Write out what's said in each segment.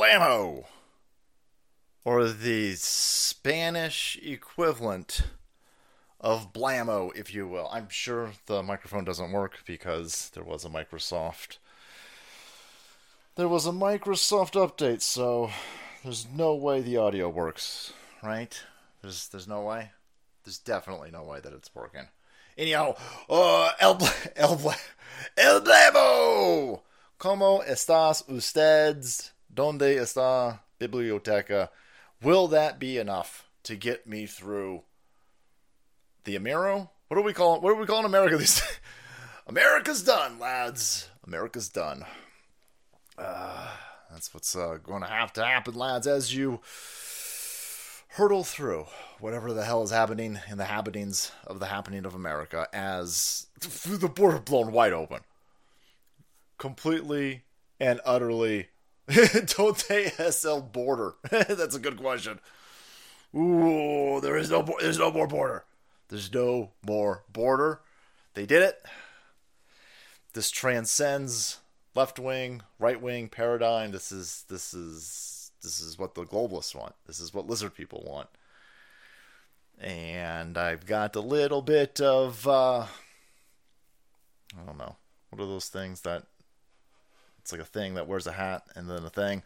blammo, or the Spanish equivalent of blammo, if you will. I'm sure the microphone doesn't work because there was a Microsoft. There was a Microsoft update, so there's no way the audio works, right? There's there's no way. There's definitely no way that it's working. Anyhow, uh, el, el, el blamo. ¿Cómo estás ustedes? ¿Dónde está biblioteca? Will that be enough to get me through the Amiro? What do we call What are we calling America these days? America's done, lads. America's done. Uh, that's what's uh, going to have to happen, lads, as you hurtle through whatever the hell is happening in the happenings of the happening of America as the border blown wide open. Completely and utterly. Don't they SL border? That's a good question. Ooh, there is no there's no more border. There's no more border. They did it. This transcends left wing, right wing paradigm. This is this is this is what the globalists want. This is what lizard people want. And I've got a little bit of uh, I don't know. What are those things that it's like a thing that wears a hat and then a thing.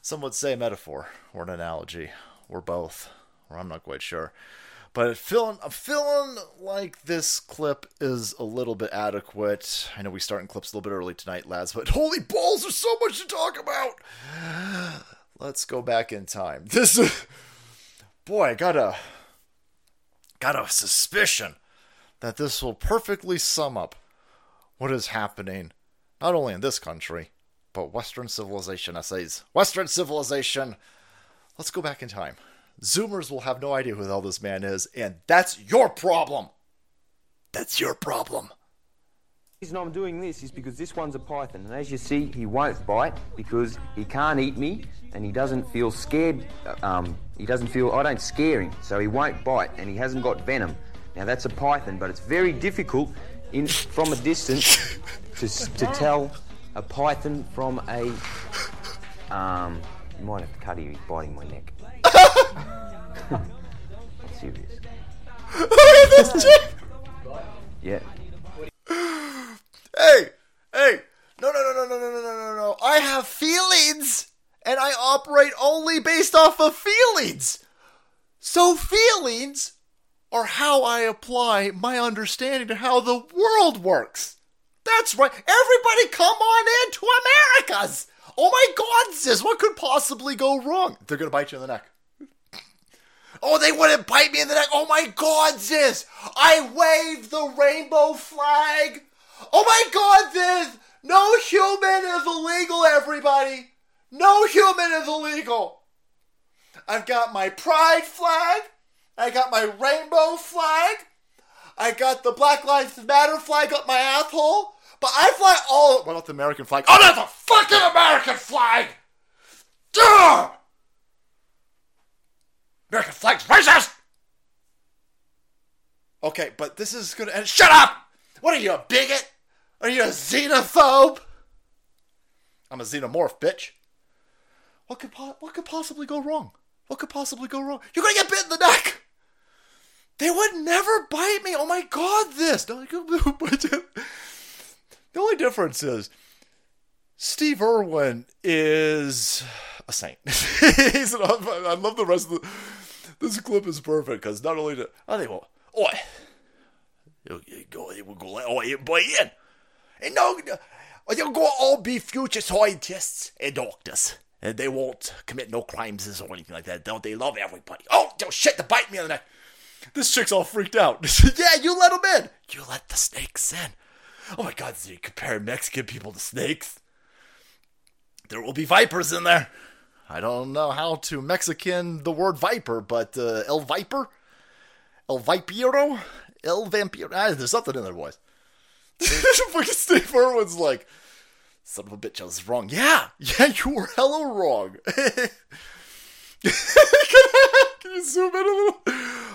Some would say metaphor or an analogy or both, or I'm not quite sure. But feeling, I'm feeling like this clip is a little bit adequate. I know we start in clips a little bit early tonight, lads, but holy balls, there's so much to talk about. Let's go back in time. This, boy, I got a, got a suspicion that this will perfectly sum up what is happening, not only in this country, but Western civilization essays. Western civilization. Let's go back in time. Zoomers will have no idea who the hell this man is, and that's your problem. That's your problem. The reason I'm doing this is because this one's a python, and as you see, he won't bite because he can't eat me, and he doesn't feel scared. Um, he doesn't feel I don't scare him, so he won't bite, and he hasn't got venom. Now that's a python, but it's very difficult in from a distance to to tell a python from a. Um, you might have to cut him. Biting my neck. Serious. Look at this chick. Yeah. Hey, hey. No, no, no, no, no, no, no, no, no, no. I have feelings, and I operate only based off of feelings. So feelings are how I apply my understanding to how the world works. That's right. Everybody come on into Americas. Oh my God, sis, what could possibly go wrong? They're gonna bite you in the neck. Oh, they wouldn't bite me in the neck. Oh my God, sis, I waved the rainbow flag. Oh my God, sis, no human is illegal. Everybody, no human is illegal. I've got my pride flag. I got my rainbow flag. I got the Black Lives Matter flag up my asshole. But I fly all. What about the American flag? Oh, that's a fucking American flag! Duh! American flag's racist! Okay, but this is gonna end. Shut up! What are you, a bigot? Are you a xenophobe? I'm a xenomorph, bitch. What could po- what could possibly go wrong? What could possibly go wrong? You're gonna get bit in the neck. They would never bite me. Oh my god, this. The only difference is Steve Irwin is a saint. He's an, I love the rest of the. This clip is perfect because not only do I think well, oi, you, you go, you will go, oh, you buy in, and no, you'll go all be future scientists and doctors and they won't commit no crimes or anything like that. Don't they love everybody? Oh, oh shit! To bite me in the neck. This chick's all freaked out. yeah, you let them in. You let the snakes in. Oh my God! So you compare Mexican people to snakes? There will be vipers in there. I don't know how to Mexican the word viper, but uh, el viper, el vipero, el vampiro. Ah, there's something in there, boys. Fucking Steve Irwin's like, Son of a bitch, I was wrong. Yeah, yeah, you were hella wrong. can, you zoom in a little?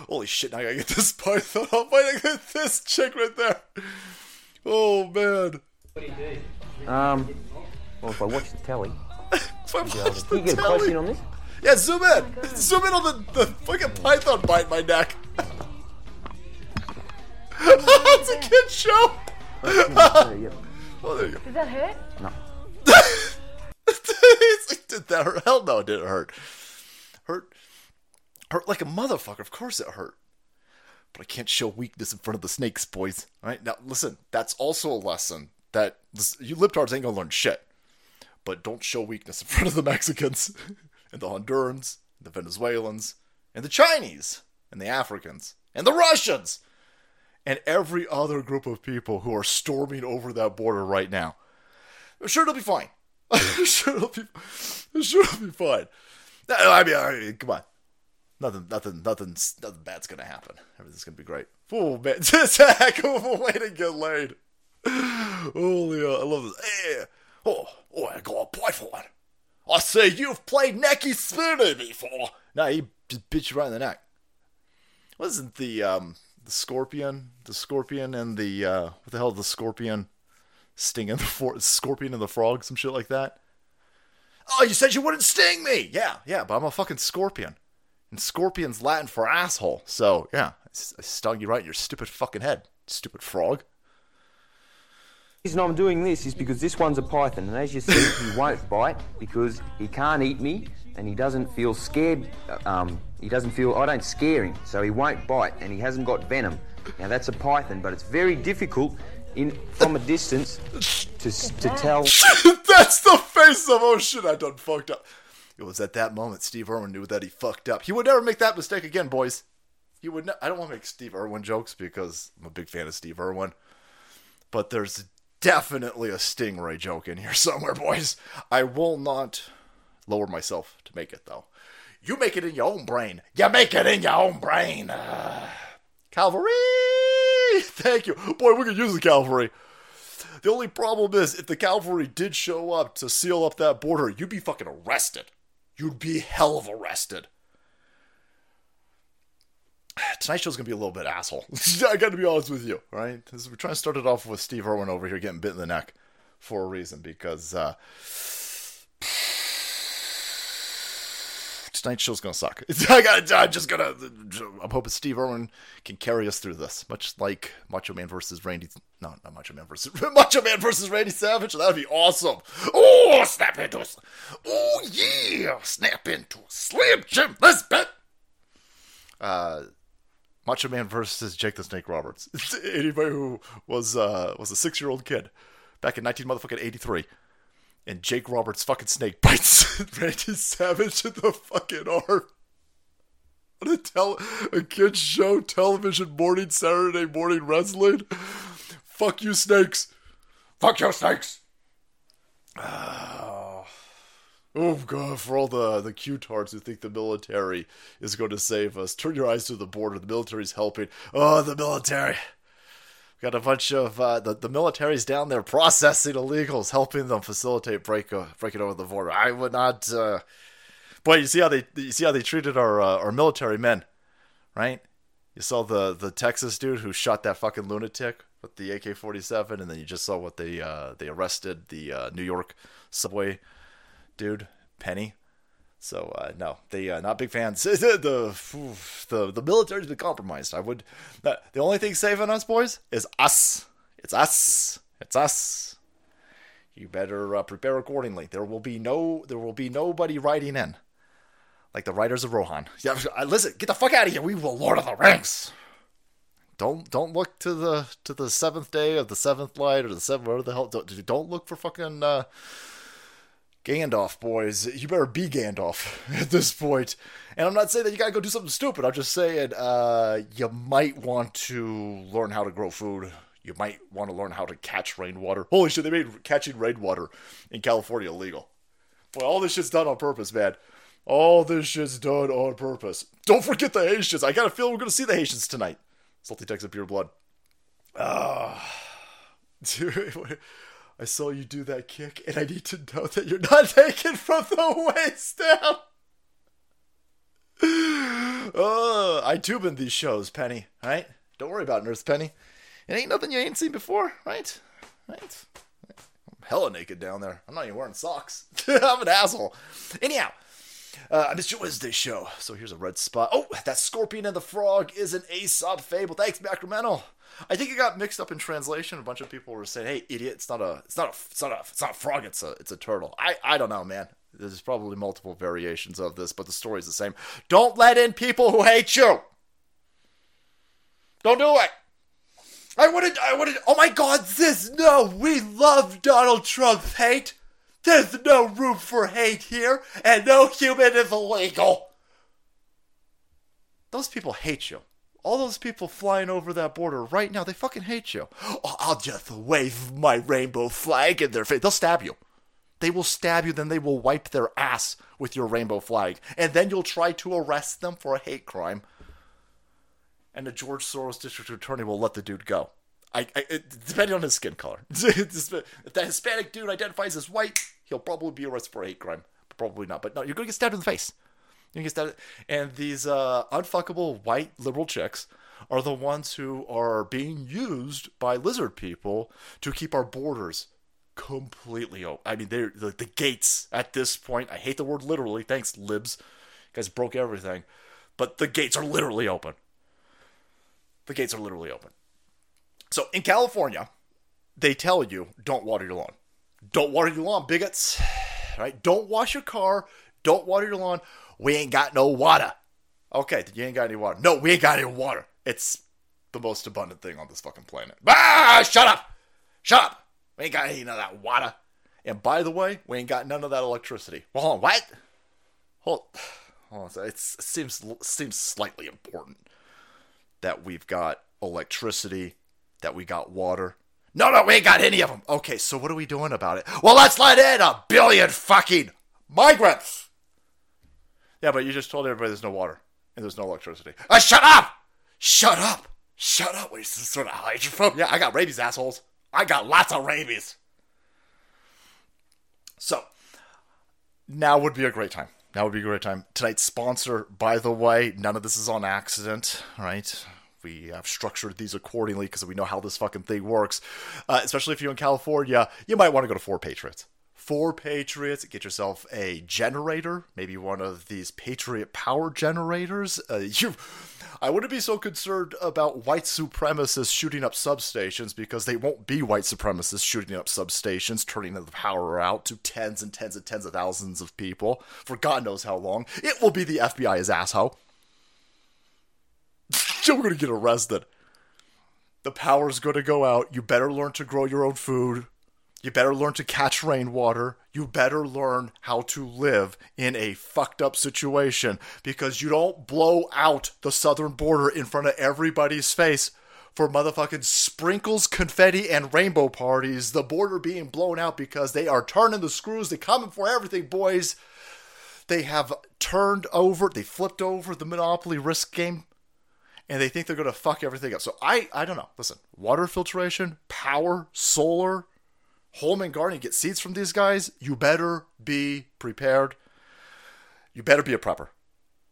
Holy shit, now I gotta get this python off. I gotta get this chick right there. Oh, man. What do you do? Um, well, if I watch the telly, If I watch the Can you the get close in on this? Yeah, zoom in. zoom in on the, the fucking python bite my neck. it's a kid show. Oh, there you go. Does that hurt? No. It's like, did that hurt? Hell no, it didn't hurt. Hurt, hurt like a motherfucker. Of course it hurt. But I can't show weakness in front of the snakes, boys. All right now, listen. That's also a lesson that you libtards ain't gonna learn shit. But don't show weakness in front of the Mexicans, and the Hondurans, and the Venezuelans, and the Chinese, and the Africans, and the Russians, and every other group of people who are storming over that border right now. Sure it'll be fine. Sure it'll be. Sure it'll be fine. I mean, I mean, come on. Nothing, nothing, nothing, nothing bad's gonna happen. Everything's gonna be great. Oh man, it's a heck of a way to get laid. Holy, uh, I love this. Hey, oh, oh, I got a python. I say you've played necky spinny before. No, he just bit you right in the neck. Wasn't the um the scorpion, the scorpion and the uh what the hell the scorpion stinging the for- scorpion and the frog, some shit like that? Oh, you said you wouldn't sting me. Yeah, yeah, but I'm a fucking scorpion. And scorpion's Latin for asshole. So, yeah, I stung you right in your stupid fucking head, stupid frog. The reason I'm doing this is because this one's a python, and as you see, he won't bite because he can't eat me, and he doesn't feel scared. Um, he doesn't feel I don't scare him, so he won't bite, and he hasn't got venom. Now that's a python, but it's very difficult in from a distance to to tell. That's the face of oh shit, I done fucked up. It was at that moment Steve Irwin knew that he fucked up. He would never make that mistake again, boys. He would. Ne- I don't want to make Steve Irwin jokes because I'm a big fan of Steve Irwin, but there's definitely a stingray joke in here somewhere, boys. I will not lower myself to make it though. You make it in your own brain. You make it in your own brain. Ah. Calvary, thank you, boy. We could use the cavalry. The only problem is, if the cavalry did show up to seal up that border, you'd be fucking arrested. You'd be hell of arrested. Tonight's show's gonna be a little bit asshole. I gotta be honest with you, right? We're trying to start it off with Steve Irwin over here getting bit in the neck for a reason because uh, tonight's show's gonna suck. I got. I'm just gonna. I'm hoping Steve Irwin can carry us through this, much like Macho Man versus Randy. No, not Macho Man versus Macho Man versus Randy Savage. That'd be awesome. Oh, snap into a. Oh yeah, snap into a Slim Jim Lisbeth. Uh, Macho Man versus Jake the Snake Roberts. Anybody who was uh was a six year old kid back in nineteen motherfucking eighty three and Jake Roberts fucking snake bites Randy Savage in the fucking arm. A, tel- a kid's show, television morning, Saturday morning wrestling. Fuck you, snakes. Fuck you, snakes. Oh, oh God, for all the, the Q-tards who think the military is going to save us, turn your eyes to the border. The military's helping. Oh, the military. Got a bunch of uh, the the military's down there processing illegals, helping them facilitate break uh, breaking over the border. I would not. Uh... Boy, you see how they you see how they treated our uh, our military men, right? You saw the the Texas dude who shot that fucking lunatic with the AK forty seven, and then you just saw what they uh, they arrested the uh, New York subway dude Penny. So uh, no, they uh, not big fans. the the the military's been compromised. I would. The, the only thing saving us, boys, is us. It's us. It's us. You better uh, prepare accordingly. There will be no. There will be nobody writing in, like the Riders of Rohan. Yeah, uh, listen, get the fuck out of here. We will Lord of the Rings. Don't don't look to the to the seventh day of the seventh light or the seventh whatever the hell. Don't, don't look for fucking. Uh, Gandalf, boys. You better be Gandalf at this point. And I'm not saying that you gotta go do something stupid. I'm just saying uh, you might want to learn how to grow food. You might want to learn how to catch rainwater. Holy shit, they made catching rainwater in California illegal. Boy, all this shit's done on purpose, man. All this shit's done on purpose. Don't forget the Haitians. I got a feel we're gonna see the Haitians tonight. Salty Texas Pure Blood. Ah. Dude, I saw you do that kick, and I need to know that you're not taken from the waist down. Oh, I tube in these shows, Penny. Right? Don't worry about Nurse Penny. It ain't nothing you ain't seen before, right? Right? I'm hella naked down there. I'm not even wearing socks. I'm an asshole. Anyhow, uh, I missed your Wednesday show, so here's a red spot. Oh, that scorpion and the frog is an Aesop fable. Thanks, Macromental. I think it got mixed up in translation. A bunch of people were saying, "Hey, idiot! It's not a, it's not a, it's not a, it's not a frog. It's a, it's a turtle." I, I don't know, man. There's probably multiple variations of this, but the story's the same. Don't let in people who hate you. Don't do it. I wouldn't. I wouldn't. Oh my God! This no. We love Donald Trump's hate. There's no room for hate here, and no human is illegal. Those people hate you. All those people flying over that border right now, they fucking hate you. Oh, I'll just wave my rainbow flag in their face. They'll stab you. They will stab you, then they will wipe their ass with your rainbow flag. And then you'll try to arrest them for a hate crime. And the George Soros district attorney will let the dude go. I, I depending on his skin color. if that Hispanic dude identifies as white, he'll probably be arrested for a hate crime. Probably not. But no, you're going to get stabbed in the face. And these uh, unfuckable white liberal chicks are the ones who are being used by lizard people to keep our borders completely open. I mean, they're the, the gates at this point. I hate the word literally. Thanks, libs. You guys broke everything. But the gates are literally open. The gates are literally open. So in California, they tell you don't water your lawn. Don't water your lawn, bigots. Right? Don't wash your car. Don't water your lawn. We ain't got no water. Okay, you ain't got any water. No, we ain't got any water. It's the most abundant thing on this fucking planet. Ah, shut up! Shut up! We ain't got any of that water. And by the way, we ain't got none of that electricity. Well, hold on, what? Hold, hold on. It seems seems slightly important that we've got electricity, that we got water. No, no, we ain't got any of them. Okay, so what are we doing about it? Well, let's let in a billion fucking migrants. Yeah, but you just told everybody there's no water and there's no electricity. Uh, shut up! Shut up! Shut up! Wait, this sort of hydrophobe. Yeah, I got rabies, assholes. I got lots of rabies. So, now would be a great time. Now would be a great time. Tonight's sponsor, by the way, none of this is on accident, right? We have structured these accordingly because we know how this fucking thing works. Uh, especially if you're in California, you might want to go to Four Patriots. Four Patriots, get yourself a generator, maybe one of these Patriot power generators. Uh, you I wouldn't be so concerned about white supremacists shooting up substations because they won't be white supremacists shooting up substations, turning the power out to tens and tens and tens of thousands of people for God knows how long. It will be the FBI's asshole. We're to get arrested. The power's to go out. You better learn to grow your own food. You better learn to catch rainwater. You better learn how to live in a fucked up situation because you don't blow out the southern border in front of everybody's face for motherfucking sprinkles, confetti, and rainbow parties. The border being blown out because they are turning the screws. They're coming for everything, boys. They have turned over, they flipped over the monopoly risk game and they think they're going to fuck everything up. So I, I don't know. Listen, water filtration, power, solar, home and garden, get seeds from these guys, you better be prepared. You better be a prepper.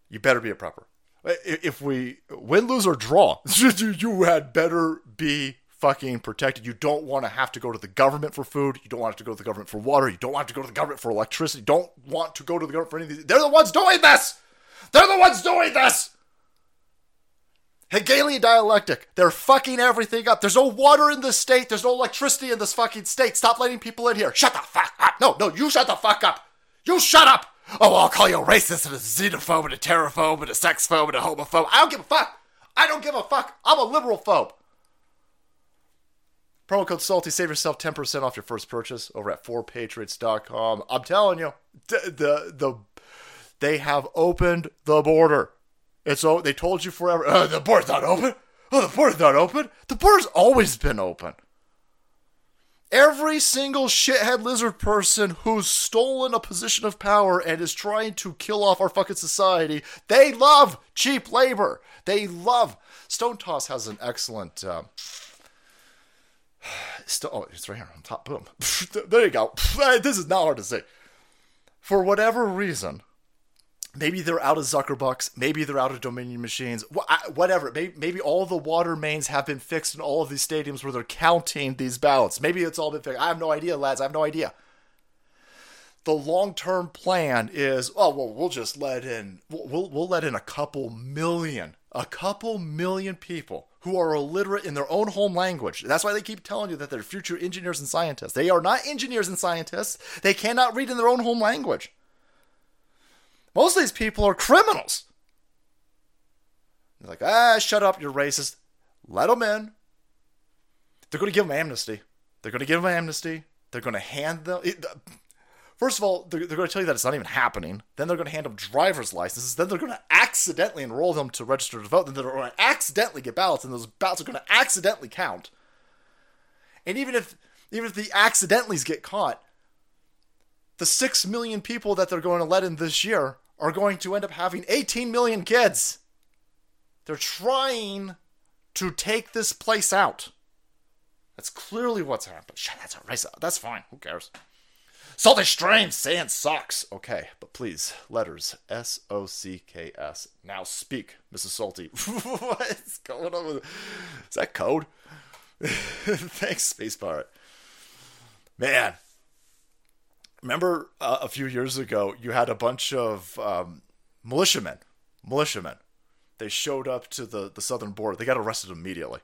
You better be a prepper. If we win, lose, or draw, you had better be fucking protected. You don't want to have to go to the government for food. You don't want to go to the government for water. You don't want to go to the government for electricity. You don't want to go to the government for anything. They're the ones doing this. They're the ones doing this. Hegelian dialectic. They're fucking everything up. There's no water in this state. There's no electricity in this fucking state. Stop letting people in here. Shut the fuck up. No, no, you shut the fuck up. You shut up. Oh, I'll call you a racist and a xenophobe and a terrorphobe and a sexphobe and a homophobe. I don't give a fuck. I don't give a fuck. I'm a liberal phobe. Promo code SALTY, save yourself 10% off your first purchase over at 4patriots.com. I'm telling you, the, the, the, they have opened the border. And so they told you forever, uh, the border's not open. Oh, the border's not open. The border's always been open. Every single shithead lizard person who's stolen a position of power and is trying to kill off our fucking society, they love cheap labor. They love. Stone Toss has an excellent. Um, still, oh, it's right here on top. Boom. there you go. this is not hard to say. For whatever reason, maybe they're out of Zuckerbucks, maybe they're out of Dominion machines, wh- whatever. Maybe, maybe all the water mains have been fixed in all of these stadiums where they're counting these ballots. Maybe it's all been fixed. I have no idea, lads. I have no idea. The long-term plan is, oh well, we'll just let in, we'll, we'll let in a couple million, a couple million people who are illiterate in their own home language. That's why they keep telling you that they're future engineers and scientists. They are not engineers and scientists. They cannot read in their own home language. Most of these people are criminals. They're like, ah, shut up, you're racist. Let them in. They're going to give them amnesty. They're going to give them amnesty. They're going to hand them. It, first of all, they're, they're going to tell you that it's not even happening. Then they're going to hand them driver's licenses. Then they're going to accidentally enroll them to register to vote. Then they're going to accidentally get ballots, and those ballots are going to accidentally count. And even if even if the accidentallys get caught, the six million people that they're going to let in this year are going to end up having 18 million kids. They're trying to take this place out. That's clearly what's happened. Shit, that's a race. That's fine. Who cares? Salty Strain saying sucks. Okay, but please, letters S O C K S. Now speak, Mrs. Salty. What's going on with Is that code? Thanks, Space Pirate. Man, remember uh, a few years ago, you had a bunch of um, militiamen. Militiamen. They showed up to the, the southern border. They got arrested immediately.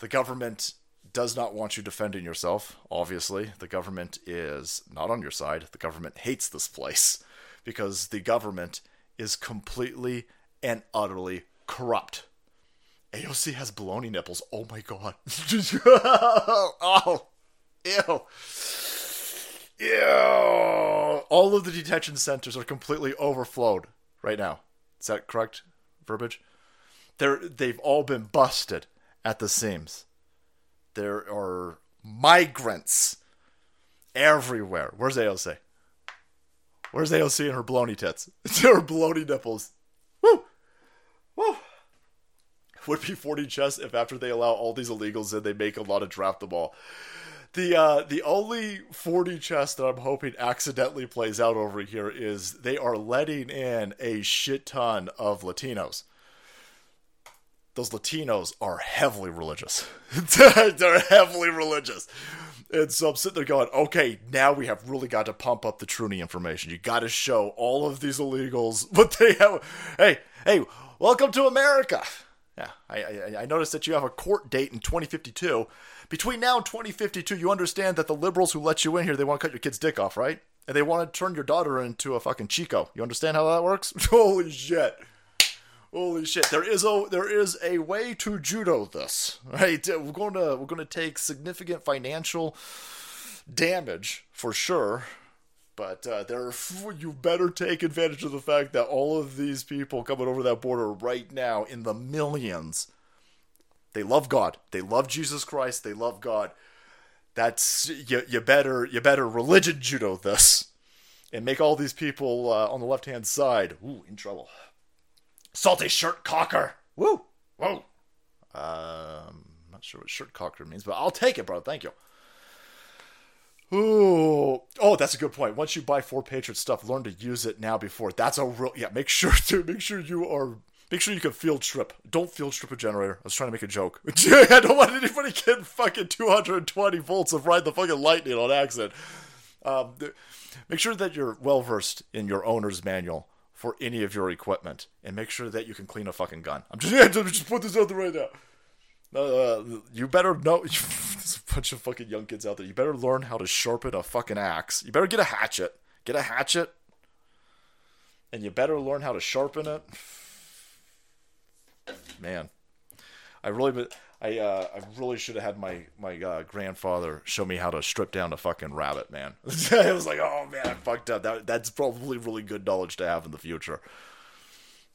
The government does not want you defending yourself, obviously. The government is not on your side. The government hates this place because the government is completely and utterly corrupt. AOC has baloney nipples. Oh my god. oh, ew. Ew. All of the detention centers are completely overflowed right now. Is that correct verbiage? They're, they've all been busted at the seams. There are migrants everywhere. Where's AOC? Where's AOC and her baloney tits? her baloney nipples. Woo! Woo! Would be 4D chess if after they allow all these illegals in, they make a lot of draft the ball. The uh, the only 4D chess that I'm hoping accidentally plays out over here is they are letting in a shit ton of Latinos. Those Latinos are heavily religious. They're heavily religious. And so I'm sitting there going, okay, now we have really got to pump up the Truny information. You got to show all of these illegals what they have. Hey, hey, welcome to America. Yeah, I, I, I noticed that you have a court date in 2052. Between now and 2052, you understand that the liberals who let you in here, they want to cut your kid's dick off, right? And they want to turn your daughter into a fucking Chico. You understand how that works? Holy shit. Holy shit! There is a there is a way to judo this, right? We're going to we're going to take significant financial damage for sure, but uh, there you better take advantage of the fact that all of these people coming over that border right now in the millions, they love God, they love Jesus Christ, they love God. That's you. You better you better religion judo this, and make all these people uh, on the left hand side ooh in trouble. Salty shirt cocker. Woo! Whoa! Um, not sure what shirt cocker means, but I'll take it, bro. Thank you. Ooh. Oh, that's a good point. Once you buy four Patriot stuff, learn to use it now before. That's a real yeah. Make sure to make sure you are make sure you can field trip. Don't field trip a generator. I was trying to make a joke. I don't want anybody getting fucking 220 volts of ride the fucking lightning on accident. Um, make sure that you're well versed in your owner's manual for any of your equipment, and make sure that you can clean a fucking gun. I'm just yeah, just put this out there right now. Uh, you better know. There's a bunch of fucking young kids out there. You better learn how to sharpen a fucking axe. You better get a hatchet. Get a hatchet. And you better learn how to sharpen it. Man, I really, I, uh, I really should have had my my uh, grandfather show me how to strip down a fucking rabbit. Man, I was like, oh man, I fucked up. That that's probably really good knowledge to have in the future.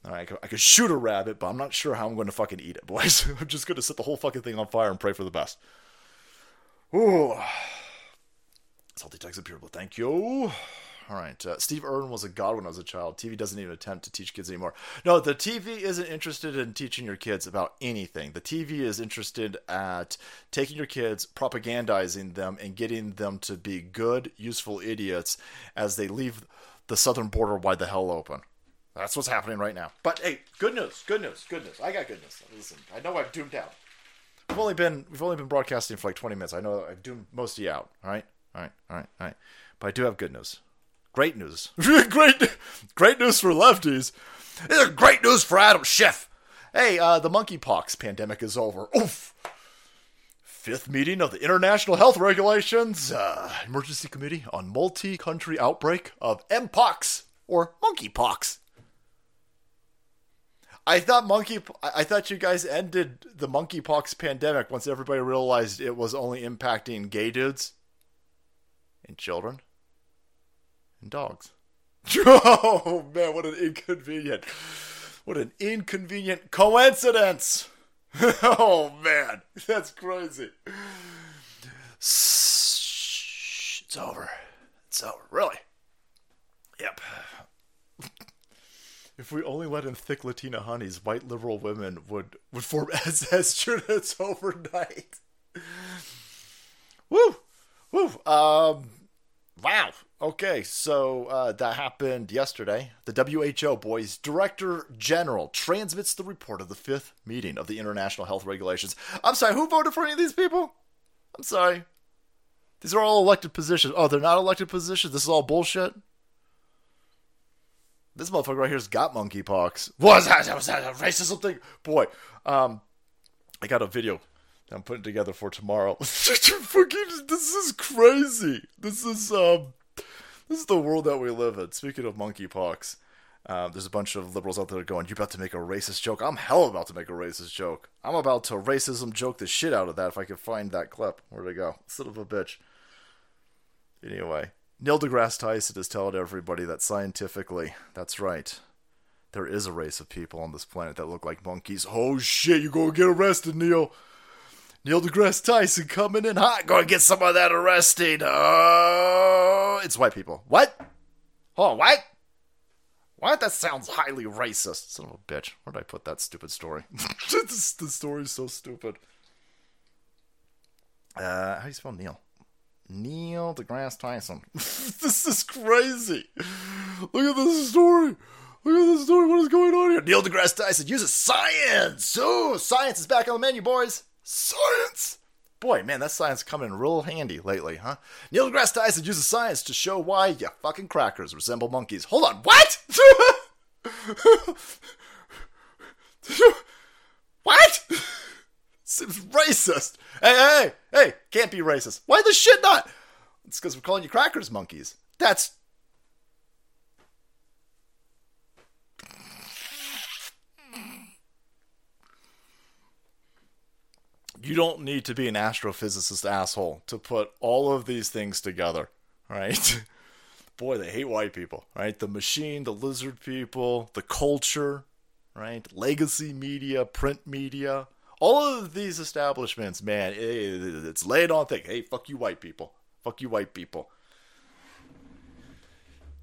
I could, I could shoot a rabbit, but I'm not sure how I'm going to fucking eat it, boys. I'm just going to set the whole fucking thing on fire and pray for the best. Ooh. Salty Texas Pure thank you. All right. Uh, Steve Irwin was a god when I was a child. TV doesn't even attempt to teach kids anymore. No, the TV isn't interested in teaching your kids about anything. The TV is interested at taking your kids, propagandizing them, and getting them to be good, useful idiots as they leave the southern border wide the hell open. That's what's happening right now. But hey, good news, good news, good news. I got good news. Listen, I know I've doomed out. We've only been we've only been broadcasting for like 20 minutes. I know I've doomed most of you out. All right, all right, all right, all right. But I do have good news. Great news. great, great news for lefties. This is great news for Adam Schiff. Hey, uh, the monkeypox pandemic is over. Oof. Fifth meeting of the International Health Regulations uh, Emergency Committee on Multi-Country Outbreak of Mpox or monkeypox. I thought monkey. I thought you guys ended the monkeypox pandemic once everybody realized it was only impacting gay dudes and children and dogs. Oh man, what an inconvenient, what an inconvenient coincidence. oh man, that's crazy. Shh, it's over. It's over. Really? Yep. if we only let in thick Latina honeys, white liberal women would would form estrogens overnight. Woo, woo. Um, wow. Okay, so uh, that happened yesterday. The WHO, boys, Director General transmits the report of the fifth meeting of the International Health Regulations. I'm sorry, who voted for any of these people? I'm sorry. These are all elected positions. Oh, they're not elected positions. This is all bullshit. This motherfucker right here's got monkeypox. Was that, was that a racism thing? Boy, um, I got a video that I'm putting together for tomorrow. This is crazy. This is um, this is the world that we live in. Speaking of monkeypox, um, there's a bunch of liberals out there going, "You about to make a racist joke?" I'm hell about to make a racist joke. I'm about to racism joke the shit out of that if I can find that clip. Where'd it go? Son of a bitch. Anyway, Neil deGrasse Tyson is telling everybody that scientifically, that's right, there is a race of people on this planet that look like monkeys. Oh shit, you gonna get arrested, Neil. Neil deGrasse Tyson coming in hot. Going to get some of that arresting. Oh, it's white people. What? Oh, what? What? That sounds highly racist. Son of a bitch. Where did I put that stupid story? this, the story's so stupid. Uh, how do you spell Neil? Neil deGrasse Tyson. this is crazy. Look at this story. Look at this story. What is going on here? Neil deGrasse Tyson uses science. Oh, science is back on the menu, boys. Science! Boy, man, that science coming in real handy lately, huh? Neil deGrasse Tyson uses science to show why you fucking crackers resemble monkeys. Hold on, what? what? Seems racist. Hey, hey, hey, can't be racist. Why the shit not? It's because we're calling you crackers monkeys. That's you don't need to be an astrophysicist asshole to put all of these things together, right? Boy, they hate white people, right? The machine, the lizard people, the culture, right? Legacy media, print media, all of these establishments, man, eh, it's laid on thick. Hey, fuck you, white people. Fuck you, white people.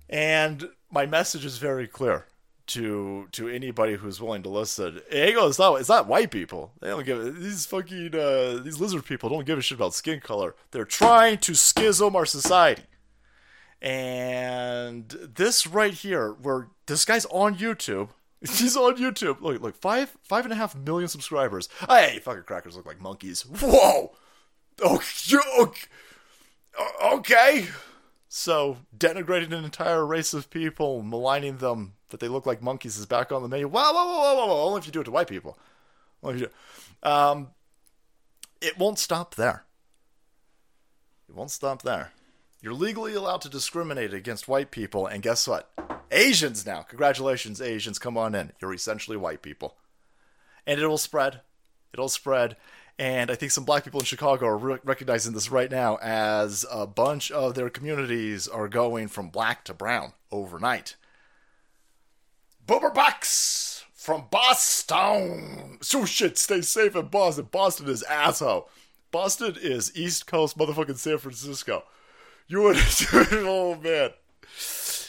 And my message is very clear to to anybody who's willing to listen. It's not it's not white people. They don't give these fucking uh, these lizard people don't give a shit about skin color. They're trying to schism our society. And this right here, where this guy's on YouTube. He's on YouTube. Look, look, five five and a half million subscribers. Hey, fucking crackers look like monkeys. Whoa. Okay. Okay. So denigrating an entire race of people, maligning them that they look like monkeys is back on the menu. Whoa! Only if you do it to white people. Only if you. Um, it won't stop there. It won't stop there. You're legally allowed to discriminate against white people, and guess what? Asians now. Congratulations, Asians. Come on in. You're essentially white people, and it'll spread. It'll spread. And I think some black people in Chicago are re- recognizing this right now as a bunch of their communities are going from black to brown overnight. Boomer Bucks from Boston. So shit, stay safe in Boston. Boston is asshole. Boston is East Coast motherfucking San Francisco. You would, oh man.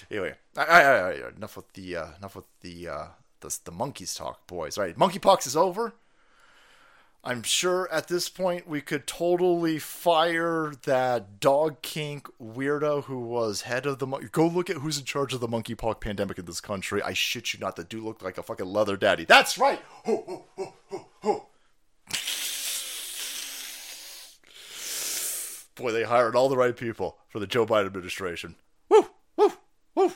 Anyway, I, I, I, enough with the uh, enough with the uh, the the monkeys talk, boys. All right, monkeypox is over. I'm sure at this point we could totally fire that dog kink weirdo who was head of the mon- go look at who's in charge of the monkeypox pandemic in this country. I shit you not, the dude looked like a fucking leather daddy. That's right. Ho, ho, ho. Boy, they hired all the right people for the Joe Biden administration. Woo, woo, woo.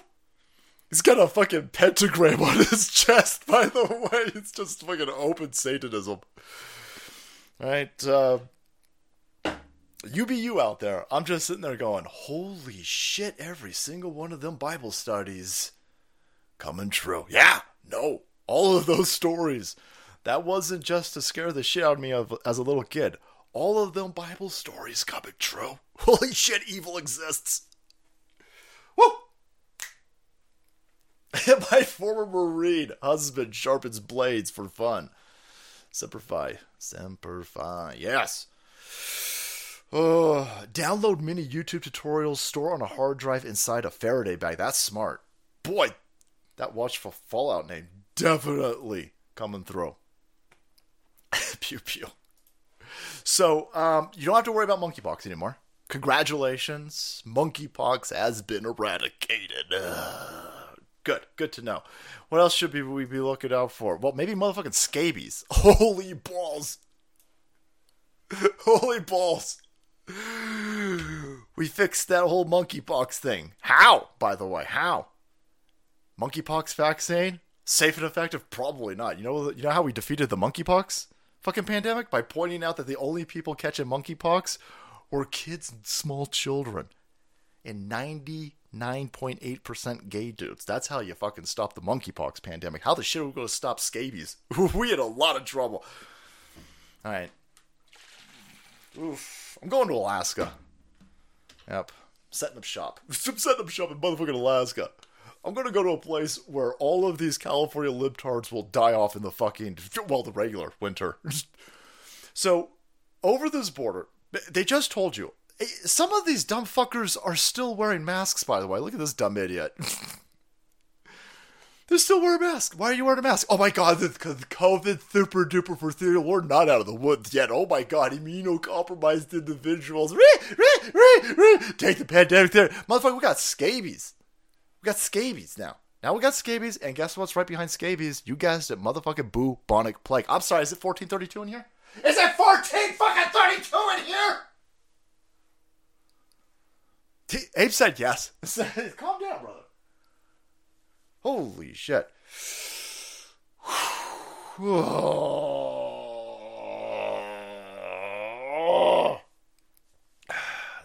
He's got a fucking pentagram on his chest, by the way. It's just fucking open Satanism. Right, uh, you out there. I'm just sitting there going, holy shit, every single one of them Bible studies coming true. Yeah, no, all of those stories. That wasn't just to scare the shit out of me of, as a little kid. All of them Bible stories coming true. Holy shit, evil exists. Woo! My former Marine husband sharpens blades for fun. Semper Fi. Semper Fi. Yes. Oh, download mini YouTube tutorials, store on a hard drive inside a Faraday bag. That's smart. Boy, that watchful Fallout name definitely coming through. pew pew. So, um, you don't have to worry about monkeypox anymore. Congratulations, monkeypox has been eradicated. Good, good to know. What else should we be looking out for? Well, maybe motherfucking scabies. Holy balls! Holy balls! We fixed that whole monkeypox thing. How, by the way? How? Monkeypox vaccine? Safe and effective? Probably not. You know, you know how we defeated the monkeypox fucking pandemic by pointing out that the only people catching monkeypox were kids and small children, and ninety nine point eight percent gay dudes. That's how you fucking stop the monkeypox pandemic. How the shit are we going to stop scabies? we had a lot of trouble. All right. Oof. I'm going to Alaska. Yep. Setting up shop. Setting up shop in motherfucking Alaska. I'm gonna go to a place where all of these California libtards will die off in the fucking well, the regular winter. so, over this border, they just told you some of these dumb fuckers are still wearing masks. By the way, look at this dumb idiot. They're still wearing masks. Why are you wearing a mask? Oh my god, the, the COVID super duper for theater. We're not out of the woods yet. Oh my god, immunocompromised individuals. Take the pandemic there. Motherfucker, we got scabies. We got scabies now. Now we got scabies, and guess what's right behind scabies? You guessed it, motherfucking bubonic plague. I'm sorry, is it 1432 in here? Is it 14 fucking 32 in here? T- Abe said yes. Calm down, brother. Holy shit.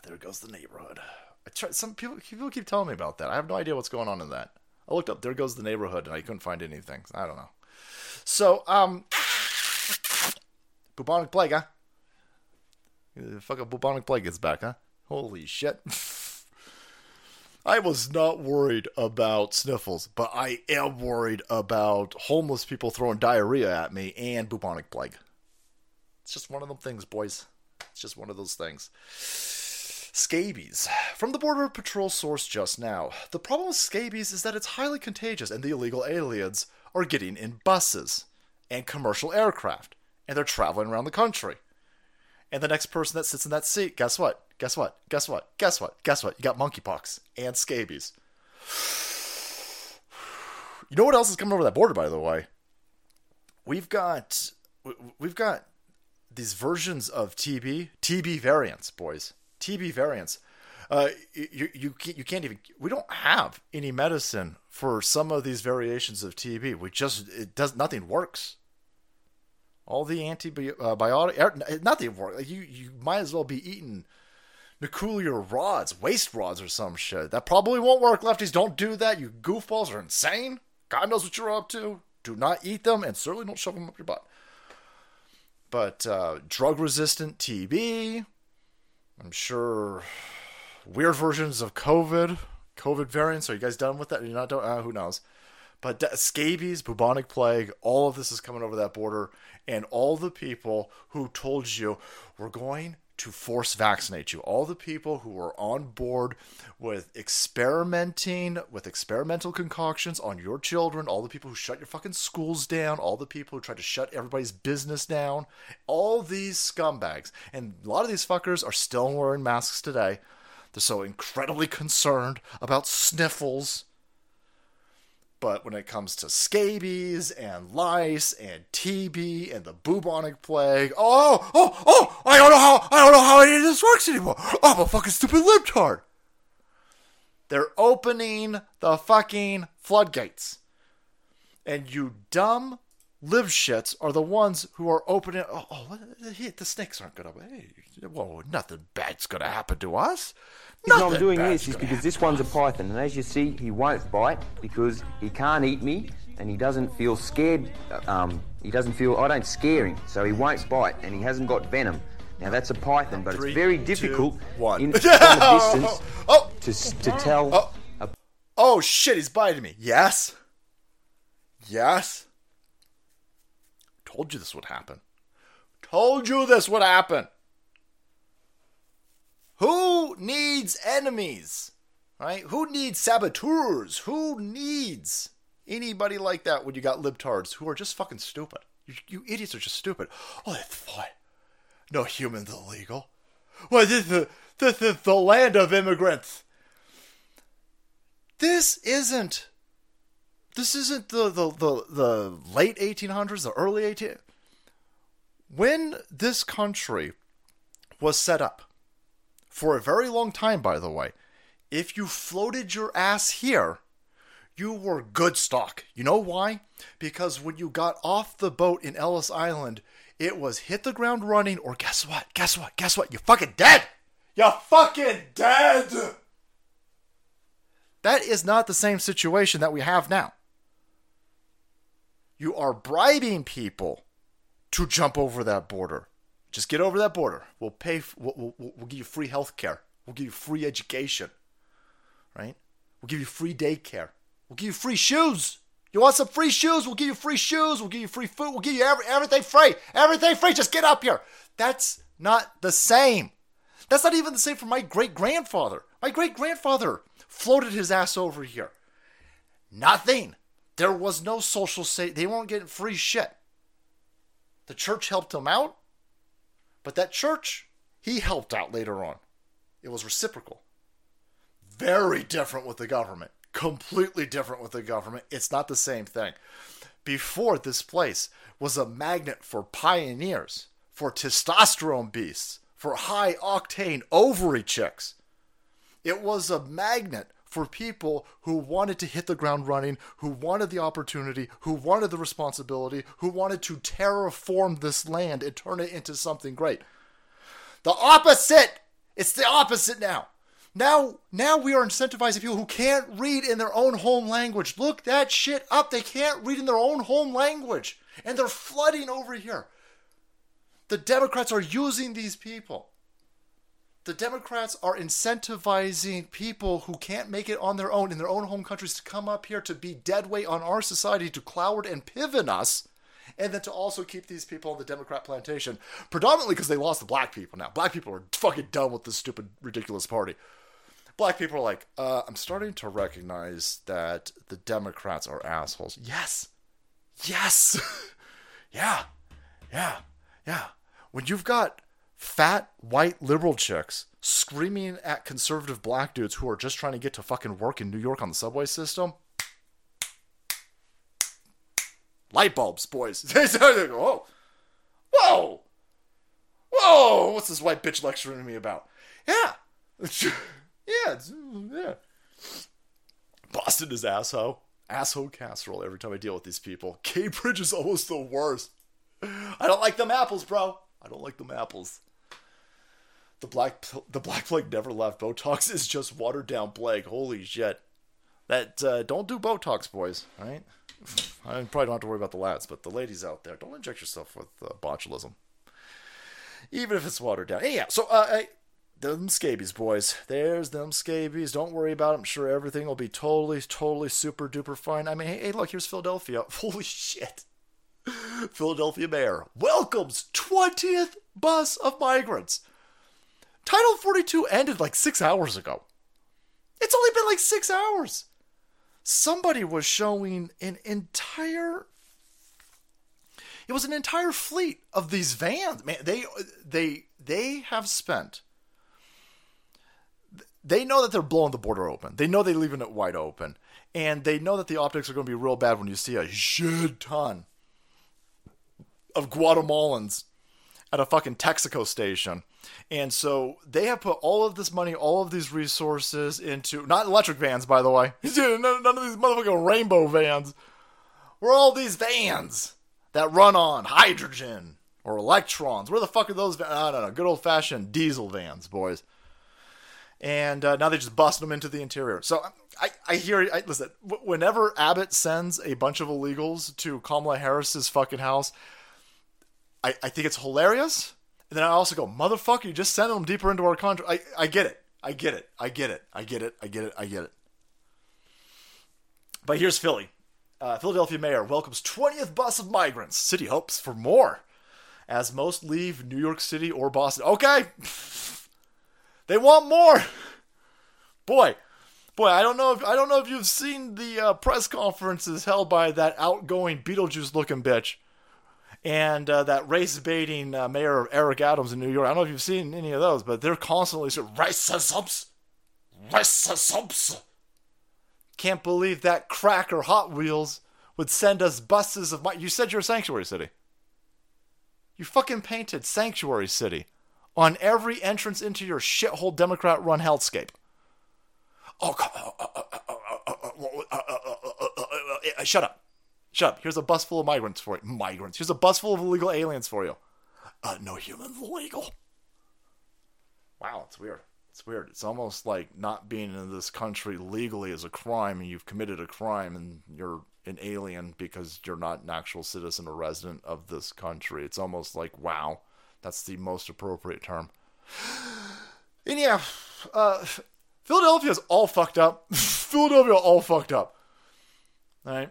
there goes the neighborhood. I try, some people people keep telling me about that. I have no idea what's going on in that. I looked up. There goes the neighborhood, and I couldn't find anything. I don't know. So, um, bubonic plague, huh? The fucking bubonic plague gets back, huh? Holy shit. I was not worried about sniffles, but I am worried about homeless people throwing diarrhea at me and bubonic plague. It's just one of them things, boys. It's just one of those things. Scabies. From the Border Patrol source just now. The problem with scabies is that it's highly contagious and the illegal aliens are getting in buses and commercial aircraft and they're traveling around the country. And the next person that sits in that seat, guess what? Guess what? Guess what? Guess what? Guess what? You got monkeypox and scabies. You know what else is coming over that border, by the way? We've got we've got these versions of TB, TB variants, boys. TB variants. Uh, you you you can't even. We don't have any medicine for some of these variations of TB. We just it does nothing works. All the antibiotic, uh, nothing works. You you might as well be eating nuclear rods, waste rods, or some shit. That probably won't work. Lefties, don't do that. You goofballs are insane. God knows what you're up to. Do not eat them, and certainly don't shove them up your butt. But uh, drug resistant TB, I'm sure weird versions of COVID, COVID variants. Are you guys done with that? You're not done? Uh, who knows? But scabies, bubonic plague, all of this is coming over that border, and all the people who told you we're going to force vaccinate you. All the people who are on board with experimenting with experimental concoctions on your children, all the people who shut your fucking schools down, all the people who try to shut everybody's business down, all these scumbags. And a lot of these fuckers are still wearing masks today. They're so incredibly concerned about sniffles but when it comes to scabies and lice and TB and the bubonic plague, oh, oh, oh, I don't know how, I don't know how any of this works anymore. I'm a fucking stupid libtard. They're opening the fucking floodgates. And you dumb live shits are the ones who are opening. Oh, oh the snakes aren't gonna. Hey, whoa, nothing bad's gonna happen to us. Reason I'm doing this is because this one's a python, and as you see, he won't bite because he can't eat me, and he doesn't feel scared. Um, he doesn't feel. I don't scare him, so he won't bite, and he hasn't got venom. Now that's a python, but Three, it's very difficult two, one. in from a distance oh, to to tell. Oh. a- oh shit, he's biting me. Yes. Yes. Told you this would happen. Told you this would happen. Who needs enemies? Right? Who needs saboteurs? Who needs anybody like that when you got libtards who are just fucking stupid? You, you idiots are just stupid. Oh, that's what? No humans illegal. Well, this is, this is the land of immigrants. This isn't. This isn't the, the, the, the late 1800s, the early 18. When this country was set up, for a very long time, by the way, if you floated your ass here, you were good stock. You know why? Because when you got off the boat in Ellis Island, it was hit the ground running, or guess what? Guess what? Guess what? You're fucking dead! You're fucking dead! That is not the same situation that we have now. You are bribing people to jump over that border. Just get over that border. We'll pay. We'll, we'll, we'll give you free health care. We'll give you free education. Right? We'll give you free daycare. We'll give you free shoes. You want some free shoes? We'll give you free shoes. We'll give you free food. We'll give you every, everything free. Everything free. Just get up here. That's not the same. That's not even the same for my great grandfather. My great grandfather floated his ass over here. Nothing. There was no social safety. They weren't getting free shit. The church helped him out, but that church, he helped out later on. It was reciprocal. Very different with the government. Completely different with the government. It's not the same thing. Before, this place was a magnet for pioneers, for testosterone beasts, for high octane ovary chicks. It was a magnet for people who wanted to hit the ground running, who wanted the opportunity, who wanted the responsibility, who wanted to terraform this land and turn it into something great. The opposite! It's the opposite now. Now, now we are incentivizing people who can't read in their own home language. Look that shit up. They can't read in their own home language. And they're flooding over here. The Democrats are using these people the Democrats are incentivizing people who can't make it on their own in their own home countries to come up here to be deadweight on our society, to Cloward and Piven us, and then to also keep these people on the Democrat plantation, predominantly because they lost the black people now. Black people are fucking done with this stupid, ridiculous party. Black people are like, uh, I'm starting to recognize that the Democrats are assholes. Yes. Yes. yeah. Yeah. Yeah. When you've got fat white liberal chicks screaming at conservative black dudes who are just trying to get to fucking work in New York on the subway system. Light bulbs, boys. Whoa. Oh. Whoa. Whoa. What's this white bitch lecturing me about? Yeah. yeah. Yeah. Boston is asshole. Asshole casserole every time I deal with these people. Cambridge is almost the worst. I don't like them apples, bro. I don't like them apples. The black the black plague never left. Botox is just watered down plague. Holy shit. That uh, don't do Botox, boys. Right. I probably don't have to worry about the lads, but the ladies out there, don't inject yourself with uh, botulism, even if it's watered down. Yeah. So, uh, hey, them scabies, boys. There's them scabies. Don't worry about them. I'm sure everything will be totally, totally super duper fine. I mean, hey, hey look, here's Philadelphia. Holy shit. Philadelphia mayor welcomes 20th bus of migrants. Title 42 ended like six hours ago. It's only been like six hours. Somebody was showing an entire. It was an entire fleet of these vans. Man, they they they have spent. They know that they're blowing the border open. They know they're leaving it wide open, and they know that the optics are going to be real bad when you see a shit ton of Guatemalans at a fucking Texaco station. And so they have put all of this money, all of these resources into not electric vans, by the way. none, none of these motherfucking rainbow vans. We're all these vans that run on hydrogen or electrons. Where the fuck are those? Va- I don't know. Good old fashioned diesel vans, boys. And uh, now they just bust them into the interior. So I, I hear. I, listen, whenever Abbott sends a bunch of illegals to Kamala Harris's fucking house, I, I think it's hilarious. And then I also go, motherfucker, you just sent them deeper into our country. I, I get it. I get it. I get it. I get it. I get it. I get it. But here's Philly. Uh, Philadelphia mayor welcomes 20th bus of migrants. City hopes for more, as most leave New York City or Boston. Okay, they want more. Boy, boy, I don't know if I don't know if you've seen the uh, press conferences held by that outgoing Beetlejuice-looking bitch and uh, that race baiting uh, mayor Eric Adams in New York. I don't know if you've seen any of those, but they're constantly saying racisms, racisms. Can't believe that cracker Hot Wheels would send us buses of my. You said you're a sanctuary city. You fucking painted sanctuary city on every entrance into your shithole Democrat-run hellscape. Oh, shut up. Shut up. Here's a bus full of migrants for you. Migrants. Here's a bus full of illegal aliens for you. Uh, no humans illegal. Wow, it's weird. It's weird. It's almost like not being in this country legally is a crime, and you've committed a crime, and you're an alien because you're not an actual citizen or resident of this country. It's almost like, wow, that's the most appropriate term. And yeah, uh, Philadelphia's all fucked up. Philadelphia all fucked up. All right.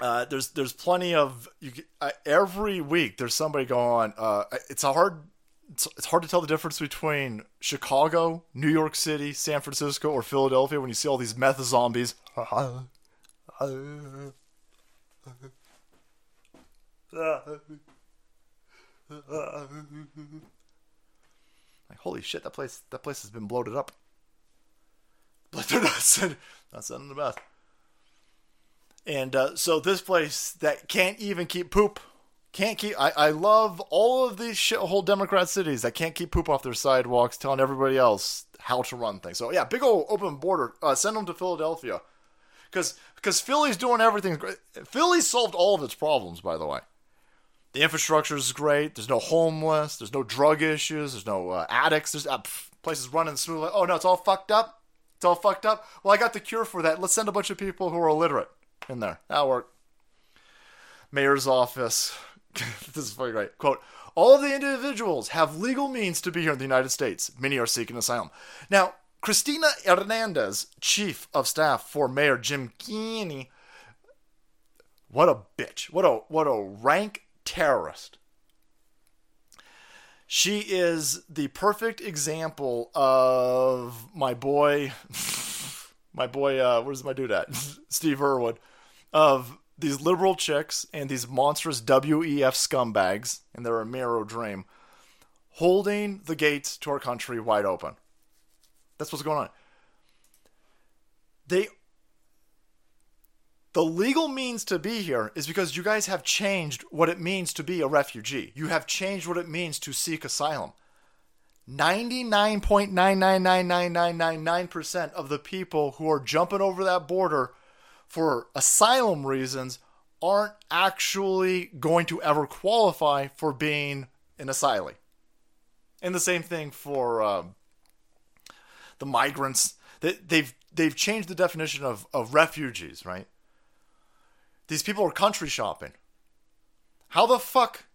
Uh, there's there's plenty of you uh, every week there's somebody going uh, it's hard it's, it's hard to tell the difference between Chicago, New York City, San Francisco, or Philadelphia when you see all these meth zombies. Like holy shit, that place that place has been bloated up. But they're not sending not sending the meth. And uh, so this place that can't even keep poop, can't keep. I, I love all of these shithole Democrat cities that can't keep poop off their sidewalks, telling everybody else how to run things. So yeah, big old open border. Uh, send them to Philadelphia, because because Philly's doing everything. Philly solved all of its problems, by the way. The infrastructure is great. There's no homeless. There's no drug issues. There's no uh, addicts. There's uh, pff, places running smoothly. Oh no, it's all fucked up. It's all fucked up. Well, I got the cure for that. Let's send a bunch of people who are illiterate in there. That'll work. Mayor's office. this is fucking great. Quote, all of the individuals have legal means to be here in the United States. Many are seeking asylum. Now, Christina Hernandez, chief of staff for Mayor Jim Kenney, what a bitch. What a what a rank terrorist. She is the perfect example of my boy my boy, uh, where's my dude at? Steve Irwin, of these liberal chicks and these monstrous WEF scumbags and their Amero dream holding the gates to our country wide open. That's what's going on. They the legal means to be here is because you guys have changed what it means to be a refugee. You have changed what it means to seek asylum. 99.9999999% of the people who are jumping over that border for asylum reasons aren't actually going to ever qualify for being an asylee. And the same thing for um, the migrants. They, they've they've changed the definition of, of refugees, right? These people are country shopping. How the fuck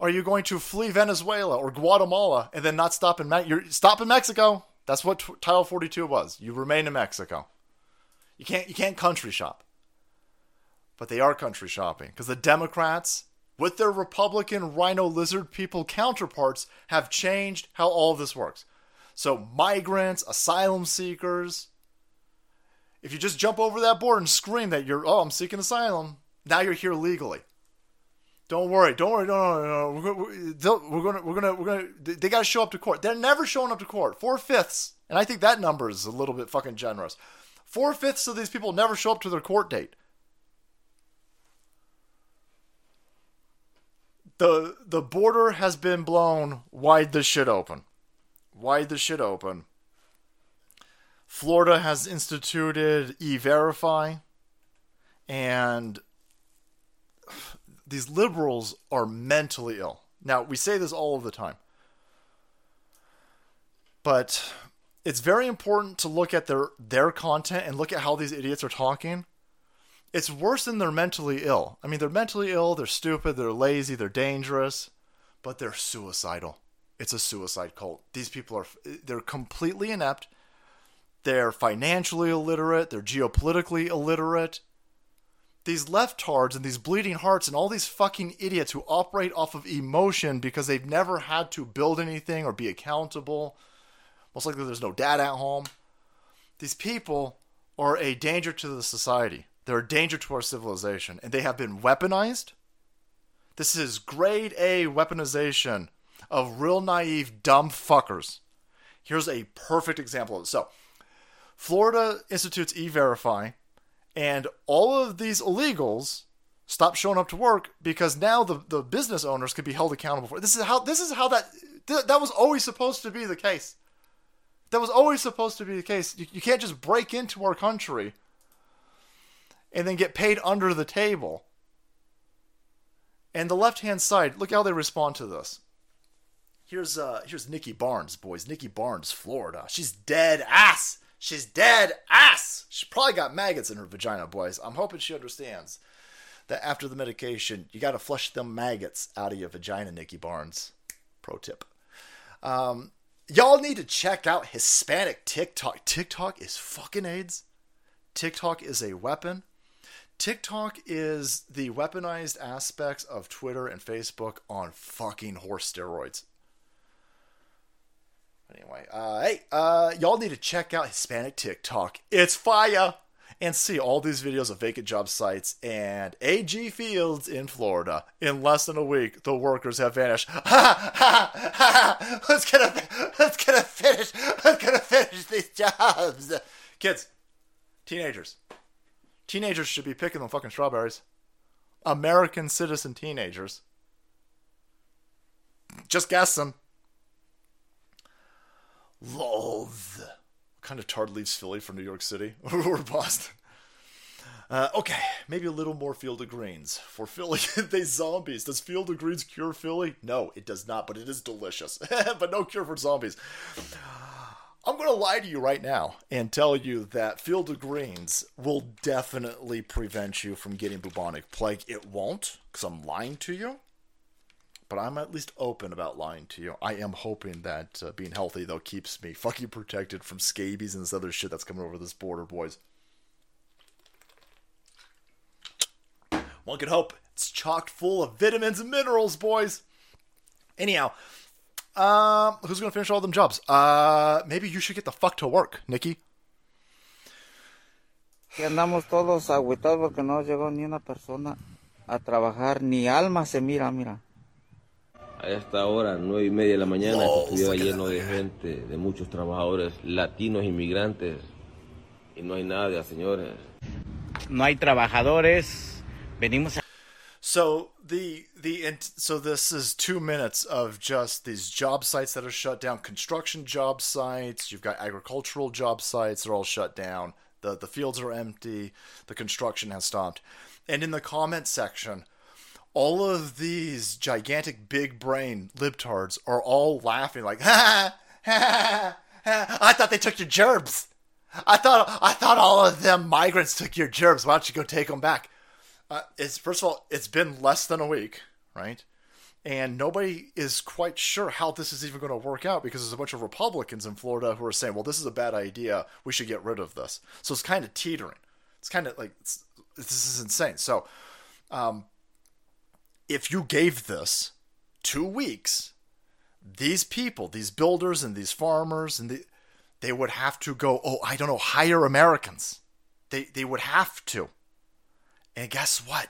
are you going to flee Venezuela or Guatemala and then not stop in Me- you're stop in Mexico? That's what t- Title 42 was. You remain in Mexico. You can't you can't country shop. But they are country shopping because the Democrats with their Republican rhino lizard people counterparts have changed how all this works. So, migrants, asylum seekers. If you just jump over that border and scream that you're, oh, I'm seeking asylum, now you're here legally. Don't worry, don't worry, no, no, no, no. We're gonna, we're gonna, we're gonna. They gotta show up to court. They're never showing up to court. Four fifths, and I think that number is a little bit fucking generous. Four fifths of these people never show up to their court date. The the border has been blown wide the shit open. Wide the shit open. Florida has instituted e-verify and these liberals are mentally ill. Now, we say this all of the time. But it's very important to look at their their content and look at how these idiots are talking. It's worse than they're mentally ill. I mean, they're mentally ill, they're stupid, they're lazy, they're dangerous, but they're suicidal. It's a suicide cult. These people are they're completely inept. They're financially illiterate, they're geopolitically illiterate. These leftards and these bleeding hearts and all these fucking idiots who operate off of emotion because they've never had to build anything or be accountable. Most likely there's no dad at home. These people are a danger to the society. They're a danger to our civilization, and they have been weaponized. This is grade A weaponization of real naive, dumb fuckers. Here's a perfect example of it. So, Florida institutes e verify, and all of these illegals stop showing up to work because now the, the business owners can be held accountable for it. This is how this is how that that was always supposed to be the case. That was always supposed to be the case. You, you can't just break into our country and then get paid under the table. And the left hand side, look how they respond to this. Here's uh here's Nikki Barnes, boys. Nikki Barnes, Florida. She's dead ass. She's dead ass. She probably got maggots in her vagina, boys. I'm hoping she understands that after the medication, you got to flush them maggots out of your vagina, Nikki Barnes. Pro tip. Um, y'all need to check out Hispanic TikTok. TikTok is fucking AIDS. TikTok is a weapon. TikTok is the weaponized aspects of Twitter and Facebook on fucking horse steroids. Anyway, uh, hey, uh, y'all need to check out Hispanic TikTok. It's fire! And see all these videos of vacant job sites and AG Fields in Florida. In less than a week, the workers have vanished. Ha ha ha! Who's gonna, who's gonna finish? Who's gonna finish these jobs? Kids, teenagers, Teenagers should be picking the fucking strawberries. American citizen teenagers. Just guess them. Love. Kind of tard leaves Philly from New York City or Boston? Uh, okay, maybe a little more Field of Greens. For Philly, they zombies. Does Field of Greens cure Philly? No, it does not, but it is delicious. but no cure for zombies. I'm going to lie to you right now and tell you that Field of Greens will definitely prevent you from getting bubonic plague. It won't, because I'm lying to you. But I'm at least open about lying to you. I am hoping that uh, being healthy, though, keeps me fucking protected from scabies and this other shit that's coming over this border, boys. One could hope it's chocked full of vitamins and minerals, boys. Anyhow, um, who's gonna finish all them jobs? Uh, maybe you should get the fuck to work, Nikki. Que andamos todos agüitados porque no llegó ni una persona a trabajar, ni alma se mira, mira. A esta hora, nueve y media de la mañana, no, estuviera lleno de gente, de muchos trabajadores latinos, inmigrantes, y no hay nadie, señores. No hay trabajadores, venimos a... So the the so this is two minutes of just these job sites that are shut down, construction job sites. You've got agricultural job sites; they're all shut down. the The fields are empty. The construction has stopped. And in the comment section, all of these gigantic big brain libtards are all laughing like, ha, ha, ha, I thought they took your gerbs. I thought I thought all of them migrants took your gerbs. Why don't you go take them back? Uh, it's first of all, it's been less than a week, right? And nobody is quite sure how this is even going to work out because there's a bunch of Republicans in Florida who are saying, "Well, this is a bad idea. We should get rid of this." So it's kind of teetering. It's kind of like this is insane. So, um, if you gave this two weeks, these people, these builders and these farmers, and the, they would have to go, oh, I don't know, hire Americans. They, they would have to. And guess what?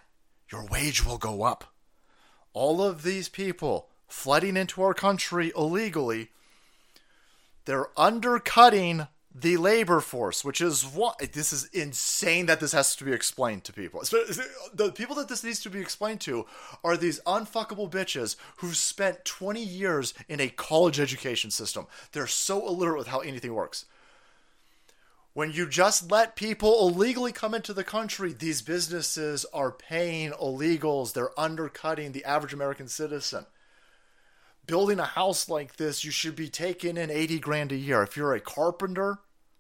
Your wage will go up. All of these people flooding into our country illegally, they're undercutting the labor force, which is what this is insane that this has to be explained to people. The people that this needs to be explained to are these unfuckable bitches who've spent 20 years in a college education system. They're so illiterate with how anything works. When you just let people illegally come into the country, these businesses are paying illegals. They're undercutting the average American citizen building a house like this, you should be taking in 80 grand a year. If you're a carpenter,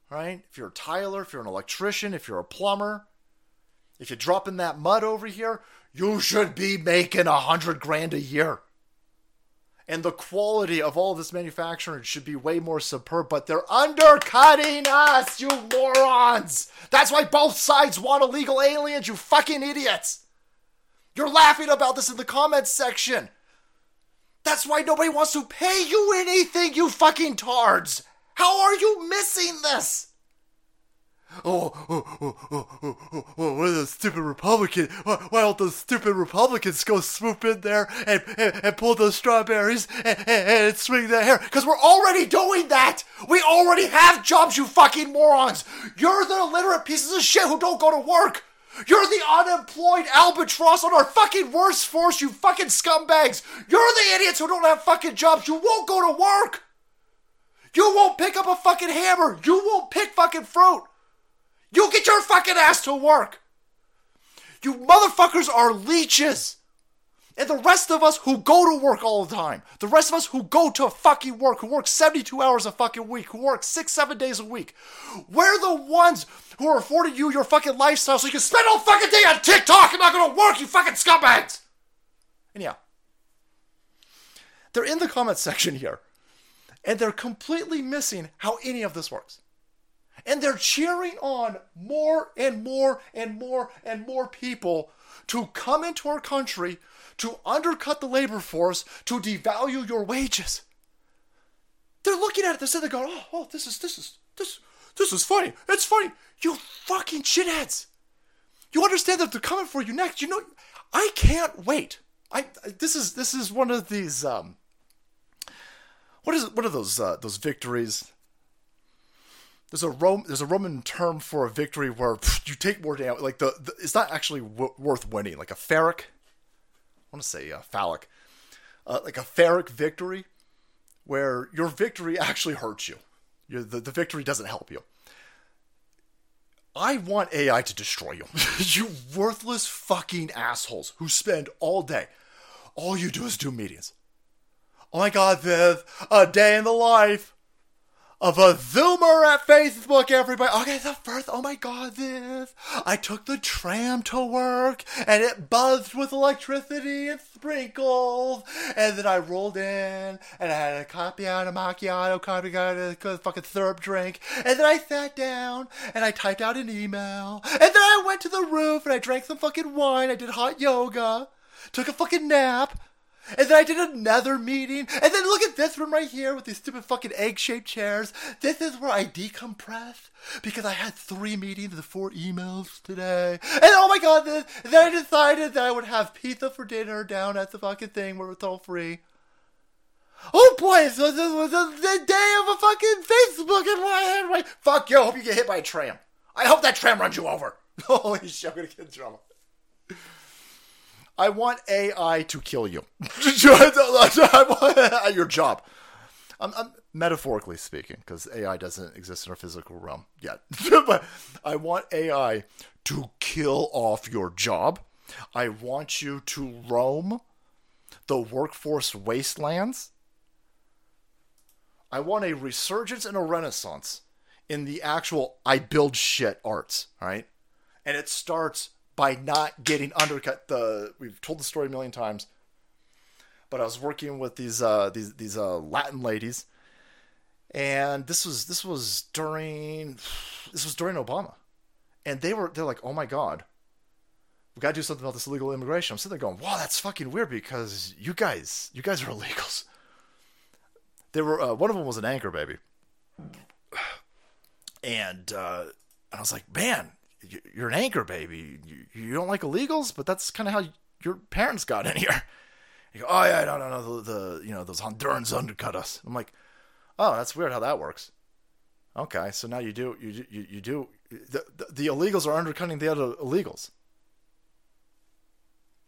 right? If you're a tiler, if you're an electrician, if you're a plumber, if you're dropping that mud over here, you should be making a hundred grand a year. And the quality of all this manufacturing should be way more superb, but they're undercutting us, you morons! That's why both sides want illegal aliens, you fucking idiots! You're laughing about this in the comments section. That's why nobody wants to pay you anything, you fucking tards! How are you missing this? Oh, oh, oh, oh, oh, oh, oh, what are stupid Republicans? Why, don't those stupid Republicans go swoop in there and, and, and pull those strawberries and, and, and swing their hair? Because we're already doing that! We already have jobs, you fucking morons! You're the illiterate pieces of shit who don't go to work! You're the unemployed albatross on our fucking worst force, you fucking scumbags! You're the idiots who don't have fucking jobs! You won't go to work! You won't pick up a fucking hammer! You won't pick fucking fruit! You get your fucking ass to work! You motherfuckers are leeches! And the rest of us who go to work all the time, the rest of us who go to fucking work, who work 72 hours a fucking week, who work six, seven days a week, we're the ones who are affording you your fucking lifestyle so you can spend all fucking day on TikTok and not gonna work, you fucking scumbags! And yeah. They're in the comment section here. And they're completely missing how any of this works. And they're cheering on more and more and more and more people to come into our country to undercut the labor force, to devalue your wages. They're looking at it, they're going, oh, oh, this is, this is, this, this is funny. It's funny. You fucking shitheads. You understand that they're coming for you next. You know, I can't wait. I, this is, this is one of these, um, what is, what are those, uh, those victories? There's a Rome, there's a Roman term for a victory where pff, you take more damage. Like the, the it's not actually w- worth winning. Like a Pyrrhic I want to say uh, phallic, uh, like a Pyrrhic victory, where your victory actually hurts you. Your, the, the victory doesn't help you. I want AI to destroy you. you worthless fucking assholes who spend all day. All you do is do meetings. Oh my god, Viv, a day in the life of a Zoomer at Facebook, everybody. Okay, the first, oh my god, this. I took the tram to work and it buzzed with electricity and sprinkles. And then I rolled in and I had a of macchiato, copy out a fucking syrup drink. And then I sat down and I typed out an email. And then I went to the roof and I drank some fucking wine. I did hot yoga, took a fucking nap. And then I did another meeting. And then look at this room right here with these stupid fucking egg shaped chairs. This is where I decompress because I had three meetings and four emails today. And oh my god, then, then I decided that I would have pizza for dinner down at the fucking thing where it's all free. Oh boy, so this was the day of a fucking Facebook in my head. Right? Fuck you, I hope you get hit by a tram. I hope that tram runs you over. Holy shit, I'm gonna get in trouble. I want AI to kill you. Your job. I'm, I'm metaphorically speaking, because AI doesn't exist in our physical realm yet. but I want AI to kill off your job. I want you to roam the workforce wastelands. I want a resurgence and a renaissance in the actual I build shit arts, right? And it starts by not getting undercut. The we've told the story a million times, but I was working with these uh, these these uh, Latin ladies, and this was this was during this was during Obama, and they were they're like, oh my god, we got to do something about this illegal immigration. I'm sitting there going, wow, that's fucking weird because you guys you guys are illegals. They were uh, one of them was an anchor baby, and uh, I was like, man, you're an anchor baby. You, don't like illegals, but that's kind of how your parents got in here. You go, oh yeah, no, no, the, the you know those Hondurans undercut us. I'm like, oh, that's weird how that works. Okay, so now you do you you, you do the, the the illegals are undercutting the other illegals.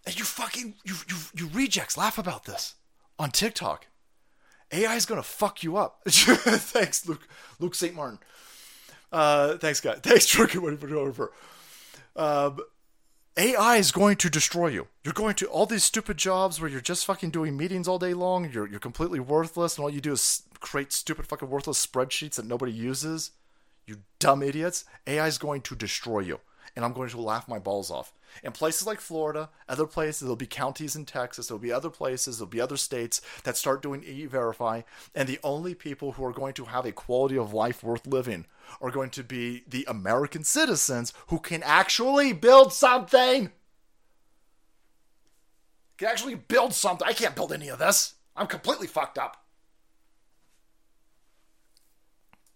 And you fucking you you you rejects laugh about this on TikTok. AI is gonna fuck you up. thanks, Luke Luke St. Martin. Uh, thanks, guys. Thanks, Trucker, for over. Um, AI is going to destroy you. You're going to all these stupid jobs where you're just fucking doing meetings all day long. You're you're completely worthless, and all you do is create stupid fucking worthless spreadsheets that nobody uses. You dumb idiots. AI is going to destroy you, and I'm going to laugh my balls off. In places like Florida, other places, there'll be counties in Texas, there'll be other places, there'll be other states that start doing e-verify, and the only people who are going to have a quality of life worth living are going to be the American citizens who can actually build something. Can actually build something. I can't build any of this. I'm completely fucked up.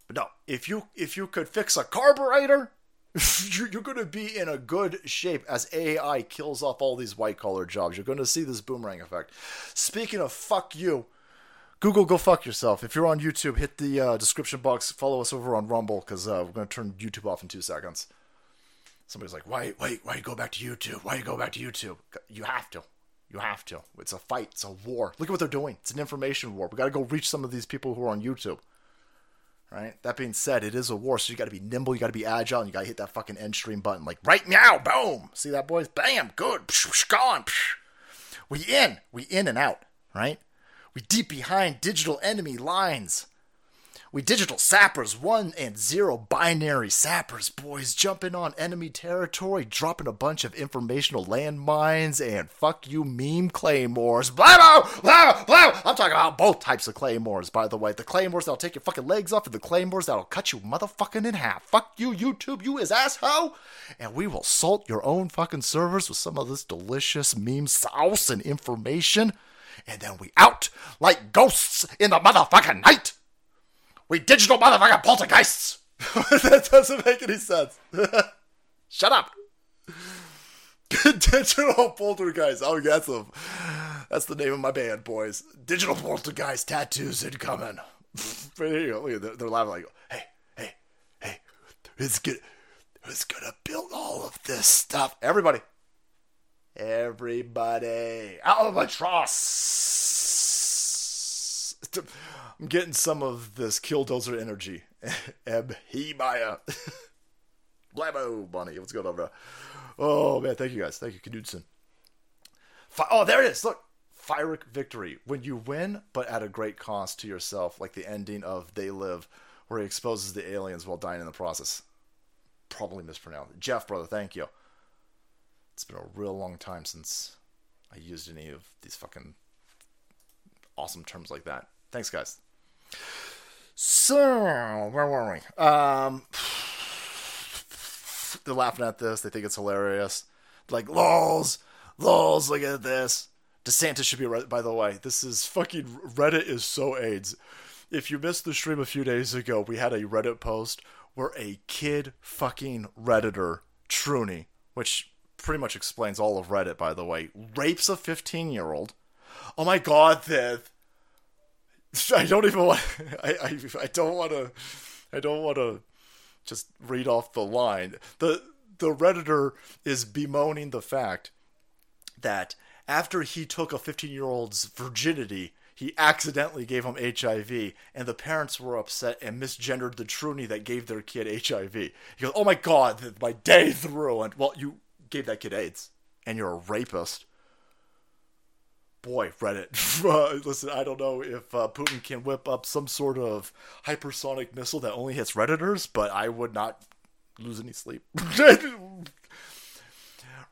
But no, if you if you could fix a carburetor, you're, going to be in a good shape as AI kills off all these white collar jobs. You're going to see this boomerang effect. Speaking of fuck you, Google, go fuck yourself. If you're on YouTube, hit the uh, description box. Follow us over on Rumble because uh, we're going to turn YouTube off in two seconds. Somebody's like, why, wait, why you go back to YouTube? Why you go back to YouTube? You have to. You have to. It's a fight. It's a war. Look at what they're doing. It's an information war. We got to go reach some of these people who are on YouTube. Right. That being said, it is a war, so you got to be nimble. You got to be agile, and you got to hit that fucking end stream button. Like right now, boom. See that, boys? Bam. Good. Psh, psh, gone. Psh. We in. We in and out. Right. We deep behind digital enemy lines. We digital sappers, one and zero binary sappers, boys, jumping on enemy territory, dropping a bunch of informational landmines and fuck you meme claymores. Blah, blah, blah. I'm talking about both types of claymores, by the way. The claymores that'll take your fucking legs off and the claymores that'll cut you motherfucking in half. Fuck you, YouTube, you is asshole. And we will salt your own fucking servers with some of this delicious meme sauce and information. And then we out like ghosts in the motherfucking night. We digital motherfucking poltergeists. that doesn't make any sense. Shut up. digital poltergeist. Oh, that's the that's the name of my band, boys. Digital poltergeist tattoos incoming. There you go. Look they're, they're laughing like, hey, hey, hey, who's gonna who's gonna build all of this stuff? Everybody. Everybody. Albatross. I'm getting some of this killdozer energy. Eb Ebhemia. Blabo, Bunny. What's going on, bro? Oh, man. Thank you, guys. Thank you, Knudsen. Fi- oh, there it is. Look. Fyric victory. When you win, but at a great cost to yourself, like the ending of They Live, where he exposes the aliens while dying in the process. Probably mispronounced. Jeff, brother, thank you. It's been a real long time since I used any of these fucking awesome terms like that. Thanks, guys. So, where were we? Um, they're laughing at this. They think it's hilarious. Like, lols, lols, look at this. DeSantis should be, by the way. This is fucking, Reddit is so AIDS. If you missed the stream a few days ago, we had a Reddit post where a kid fucking Redditor, Truny, which pretty much explains all of Reddit, by the way, rapes a 15 year old. Oh my god, Thith. I don't even want. I, I I don't want to. I don't want to just read off the line. the The redditor is bemoaning the fact that after he took a 15 year old's virginity, he accidentally gave him HIV, and the parents were upset and misgendered the Truny that gave their kid HIV. He goes, "Oh my god, my day's ruined." Well, you gave that kid AIDS, and you're a rapist boy, Reddit. Listen, I don't know if uh, Putin can whip up some sort of hypersonic missile that only hits Redditors, but I would not lose any sleep.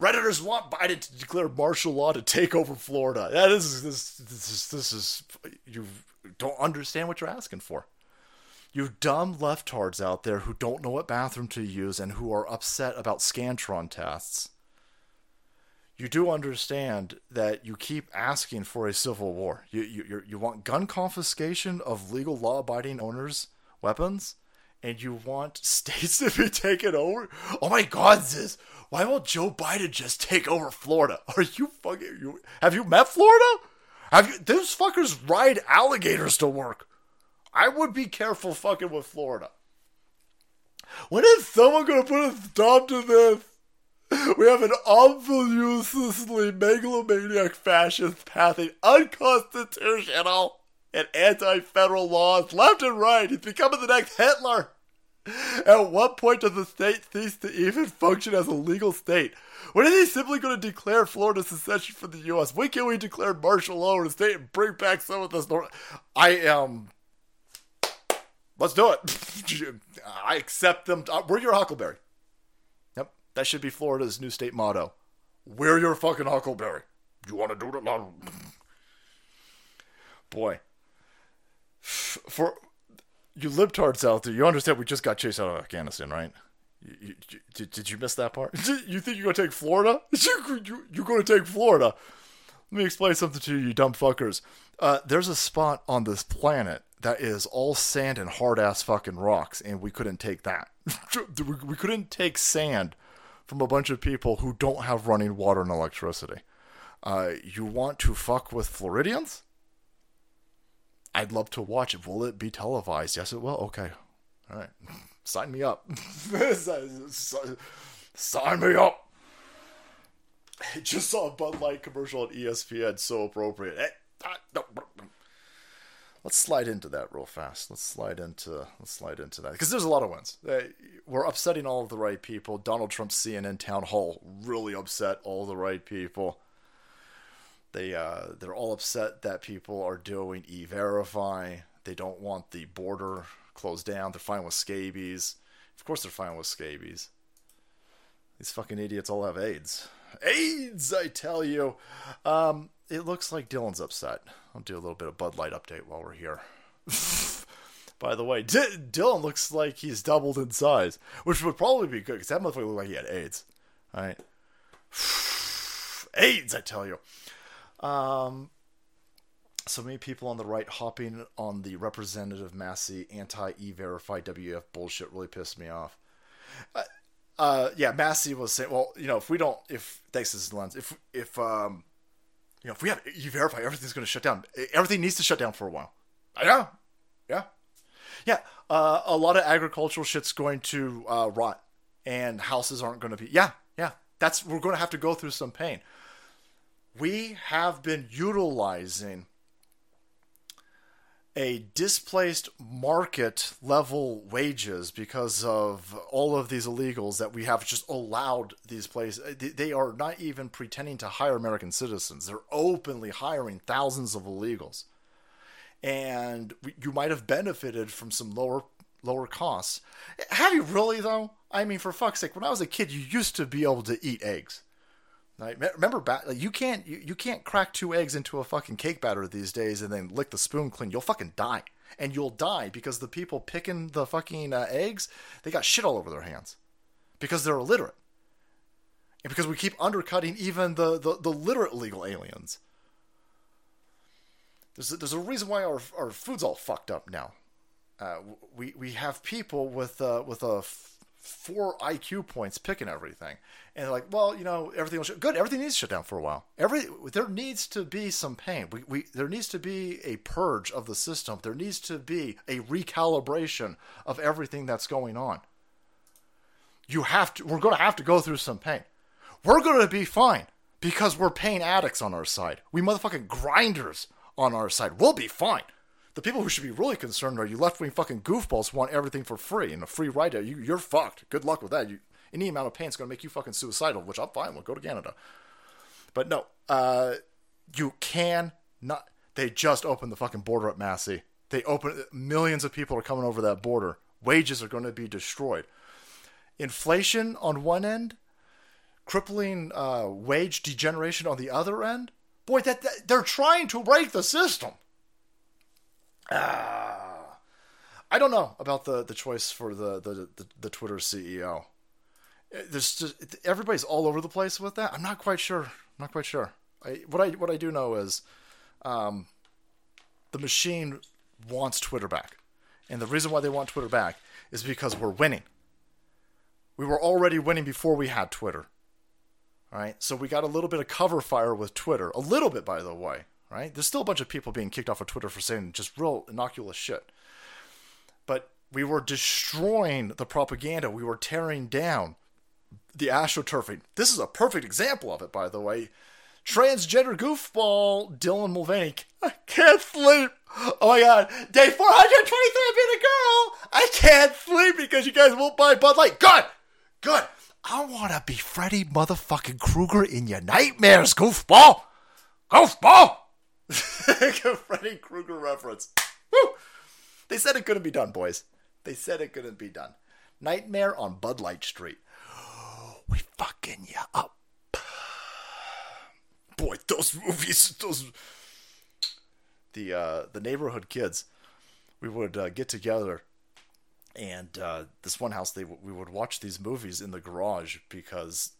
Redditors want Biden to declare martial law to take over Florida. This is this this is, this is you don't understand what you're asking for. You dumb leftards out there who don't know what bathroom to use and who are upset about Scantron tests you do understand that you keep asking for a civil war. You you you want gun confiscation of legal law-abiding owners' weapons, and you want states to be taken over. Oh my God, Ziz! Why won't Joe Biden just take over Florida? Are you fucking? You have you met Florida? Have you? Those fuckers ride alligators to work. I would be careful fucking with Florida. When is someone gonna put a stop to this? We have an obviously megalomaniac fascist passing unconstitutional and anti-federal laws left and right. He's becoming the next Hitler. At what point does the state cease to even function as a legal state? When is he simply going to declare Florida secession from the U.S.? When can we declare martial law in the state and bring back some of this? Nor- I am. Let's do it. I accept them. Uh, we're your Huckleberry. That should be Florida's new state motto. We're your fucking Huckleberry. You want to do it? Boy, for you libtards out there, you understand we just got chased out of Afghanistan, right? You, you, did, did you miss that part? You think you're going to take Florida? You, you, you're to take Florida. Let me explain something to you, you dumb fuckers. Uh, there's a spot on this planet that is all sand and hard ass fucking rocks, and we couldn't take that. we couldn't take sand from a bunch of people who don't have running water and electricity. Uh, you want to fuck with Floridians? I'd love to watch it. Will it be televised? Yes, it will. Okay. All right. Sign me up. Sign me up. I just saw a Bud Light commercial on ESPN. So appropriate. Let's slide into that real fast. Let's slide into let's slide into that because there's a lot of ones. We're upsetting all of the right people. Donald Trump's CNN town hall really upset all the right people. They uh, they're all upset that people are doing e-verify. They don't want the border closed down. They're fine with scabies. Of course, they're fine with scabies. These fucking idiots all have AIDS. AIDS, I tell you. Um, it looks like Dylan's upset. I'll do a little bit of Bud Light update while we're here. By the way, D- Dylan looks like he's doubled in size, which would probably be good because that motherfucker looked like he had AIDS. All right. AIDS, I tell you. Um, so many people on the right hopping on the Representative Massie anti e verify WF bullshit really pissed me off. Uh, uh, yeah, Massie was saying, well, you know, if we don't, if thanks to his lens, if if um, you know, if we have e-verify, everything's going to shut down. Everything needs to shut down for a while. Yeah, yeah, yeah. Uh, a lot of agricultural shit's going to uh, rot, and houses aren't going to be. Yeah, yeah. That's we're going to have to go through some pain. We have been utilizing a displaced market level wages because of all of these illegals that we have just allowed these places. Uh, they are not even pretending to hire American citizens. They're openly hiring thousands of illegals. And you might have benefited from some lower lower costs. Have you really though? I mean, for fuck's sake, when I was a kid, you used to be able to eat eggs. Like, remember like, you can't you, you can't crack two eggs into a fucking cake batter these days and then lick the spoon clean. You'll fucking die, and you'll die because the people picking the fucking uh, eggs they got shit all over their hands because they're illiterate, and because we keep undercutting even the the, the literate legal aliens. There's a, there's a reason why our our food's all fucked up now. Uh, we we have people with uh, with a four IQ points picking everything. And like, well, you know, everything was good. Everything needs to shut down for a while. Every there needs to be some pain. We, we there needs to be a purge of the system. There needs to be a recalibration of everything that's going on. You have to. We're going to have to go through some pain. We're going to be fine because we're pain addicts on our side. We motherfucking grinders on our side. We'll be fine. The people who should be really concerned are you left wing fucking goofballs who want everything for free and a free ride. You, you're fucked. Good luck with that. You, any amount of pain is going to make you fucking suicidal, which I'm fine with. Go to Canada. But no, uh, you can not. They just opened the fucking border at Massie. They open millions of people are coming over that border. Wages are going to be destroyed. Inflation on one end, crippling uh, wage degeneration on the other end. Boy, that, that they're trying to break the system. Ah, I don't know about the, the choice for the, the, the, the Twitter CEO. There's just everybody's all over the place with that. I'm not quite sure I'm not quite sure. I, what I what I do know is, um, the machine wants Twitter back, and the reason why they want Twitter back is because we're winning. We were already winning before we had Twitter. All right, so we got a little bit of cover fire with Twitter, a little bit, by the way. Right, there's still a bunch of people being kicked off of Twitter for saying just real innocuous shit. But we were destroying the propaganda. We were tearing down the astroturfing. This is a perfect example of it, by the way. Transgender goofball Dylan Mulvaney. I can't sleep. Oh my god. Day 423 being a girl. I can't sleep because you guys won't buy Bud Light. Good. Good. I want to be Freddy motherfucking Krueger in your nightmares, goofball. Goofball. Freddy Krueger reference. Woo. They said it couldn't be done, boys. They said it couldn't be done. Nightmare on Bud Light Street. We fucking you up. Boy, those movies, those the uh, the neighborhood kids, we would uh, get together, and uh, this one house they we would watch these movies in the garage because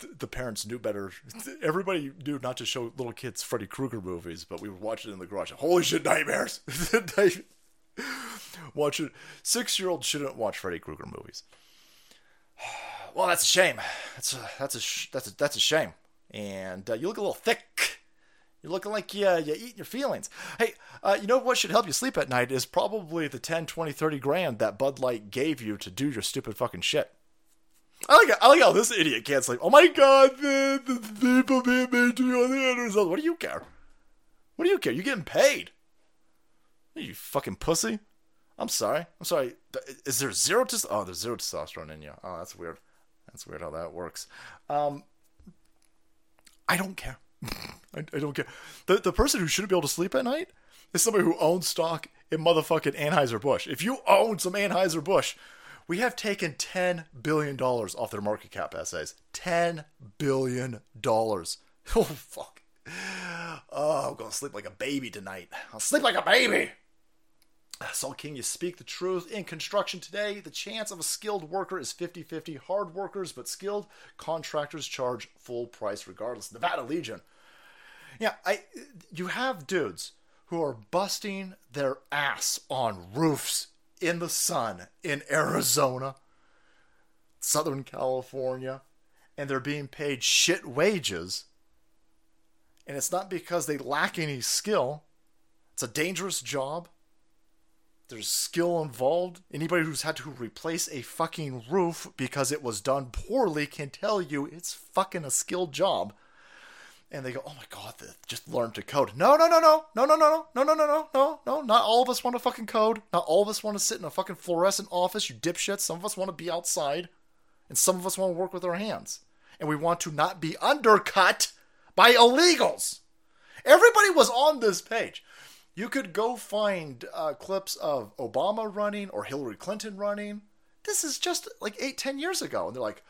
th- the parents knew better. Everybody knew not to show little kids Freddy Krueger movies, but we would watch it in the garage. Holy shit, nightmares! watch it. Six year olds shouldn't watch Freddy Krueger movies. Well, that's a shame. That's a, that's a sh- that's a, that's a shame. And uh, you look a little thick. You're looking like you, you eating your feelings. Hey, uh, you know what should help you sleep at night is probably the 10, 20, 30 grand that Bud Light gave you to do your stupid fucking shit. I like, I like how this idiot can't sleep. Oh my god, the, the people being made to me on the internet. What do you care? What do you care? You're getting paid. You fucking pussy. I'm sorry. I'm sorry. Is there zero testosterone? Oh, there's zero testosterone in you. Oh, that's weird. That's weird how that works. Um, I don't care. I, I, don't care. The the person who shouldn't be able to sleep at night is somebody who owns stock in motherfucking Anheuser Busch. If you own some Anheuser Busch, we have taken ten billion dollars off their market cap essays. Ten billion dollars. Oh fuck. Oh, I'm gonna sleep like a baby tonight. I'll sleep like a baby. Saul King, you speak the truth. In construction today, the chance of a skilled worker is 50 50. Hard workers, but skilled contractors charge full price regardless. Nevada Legion. Yeah, I you have dudes who are busting their ass on roofs in the sun in Arizona, Southern California, and they're being paid shit wages. And it's not because they lack any skill. It's a dangerous job there's skill involved. Anybody who's had to replace a fucking roof because it was done poorly can tell you it's fucking a skilled job. And they go, "Oh my god, just learn to code." No, no, no, no, no, no, no, no, no, no, no, no, no. Not all of us want to fucking code. Not all of us want to sit in a fucking fluorescent office. You dipshits. Some of us want to be outside, and some of us want to work with our hands. And we want to not be undercut by illegals. Everybody was on this page. You could go find uh, clips of Obama running or Hillary Clinton running. This is just like eight, ten years ago, and they're like,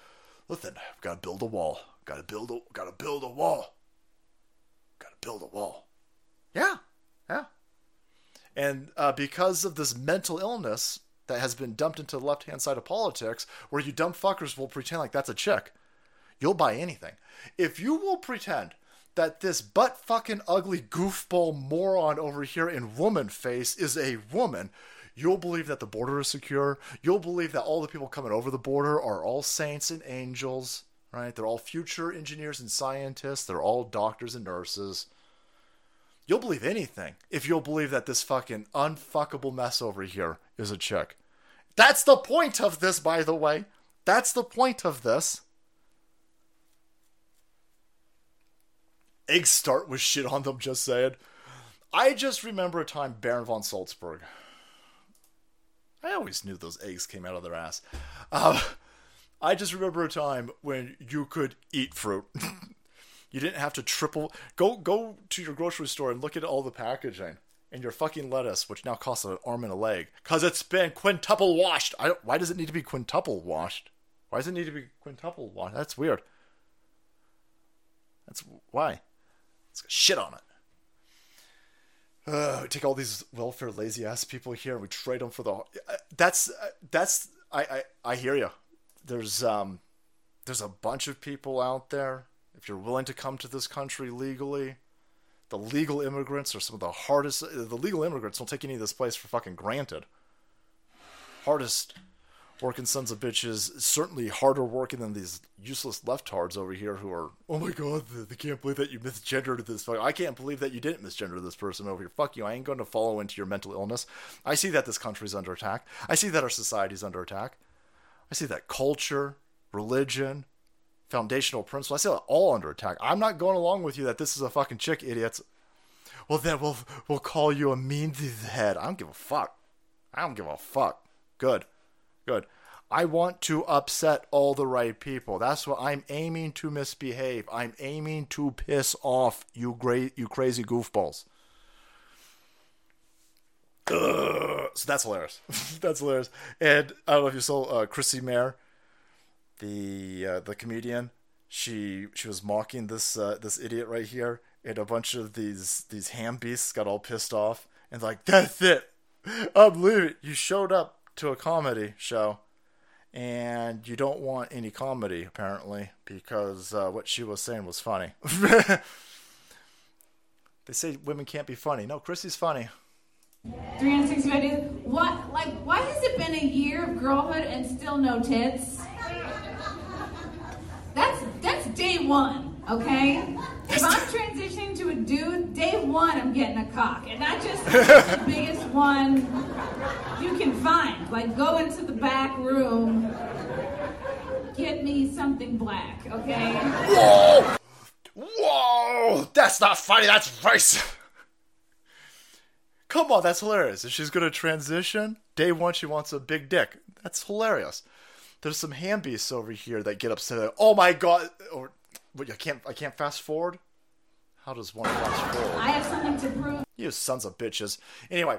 "Listen, I've got to build a wall. Got to build a, got to build a wall. Build a wall." Yeah, yeah. And uh, because of this mental illness that has been dumped into the left hand side of politics, where you dumb fuckers will pretend like that's a chick, you'll buy anything. If you will pretend that this butt fucking ugly goofball moron over here in woman face is a woman, you'll believe that the border is secure. You'll believe that all the people coming over the border are all saints and angels, right? They're all future engineers and scientists. They're all doctors and nurses. You'll believe anything if you'll believe that this fucking unfuckable mess over here is a chick. That's the point of this, by the way. That's the point of this. eggs start with shit on them, just saying. I just remember a time Baron von Salzburg. I always knew those eggs came out of their ass. Uh, I just remember a time when you could eat fruit. you didn't have to triple go go to your grocery store and look at all the packaging and your fucking lettuce, which now costs an arm and a leg, because it's been quintuple washed. I why does it need to be quintuple washed? Why does it need to be quintuple washed? That's weird. That's why. It's got shit on it. Uh, we take all these welfare lazy ass people here and we trade them for the. Uh, that's uh, that's I, I I hear you. There's um there's a bunch of people out there if you're willing to come to this country legally, the legal immigrants are some of the hardest. The legal immigrants don't take any of this place for fucking granted. Hardest working sons of bitches, certainly harder working than these useless leftards over here who are, oh my god, they can't believe that you misgendered this. I can't believe that you didn't misgender this person over here. Fuck you. I ain't going to follow into your mental illness. I see that this country's under attack. I see that our society's under attack. I see that culture, religion, foundational principle. I that all under attack. I'm not going along with you that this is a fucking chick, idiots. Well, then we'll we'll call you a mean head. I don't give a fuck. I don't give a fuck. Good, good. I want to upset all the right people. That's what I'm aiming to misbehave. I'm aiming to piss off you great you crazy goofballs. Ugh. So that's hilarious. that's hilarious. And I don't know if you saw uh, Chrissie Mayr, the uh, the comedian. She she was mocking this uh, this idiot right here, and a bunch of these these ham beasts got all pissed off and like that's it. I'm leaving. You showed up to a comedy show, and you don't want any comedy apparently because uh, what she was saying was funny. they say women can't be funny. No, Chrissie's funny. 365 days. What? Like, why has it been a year of girlhood and still no tits? That's that's day one, okay? If I'm transitioning to a dude, day one I'm getting a cock, and not just the biggest one you can find. Like, go into the back room, get me something black, okay? Whoa! Whoa! That's not funny. That's racist. Come on, that's hilarious. If she's gonna transition, day one she wants a big dick. That's hilarious. There's some ham beasts over here that get upset. Oh my god! Or wait, I can't. I can't fast forward. How does one fast forward? I have something to prove. You sons of bitches. Anyway,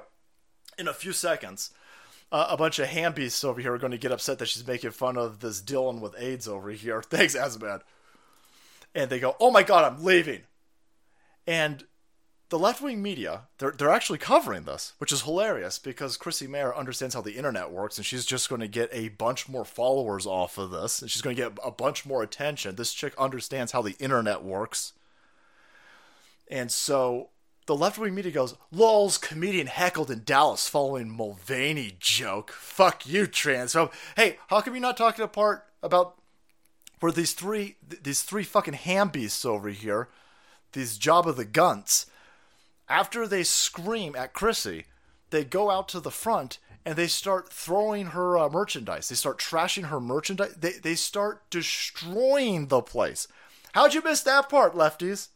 in a few seconds, uh, a bunch of ham beasts over here are going to get upset that she's making fun of this Dylan with AIDS over here. Thanks, Azabad. And they go, "Oh my god, I'm leaving." And the left wing media, they're, they're actually covering this, which is hilarious because Chrissie Mayr understands how the internet works and she's just going to get a bunch more followers off of this and she's going to get a bunch more attention. This chick understands how the internet works. And so the left wing media goes, LOL's comedian heckled in Dallas following Mulvaney joke. Fuck you, transphobe. Hey, how come you're not talking apart about where these three these three fucking ham beasts over here, these Jabba the Gunts, after they scream at Chrissie, they go out to the front and they start throwing her uh, merchandise. They start trashing her merchandise. They, they start destroying the place. How'd you miss that part, lefties?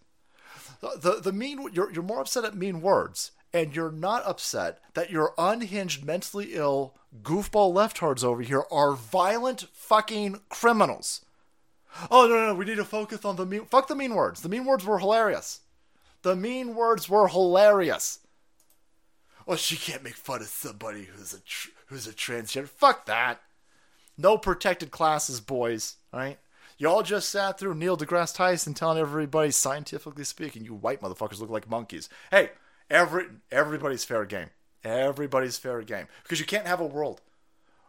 The, the, the mean you're, you're more upset at mean words, and you're not upset that your unhinged, mentally ill, goofball leftards over here are violent fucking criminals. Oh no, no, no, we need to focus on the mean. Fuck the mean words. The mean words were hilarious. The mean words were hilarious. Well, she can't make fun of somebody who's a tr- who's a transgender. Fuck that. No protected classes, boys. All right. Y'all just sat through Neil deGrasse Tyson telling everybody, scientifically speaking, you white motherfuckers look like monkeys. Hey, every everybody's fair game. Everybody's fair game because you can't have a world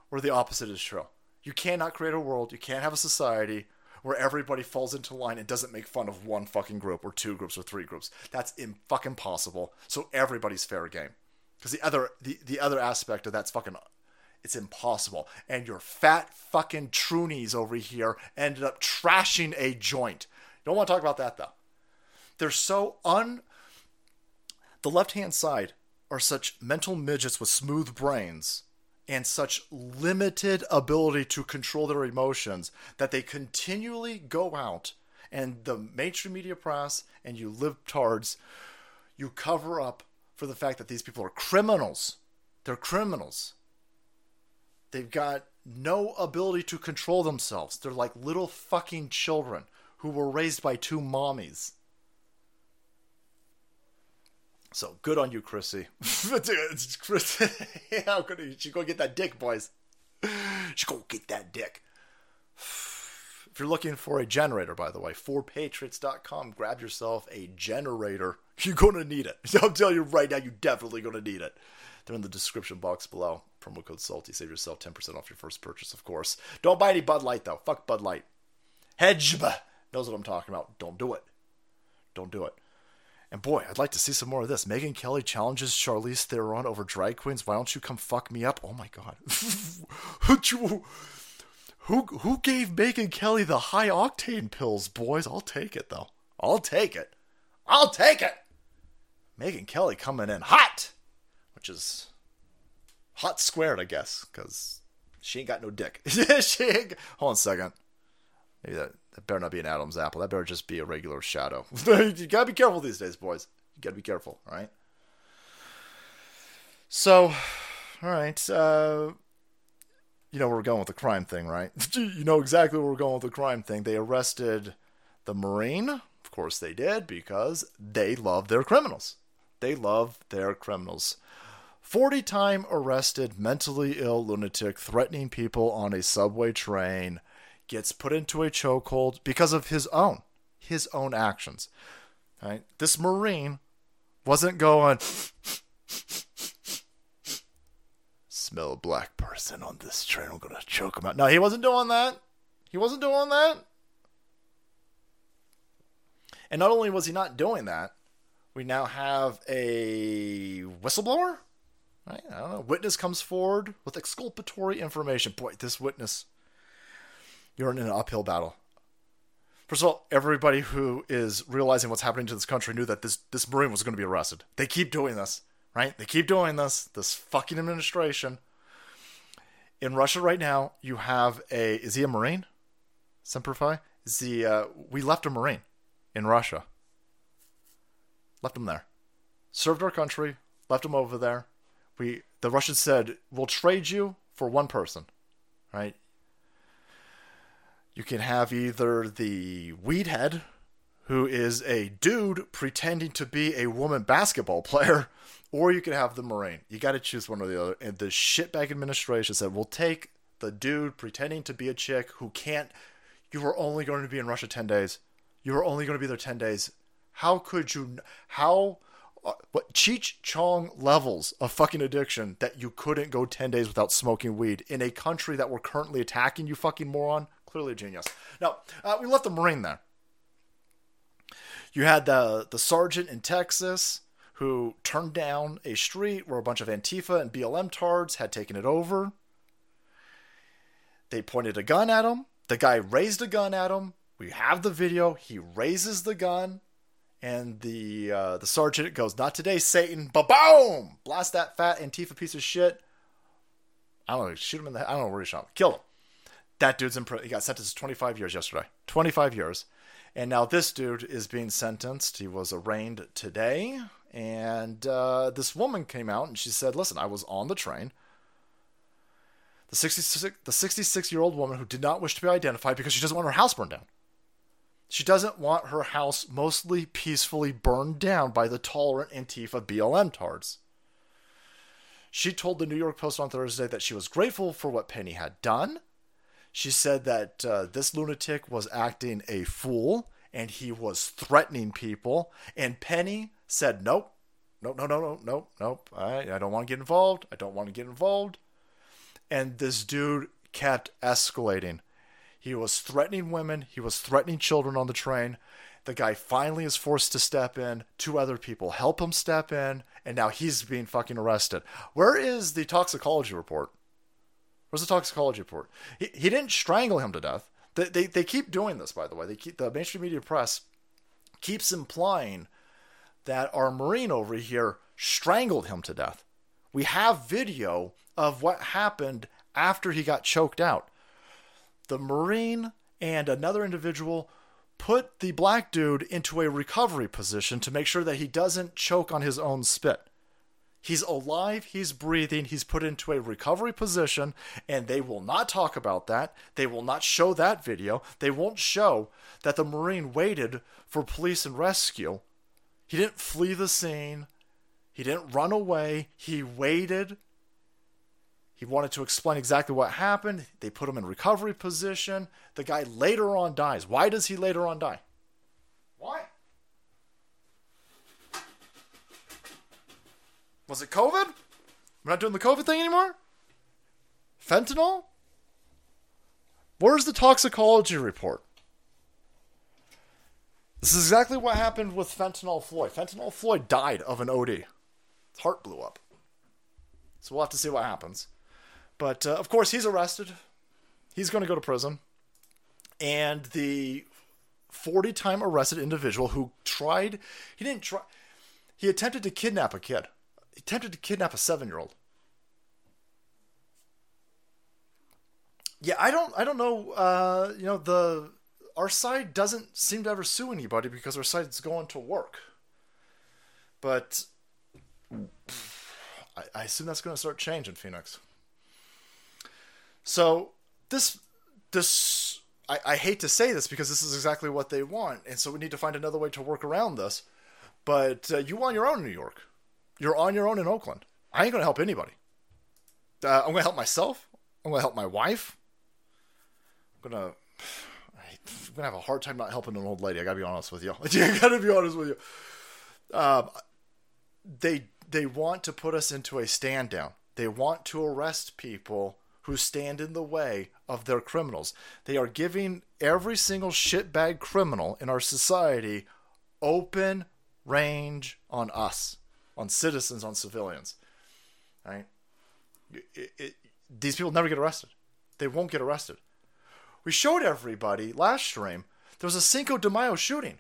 where the opposite is true. You cannot create a world. You can't have a society where everybody falls into line and doesn't make fun of one fucking group or two groups or three groups. That's in fucking possible. So everybody's fair game. Because the other the, the other aspect of that's fucking it's impossible. And your fat fucking troonies over here ended up trashing a joint. Don't want to talk about that though. They're so un the left hand side are such mental midgets with smooth brains and such limited ability to control their emotions that they continually go out and the mainstream media press and you libtards, you cover up for the fact that these people are criminals. They're criminals. They've got no ability to control themselves. They're like little fucking children who were raised by two mommies. So good on you, Chrissie. Chrissie, how could? She go get that dick, boys. She go get that dick. If you're looking for a generator, by the way, 4patriots.com, grab yourself a generator. You're to need it. I'm telling you right now, you're definitely to need it. They're in the description box below. Promo code SALTY. Save yourself 10% off your first purchase, of course. Don't buy any Bud Light, though. Fuck Bud Light. Hedge knows what I'm talking about. Don't do it. Don't do it. And boy, I'd like to see some more of this. Megyn Kelly challenges Charlize Theron over drag queens. Why don't you come fuck me up? Oh my god. who, who gave Megyn Kelly the high octane pills, boys? I'll take it though. I'll take it. I'll take it. Megyn Kelly coming in hot, which is hot squared, I guess, because she ain't got no dick. she ain't, hold on a second. Maybe that, that better not be an Adam's apple. That better just be a regular shadow. you gotta be careful these days, boys. You gotta be careful, all right? So, all right. Uh, you know where we're going with the crime thing, right? you know exactly where we're going with the crime thing. They arrested the Marine. Of course they did, because they love their criminals. They love their criminals. 40 time arrested mentally ill lunatic threatening people on a subway train gets put into a chokehold because of his own his own actions. Right? This marine wasn't going smell a black person on this train. I'm gonna choke him out. No, he wasn't doing that. He wasn't doing that. And not only was he not doing that, we now have a whistleblower. Right? I don't know. Witness comes forward with exculpatory information. Boy, this witness, you're in an uphill battle. First of all, everybody who is realizing what's happening to this country knew that this this marine was going to be arrested. They keep doing this, right? They keep doing this. This fucking administration. In Russia right now, you have a is he a marine? Semper Fi? Is he? Uh, we left a marine in Russia. Left him there. Served our country. Left him over there. We the Russians said we'll trade you for one person, right? You can have either the weed head, who is a dude pretending to be a woman basketball player, or you can have the Marine. You got to choose one or the other. And the shitbag administration said, we'll take the dude pretending to be a chick who can't. You are only going to be in Russia 10 days. You are only going to be there 10 days. How could you. How. Uh, what Cheech Chong levels of fucking addiction that you couldn't go 10 days without smoking weed in a country that we're currently attacking, you fucking moron? Clearly a genius. Now, uh, we left the Marine there. You had the the sergeant in Texas who turned down a street where a bunch of Antifa and BLM tards had taken it over. They pointed a gun at him. The guy raised a gun at him. We have the video. He raises the gun, and the uh, the sergeant goes, "Not today, Satan!" Ba boom! Blast that fat Antifa piece of shit. I don't know. Shoot him in the. I don't know where he shot him. Kill him. That dude's in prison. He got sentenced to 25 years yesterday. 25 years. And now this dude is being sentenced. He was arraigned today. And uh, this woman came out and she said, Listen, I was on the train. The 66, the 66 year old woman who did not wish to be identified because she doesn't want her house burned down. She doesn't want her house mostly peacefully burned down by the tolerant Antifa BLM tards. She told the New York Post on Thursday that she was grateful for what Penny had done she said that uh, this lunatic was acting a fool and he was threatening people. And Penny said, Nope, nope, no, no, no, nope, nope. I, I don't want to get involved. I don't want to get involved. And this dude kept escalating. He was threatening women, he was threatening children on the train. The guy finally is forced to step in. Two other people help him step in, and now he's being fucking arrested. Where is the toxicology report? Where's the toxicology report? He, he didn't strangle him to death. They, they, they keep doing this, by the way. They keep the mainstream media press keeps implying that our Marine over here strangled him to death. We have video of what happened after he got choked out. The Marine and another individual put the black dude into a recovery position to make sure that he doesn't choke on his own spit. He's alive, he's breathing, he's put into a recovery position, and they will not talk about that. They will not show that video. They won't show that the Marine waited for police and rescue. He didn't flee the scene, he didn't run away, he waited. He wanted to explain exactly what happened. They put him in recovery position. The guy later on dies. Why does he later on die? Why? Was it COVID? We're not doing the COVID thing anymore? Fentanyl? Where's the toxicology report? This is exactly what happened with Fentanyl Floyd. Fentanyl Floyd died of an OD. His heart blew up. So we'll have to see what happens. But uh, of course, he's arrested. He's going to go to prison. And the 40 time arrested individual who tried, he didn't try, he attempted to kidnap a kid. Attempted to kidnap a seven year old. Yeah, I don't, I don't know. Uh, you know, the our side doesn't seem to ever sue anybody because our side's going to work. But I, I assume that's going to start changing, Phoenix. So this this I, I hate to say this because this is exactly what they want, and so we need to find another way to work around this. But uh, you want your own New York. You're on your own in Oakland. I ain't going to help anybody. Uh, I'm going to help myself. I'm going to help my wife. I'm going to. I'm gonna have a hard time not helping an old lady. I gotta be honest with you. I gotta be honest with you. Um, they they want to put us into a stand down. They want to arrest people who stand in the way of their criminals. They are giving every single shitbag criminal in our society open range on us, on citizens, on civilians. Right? It, it, these people never get arrested. They won't get arrested. We showed everybody last stream there was a Cinco de Mayo shooting.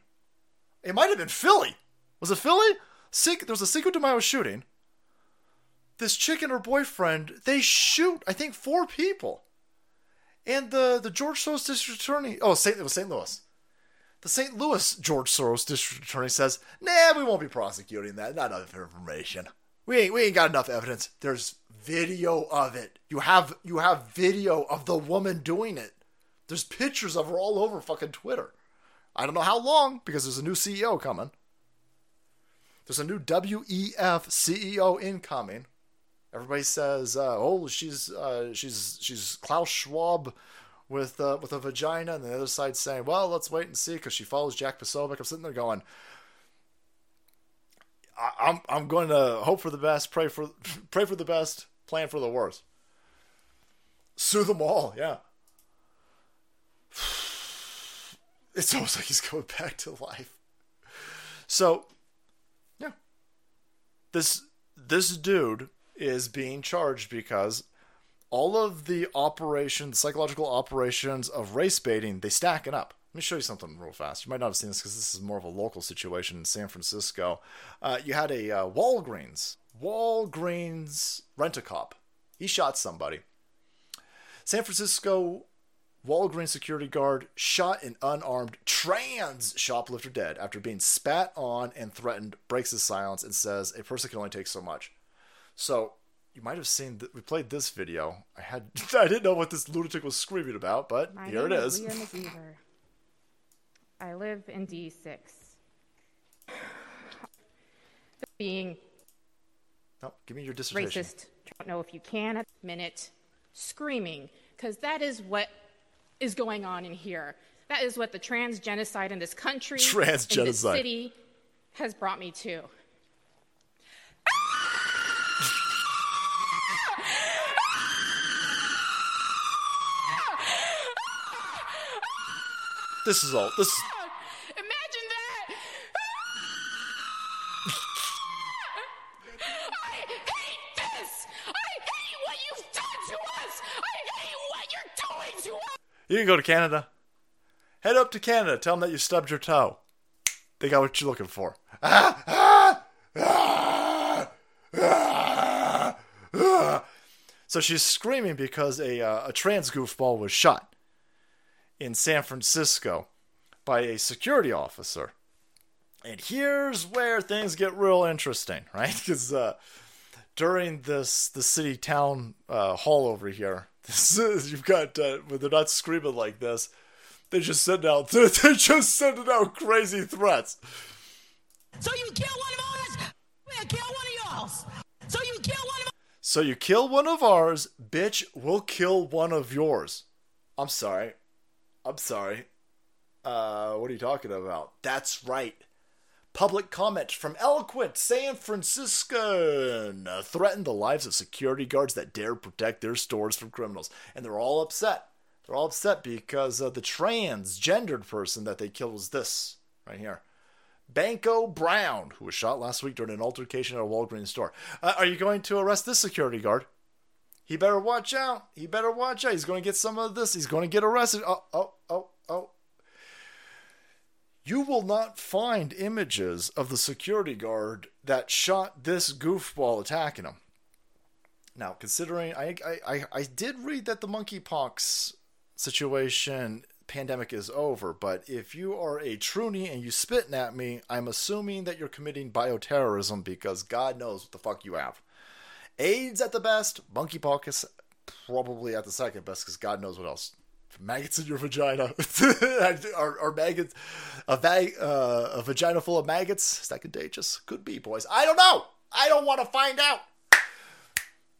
It might have been Philly. Was it Philly? Cin- there was a Cinco de Mayo shooting. This chick and her boyfriend, they shoot, I think, four people. And the, the George Soros district attorney, oh, St. it was St. Louis. The St. Louis George Soros district attorney says, nah, we won't be prosecuting that. Not enough information. We ain't, we ain't got enough evidence. There's video of it. You have you have video of the woman doing it. There's pictures of her all over fucking Twitter. I don't know how long because there's a new CEO coming. There's a new WEF CEO incoming. Everybody says, uh, "Oh, she's uh, she's she's Klaus Schwab with uh, with a vagina," and the other side saying, "Well, let's wait and see," because she follows Jack Posobiec. I'm sitting there going, "I'm I'm going to hope for the best, pray for pray for the best, plan for the worst, sue them all." Yeah, it's almost like he's going back to life. So, yeah, this this dude is being charged because all of the operations, psychological operations of race baiting, they stack it up. Let me show you something real fast. You might not have seen this because this is more of a local situation in San Francisco. Uh, you had a uh, Walgreens, Walgreens rent a cop. He shot somebody. San Francisco Walgreens security guard shot an unarmed trans shoplifter dead after being spat on and threatened, breaks his silence, and says a person can only take so much. So you might have seen that we played this video. I had I didn't know what this lunatic was screaming about, but My here it is. Leah McGeever. I live in D6. Being no, give me your dissertation. racist, don't know if you can at the minute, screaming, because that is what is going on in here. That is what the trans genocide in this country, in this Transgenocide. city, has brought me to. This is all. This is Imagine that! I hate this! I hate what you've done to us! I hate what you're doing to us! You can go to Canada. Head up to Canada. Tell them that you stubbed your toe. They got what you're looking for. Ah, ah, ah, ah, ah. So she's screaming because a, uh, a trans goofball was shot in San Francisco by a security officer. And here's where things get real interesting, right? Because uh, during this the city town uh, hall over here, this is, you've got uh, when they're not screaming like this, they just send out they're just sending out crazy threats. So you kill one of ours, we'll kill one of yours. So you kill one of So you kill one of ours, bitch, we'll kill one of yours. I'm sorry. I'm sorry. Uh, what are you talking about? That's right. Public comment from eloquent San Franciscan uh, threatened the lives of security guards that dare protect their stores from criminals, and they're all upset. They're all upset because uh, the transgendered person that they killed was this, right here. Banko Brown, who was shot last week during an altercation at a Walgreens store. Uh, are you going to arrest this security guard? He better watch out. He better watch out. He's going to get some of this. He's going to get arrested. Oh, oh, oh, oh. You will not find images of the security guard that shot this goofball attacking him. Now, considering I, I, I did read that the monkeypox situation pandemic is over, but if you are a troonie and you spitting at me, I'm assuming that you're committing bioterrorism because God knows what the fuck you have. AIDS at the best, monkeypox probably at the second best because God knows what else. Maggots in your vagina. are, are maggots a, va- uh, a vagina full of maggots? Is that contagious? Could be, boys. I don't know. I don't want to find out.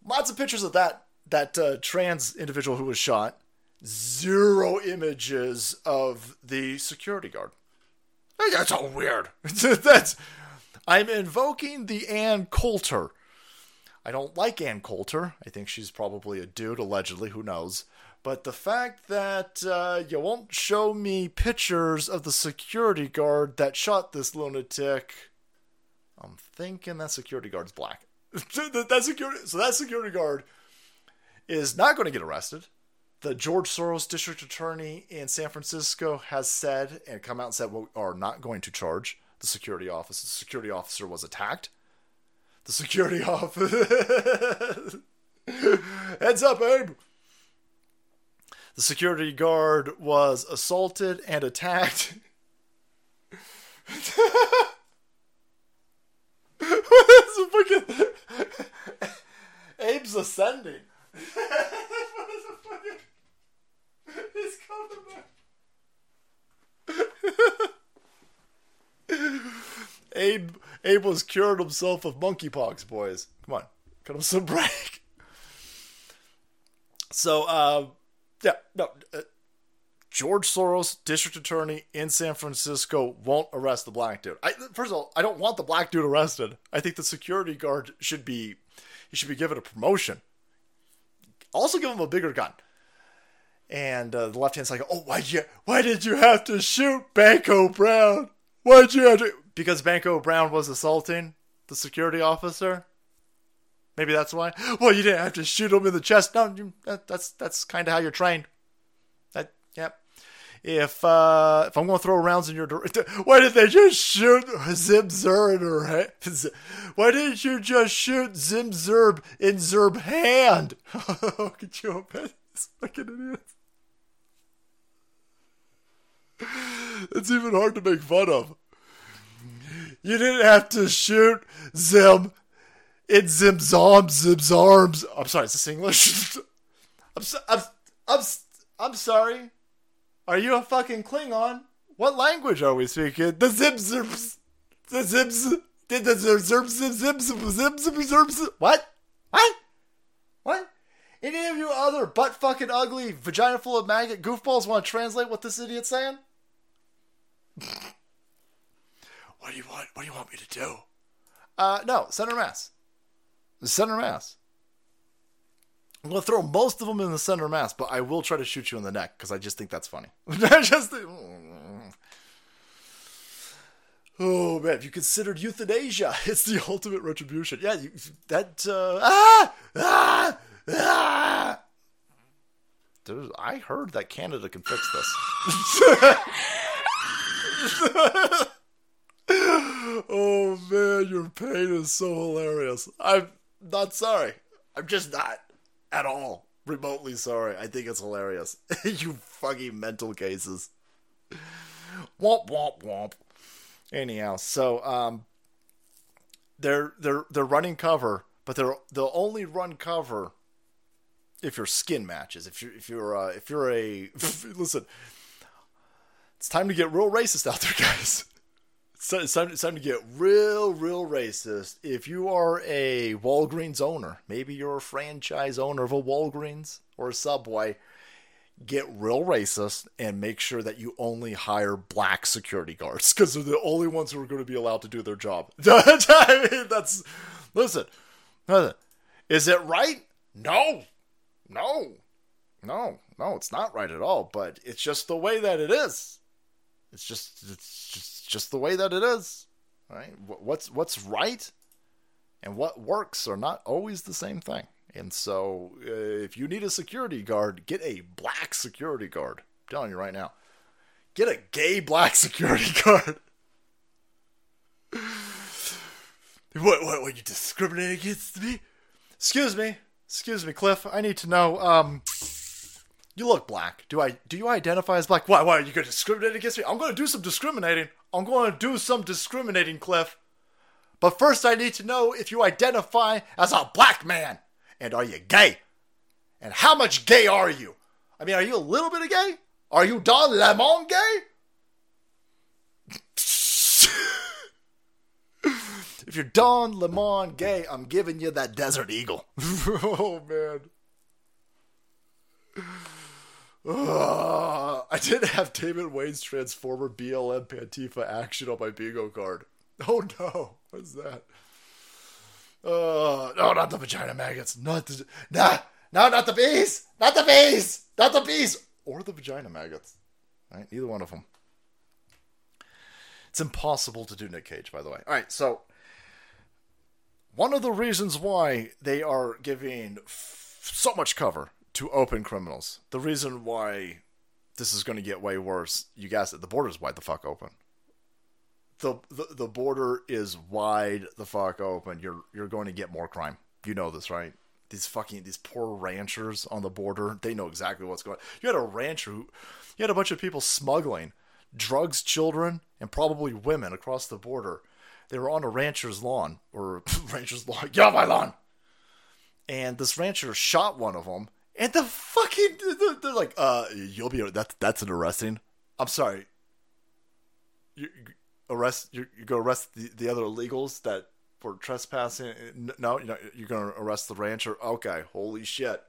Lots of pictures of that that uh, trans individual who was shot. Zero images of the security guard. That's all weird. That's I'm invoking the Ann Coulter. I don't like Ann Coulter. I think she's probably a dude, allegedly. Who knows? But the fact that uh, you won't show me pictures of the security guard that shot this lunatic, I'm thinking that security guard's black. that security, so that security guard is not going to get arrested. The George Soros district attorney in San Francisco has said and come out and said we are not going to charge the security officer. The security officer was attacked. The security officer. Heads up, Abe. The security guard was assaulted and attacked. what is fucking Abe's ascending. what is the fucking He's coming back. Abe Abe was cured himself of monkeypox, boys. Come on. Cut him some break. So uh yeah, no uh, George Soros, district attorney in San Francisco, won't arrest the black dude. I, first of all, I don't want the black dude arrested. I think the security guard should be he should be given a promotion. Also, give him a bigger gun. And uh, the left hand side, oh, why you? Why did you have to shoot Banko Brown? Why'd you have to? Because Banko Brown was assaulting the security officer. Maybe that's why. Well, you didn't have to shoot him in the chest. No, you, that, that's that's kind of how you're trained. That, yep if uh, if I'm to throw rounds in your direction, why did they just shoot Zim Zerb? Why didn't you just shoot Zim Zerb in Zerb hand? Could you imagine fucking idiot? It's even hard to make fun of. You didn't have to shoot Zim in Zim's arms, Zim's arms. I'm sorry, is this English? I'm, so, I'm, I'm, I'm sorry. Are you a fucking Klingon? What language are we speaking? The zibs, the zibs, Did the zibs, zibs, zibs, zibs, What? What? What? Any of you other butt fucking ugly, vagina full of maggot goofballs want to translate what this idiot's saying? what do you want? What do you want me to do? Uh, no, center mass. Center mass. I'm gonna throw most of them in the center mass, but I will try to shoot you in the neck because I just think that's funny. just oh man, if you considered euthanasia, it's the ultimate retribution. Yeah, you, that uh, ah ah ah. There's, I heard that Canada can fix this. oh man, your pain is so hilarious. I'm not sorry. I'm just not at all remotely sorry. I think it's hilarious. you fucking mental cases. Womp womp womp. Anyhow, so um, they're they're they're running cover, but they're they'll only run cover if you're skin matches. If you're if you're uh, if you're a listen, it's time to get real racist out there, guys it's, time, it's time to get real, real racist. If you are a Walgreens owner, maybe you're a franchise owner of a Walgreens or a Subway, get real racist and make sure that you only hire black security guards because they're the only ones who are going to be allowed to do their job. I mean, that's listen, listen. Is it right? No, no, no, no. It's not right at all. But it's just the way that it is. It's just it's just just the way that it is. Right? What's what's right and what works are not always the same thing. And so, uh, if you need a security guard, get a black security guard. I'm telling you right now. Get a gay black security guard. what, what, what, you discriminate against me? Excuse me. Excuse me, Cliff. I need to know, um, you look black. Do I, do you identify as black? Why, why are you to discriminate against me? I'm to do some discriminating. I'm to do some discriminating, Cliff. But first, I need to know if you identify as a black man. And are you gay? And how much gay are you? I mean, are you a little bit of gay? Are you Don Lemon gay? if you're Don Lemon gay, I'm giving you that Desert Eagle. oh, man. Uh, I didn't have David Wayne's Transformer BLM Pantifa action on my bingo card. Oh no, what's that? Uh, no, not the vagina maggots. Not the, nah, no, not the bees. Not the bees. Not the bees. Or the vagina maggots. Right? Neither one of them. It's impossible to do Nick Cage, by the way. All right, so one of the reasons why they are giving f- so much cover to open criminals, the reason why this is going to get way worse, you guys, the border's wide the fuck open the, the the border is wide the fuck open. You're you're going to get more crime. You know this, right? These fucking these poor ranchers on the border, they know exactly what's going on. You had a rancher who you had a bunch of people smuggling drugs, children, and probably women across the border. They were on a rancher's lawn or rancher's lawn. Get off my lawn! And this rancher shot one of them. And the fucking they're, like, uh, you'll be that's that's an arresting. I'm sorry. You, arrest you you go arrest the, the other illegals that were trespassing. No, you know you're gonna arrest the rancher. Okay, holy shit.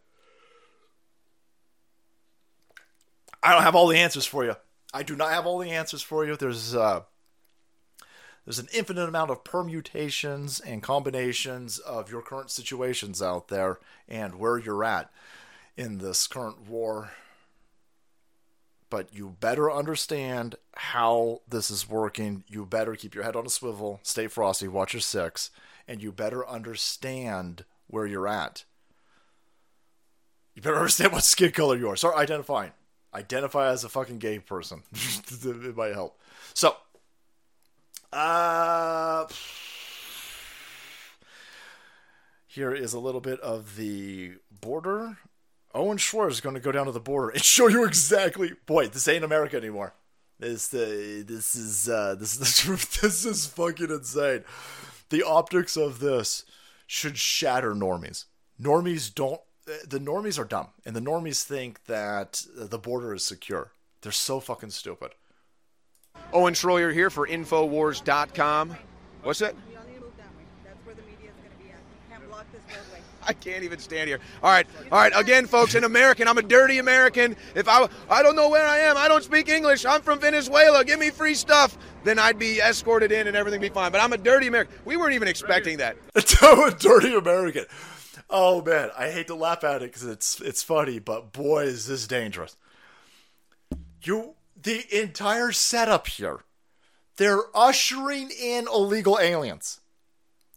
I don't have all the answers for you. I do not have all the answers for you. There's uh, there's an infinite amount of permutations and combinations of your current situations out there and where you're at in this current war but you better understand how this is working. You better keep your head on a swivel, stay frosty, watch your six, and you better understand where you're at. You better understand what skin color you are. Start identifying. Identify as a fucking gay person. it might help. So, uh, here is a little bit of the border Owen Schroyer is going to go down to the border and show you exactly. Boy, this ain't America anymore. This the this is uh, this is the truth. This is fucking insane. The optics of this should shatter normies. Normies don't. The normies are dumb, and the normies think that the border is secure. They're so fucking stupid. Owen Schroyer here for Infowars.com. What's that? I can't even stand here. All right, all right. Again, folks, an American. I'm a dirty American. If I, I don't know where I am. I don't speak English. I'm from Venezuela. Give me free stuff. Then I'd be escorted in and everything be fine. But I'm a dirty American. We weren't even expecting that. a dirty American. Oh man, I hate to laugh at it because it's it's funny, but boy, is this dangerous. You, the entire setup here, they're ushering in illegal aliens.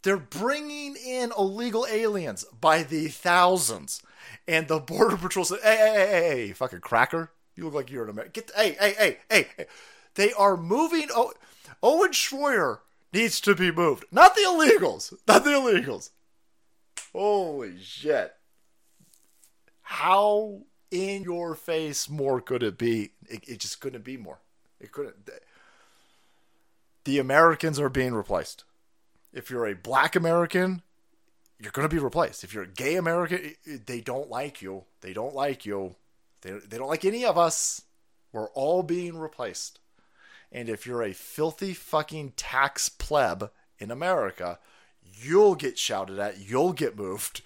They're bringing in illegal aliens by the thousands. And the Border Patrol said, hey, hey, hey, hey, hey, fucking cracker. You look like you're an American. Get the, hey, hey, hey, hey, hey. They are moving. Oh, Owen Schroyer needs to be moved. Not the illegals. Not the illegals. Holy shit. How in your face more could it be? It, it just couldn't be more. It couldn't. The Americans are being replaced. If you're a black American, you're going to be replaced. If you're a gay American, they don't like you. They don't like you. They, they don't like any of us. We're all being replaced. And if you're a filthy fucking tax pleb in America, you'll get shouted at. You'll get moved.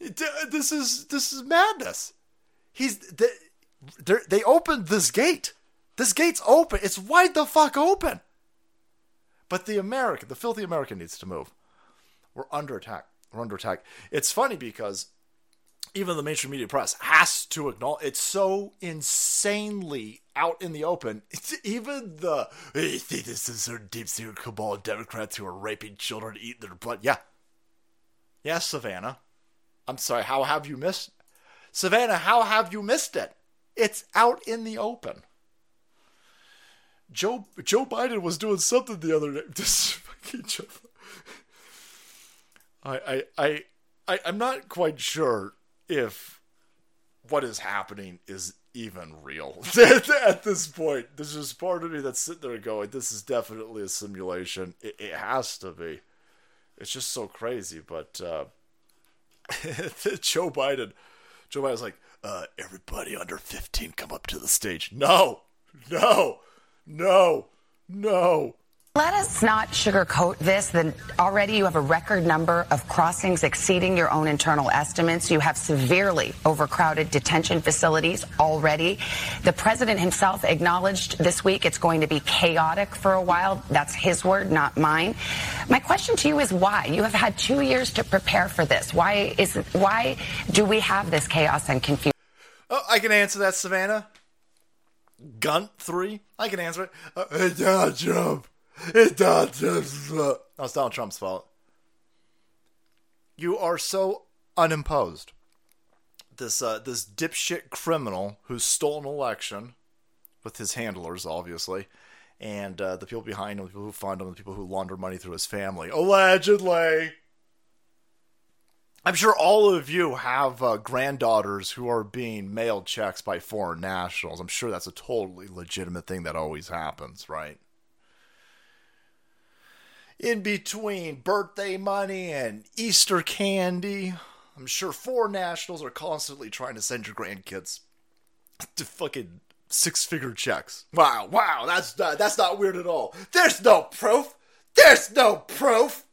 This is this is madness. He's they, they opened this gate. This gate's open. It's wide the fuck open. But the American, the filthy American needs to move. We're under attack. We're under attack. It's funny because even the mainstream media press has to acknowledge it's so insanely out in the open. It's even the think this is a deep secret cabal of Democrats who are raping children, eating their blood. Yeah, yeah, Savannah. I'm sorry. How have you missed, Savannah? How have you missed it? It's out in the open. Joe Joe Biden was doing something the other day. This fucking Joe. I I I. I, I'm not quite sure if what is happening is even real at this point. There's just part of me that's sitting there going, "This is definitely a simulation. It, it has to be." It's just so crazy. But uh, Joe Biden, Joe Biden's like, uh, "Everybody under 15, come up to the stage." No, no, no, no. Let us not sugarcoat this. That already you have a record number of crossings exceeding your own internal estimates. You have severely overcrowded detention facilities already. The president himself acknowledged this week it's going to be chaotic for a while. That's his word, not mine. My question to you is why? You have had two years to prepare for this. Why is why do we have this chaos and confusion? Oh, I can answer that, Savannah. Gunt three. I can answer it. Uh, hey, Donald Trump. It's Donald Trump's fault. No, it's Donald Trump's fault. You are so unimposed. This uh, this dipshit criminal who stole an election with his handlers, obviously, and uh, the people behind him, the people who fund him, the people who launder money through his family, allegedly. I'm sure all of you have uh, granddaughters who are being mailed checks by foreign nationals. I'm sure that's a totally legitimate thing that always happens, right? in between birthday money and Easter candy. I'm sure foreign nationals are constantly trying to send your grandkids to fucking six figure checks. Wow, wow, that's not, that's not weird at all. There's no proof. There's no proof.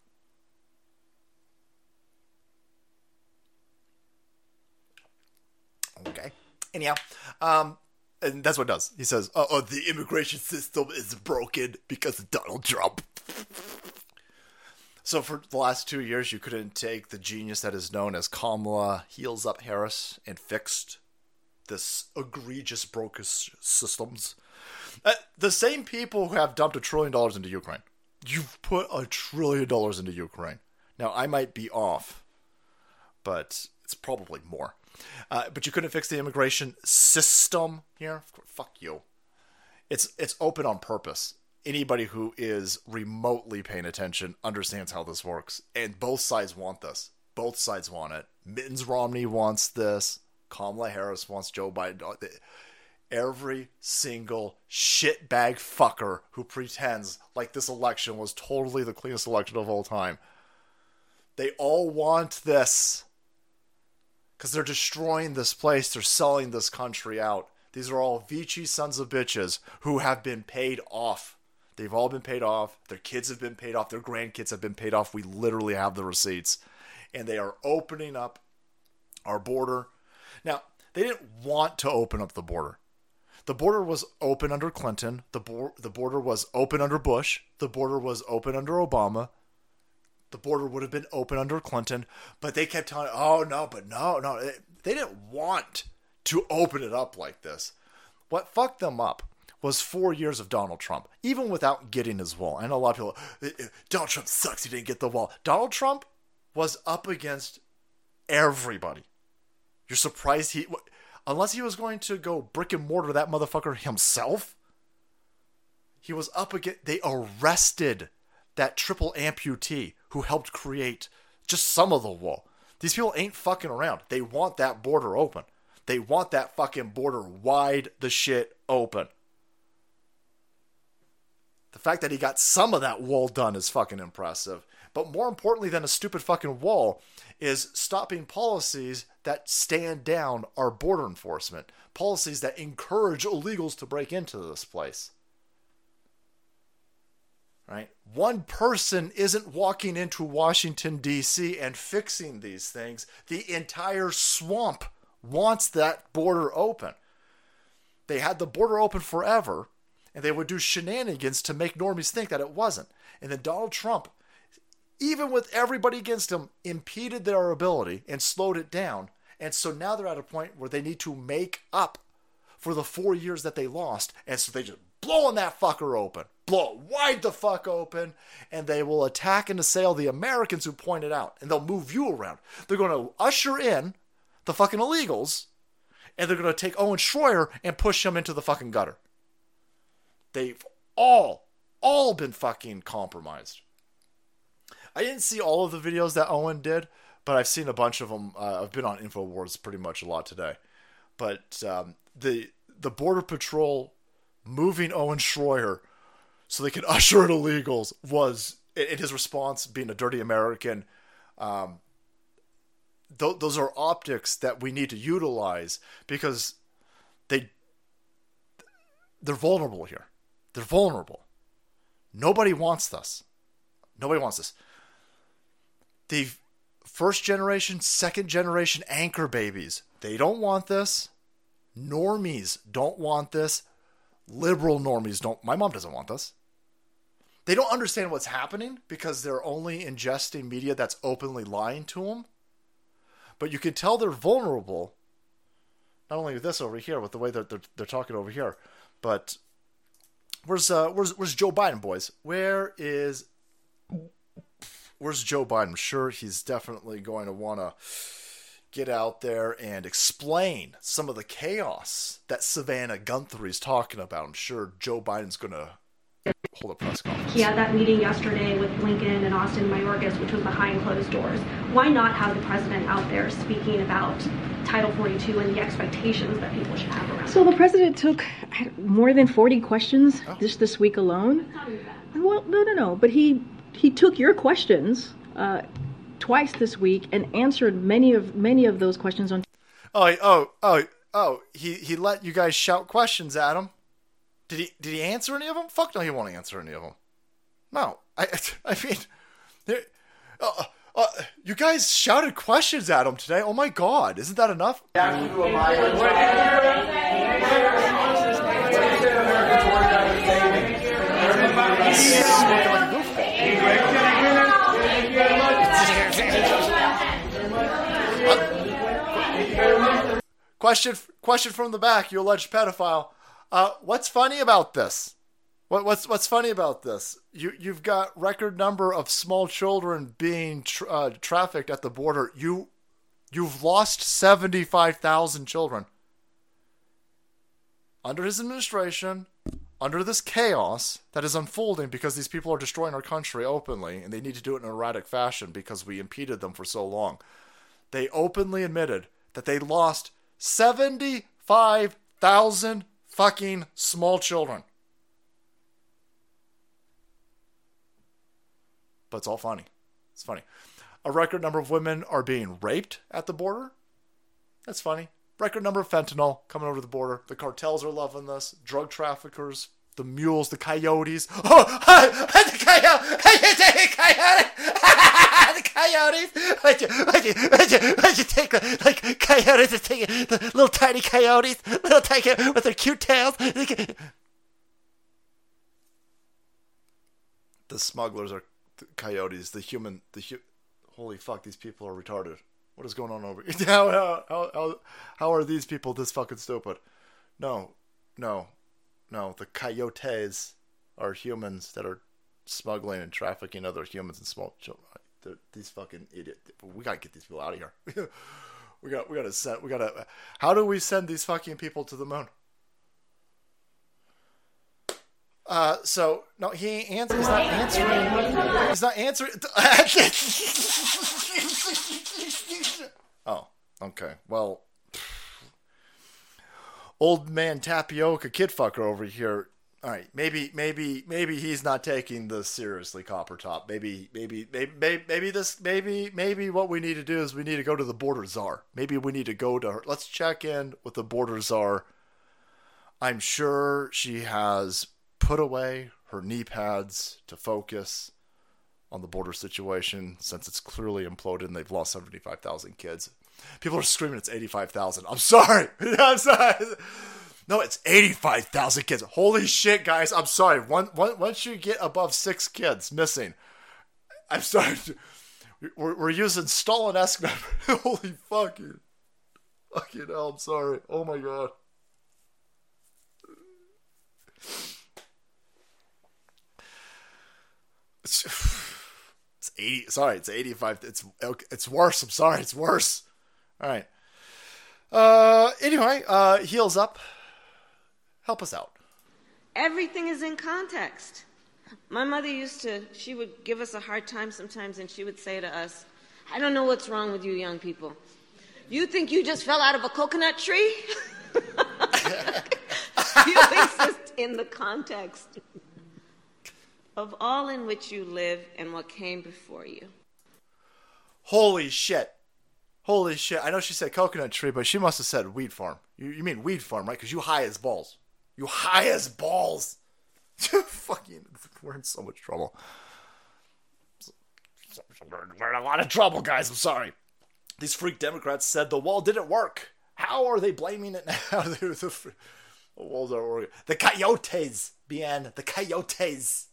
Okay. Anyhow, um, and that's what it does. He says, "Oh, oh the immigration system is broken because of Donald Trump." So for the last two years, you couldn't take the genius that is known as Kamala Heels Up Harris and fixed this egregious broken systems. Uh, the same people who have dumped a trillion dollars into Ukraine. You've put a trillion dollars into Ukraine. Now I might be off, but it's probably more. Uh, but you couldn't fix the immigration system here. Fuck you. It's it's open on purpose anybody who is remotely paying attention understands how this works. And both sides want this. Both sides want it. Mittens Romney wants this. Kamala Harris wants Joe Biden. Every single shitbag fucker who pretends like this election was totally the cleanest election of all time. They all want this. Because they're destroying this place. They're selling this country out. These are all Vici sons of bitches who have been paid off They've all been paid off. Their kids have been paid off. Their grandkids have been paid off. We literally have the receipts. And they are opening up our border. Now, they didn't want to open up the border. The border was open under Clinton. The, bo- the border was open under Bush. The border was open under Obama. The border would have been open under Clinton. But they kept telling, oh, no, but no, no. They didn't want to open it up like this. What fucked them up was four years of Donald Trump, even without getting his wall. I know a lot of people, eh, eh, Donald Trump sucks, he didn't get the wall. Donald Trump was up against everybody. You're surprised he, unless he was going to go brick and mortar that motherfucker himself, he was up against, they arrested that triple amputee who helped create just some of the wall. These people ain't fucking around. They want that border open. They want that fucking border wide the shit open. The fact that he got some of that wall done is fucking impressive. But more importantly than a stupid fucking wall is stopping policies that stand down our border enforcement, policies that encourage illegals to break into this place. Right? One person isn't walking into Washington, D.C. and fixing these things. The entire swamp wants that border open. They had the border open forever and they would do shenanigans to make normies think that it wasn't. And then Donald Trump, even with everybody against him, impeded their ability and slowed it down And so now they're at a point where they need to make up for the four years that they lost. And so they just blowing that fucker open, blow wide the fuck open, and they will attack and assail the Americans who point it out. And they'll move you around. They're going to usher in the fucking illegals, and they're going to take Owen Schroyer and push him into the fucking gutter. They've all, all been fucking compromised. I didn't see all of the videos that Owen did, but I've seen a bunch of them. Uh, I've been on Infowars pretty much a lot today. But um, the the Border Patrol moving Owen Schroyer so they could usher in illegals was, in his response, being a dirty American. Um, th- those are optics that we need to utilize because they they're vulnerable here. They're vulnerable. Nobody wants this. Nobody wants this. The first generation, second generation anchor babies, they don't want this. Normies don't want this. Liberal normies don't. My mom doesn't want this. They don't understand what's happening because they're only ingesting media that's openly lying to them. But you can tell they're vulnerable. Not only with this over here, with the way that they're, they're talking over here, but where's uh where's where's Joe Biden, boys? Where is where's Joe Biden? I'm sure he's definitely going to want to get out there and explain some of the chaos that Savannah Guthrie is talking about. I'm sure Joe Biden's going to hold a press conference. He had that meeting yesterday with Blinken and Austin Mayorkas, which was behind closed doors. Why not have the president out there speaking about Title 42 and the expectations that people should have around So the president took more than 40 questions just this week alone. Well, no, no, no. But he he took your questions uh, twice this week and answered many of many of those questions on. Oh, oh, oh, oh! He he let you guys shout questions at him. Did he did he answer any of them? Fuck no, he won't answer any of them. No, I I mean, there, uh, uh, you guys shouted questions at him today. Oh my god, isn't that enough? Question question from the back, you alleged pedophile. Uh, what's funny about this? What, what's what's funny about this? You you've got record number of small children being tra- uh, trafficked at the border. You you've lost seventy five thousand children under his administration, under this chaos that is unfolding because these people are destroying our country openly, and they need to do it in an erratic fashion because we impeded them for so long. They openly admitted that they lost seventy five thousand fucking small children. But it's all funny. It's funny. A record number of women are being raped at the border. That's funny. Record number of fentanyl coming over the border. The cartels are loving this. Drug traffickers, the mules, the coyotes. Oh, the coyotes! the coyotes! Why'd you, why'd you, why'd you, why'd you take the, like coyotes and take the little tiny coyotes, little tiny with their cute tails? The smugglers are the coyotes. The human, the hu- holy fuck, these people are retarded. What is going on over here? How, how, how, how are these people this fucking stupid? No, no, no. The coyotes are humans that are smuggling and trafficking other humans and small children. They're, these fucking idiot. We gotta get these people out of here. we got. We gotta send. We gotta. How do we send these fucking people to the moon? Uh, so no, he ain't answer, he's not answering. He's not answering. oh, okay. Well, old man tapioca kid fucker over here. All right, maybe, maybe, maybe he's not taking this seriously, Copper Top. Maybe, maybe, maybe, maybe, this, maybe, maybe what we need to do is we need to go to the border czar. Maybe we need to go to her. Let's check in with the border czar. I'm sure she has put away her knee pads to focus on the border situation since it's clearly imploded and they've lost 75,000 kids. People are screaming it's 85,000. I'm sorry. I'm sorry. No, it's 85,000 kids. Holy shit, guys. I'm sorry. One, one, once you get above six kids missing, I'm sorry. We're, we're using Stalin esque Holy fucking. Fucking hell, I'm sorry. Oh my god. It's, it's 80 sorry, it's 85. It's it's worse. I'm sorry, it's worse. All right. Uh anyway, uh heels up. Help us out. Everything is in context. My mother used to, she would give us a hard time sometimes, and she would say to us, I don't know what's wrong with you young people. You think you just fell out of a coconut tree? you exist in the context of all in which you live and what came before you. Holy shit. Holy shit. I know she said coconut tree, but she must have said weed farm. You, you mean weed farm, right? Because you high as balls. You high as balls. Fucking, we're in so much trouble. We're in a lot of trouble, guys. I'm sorry. These freak Democrats said the wall didn't work. How are they blaming it now? the, walls are working. The coyotes, Bien. The coyotes.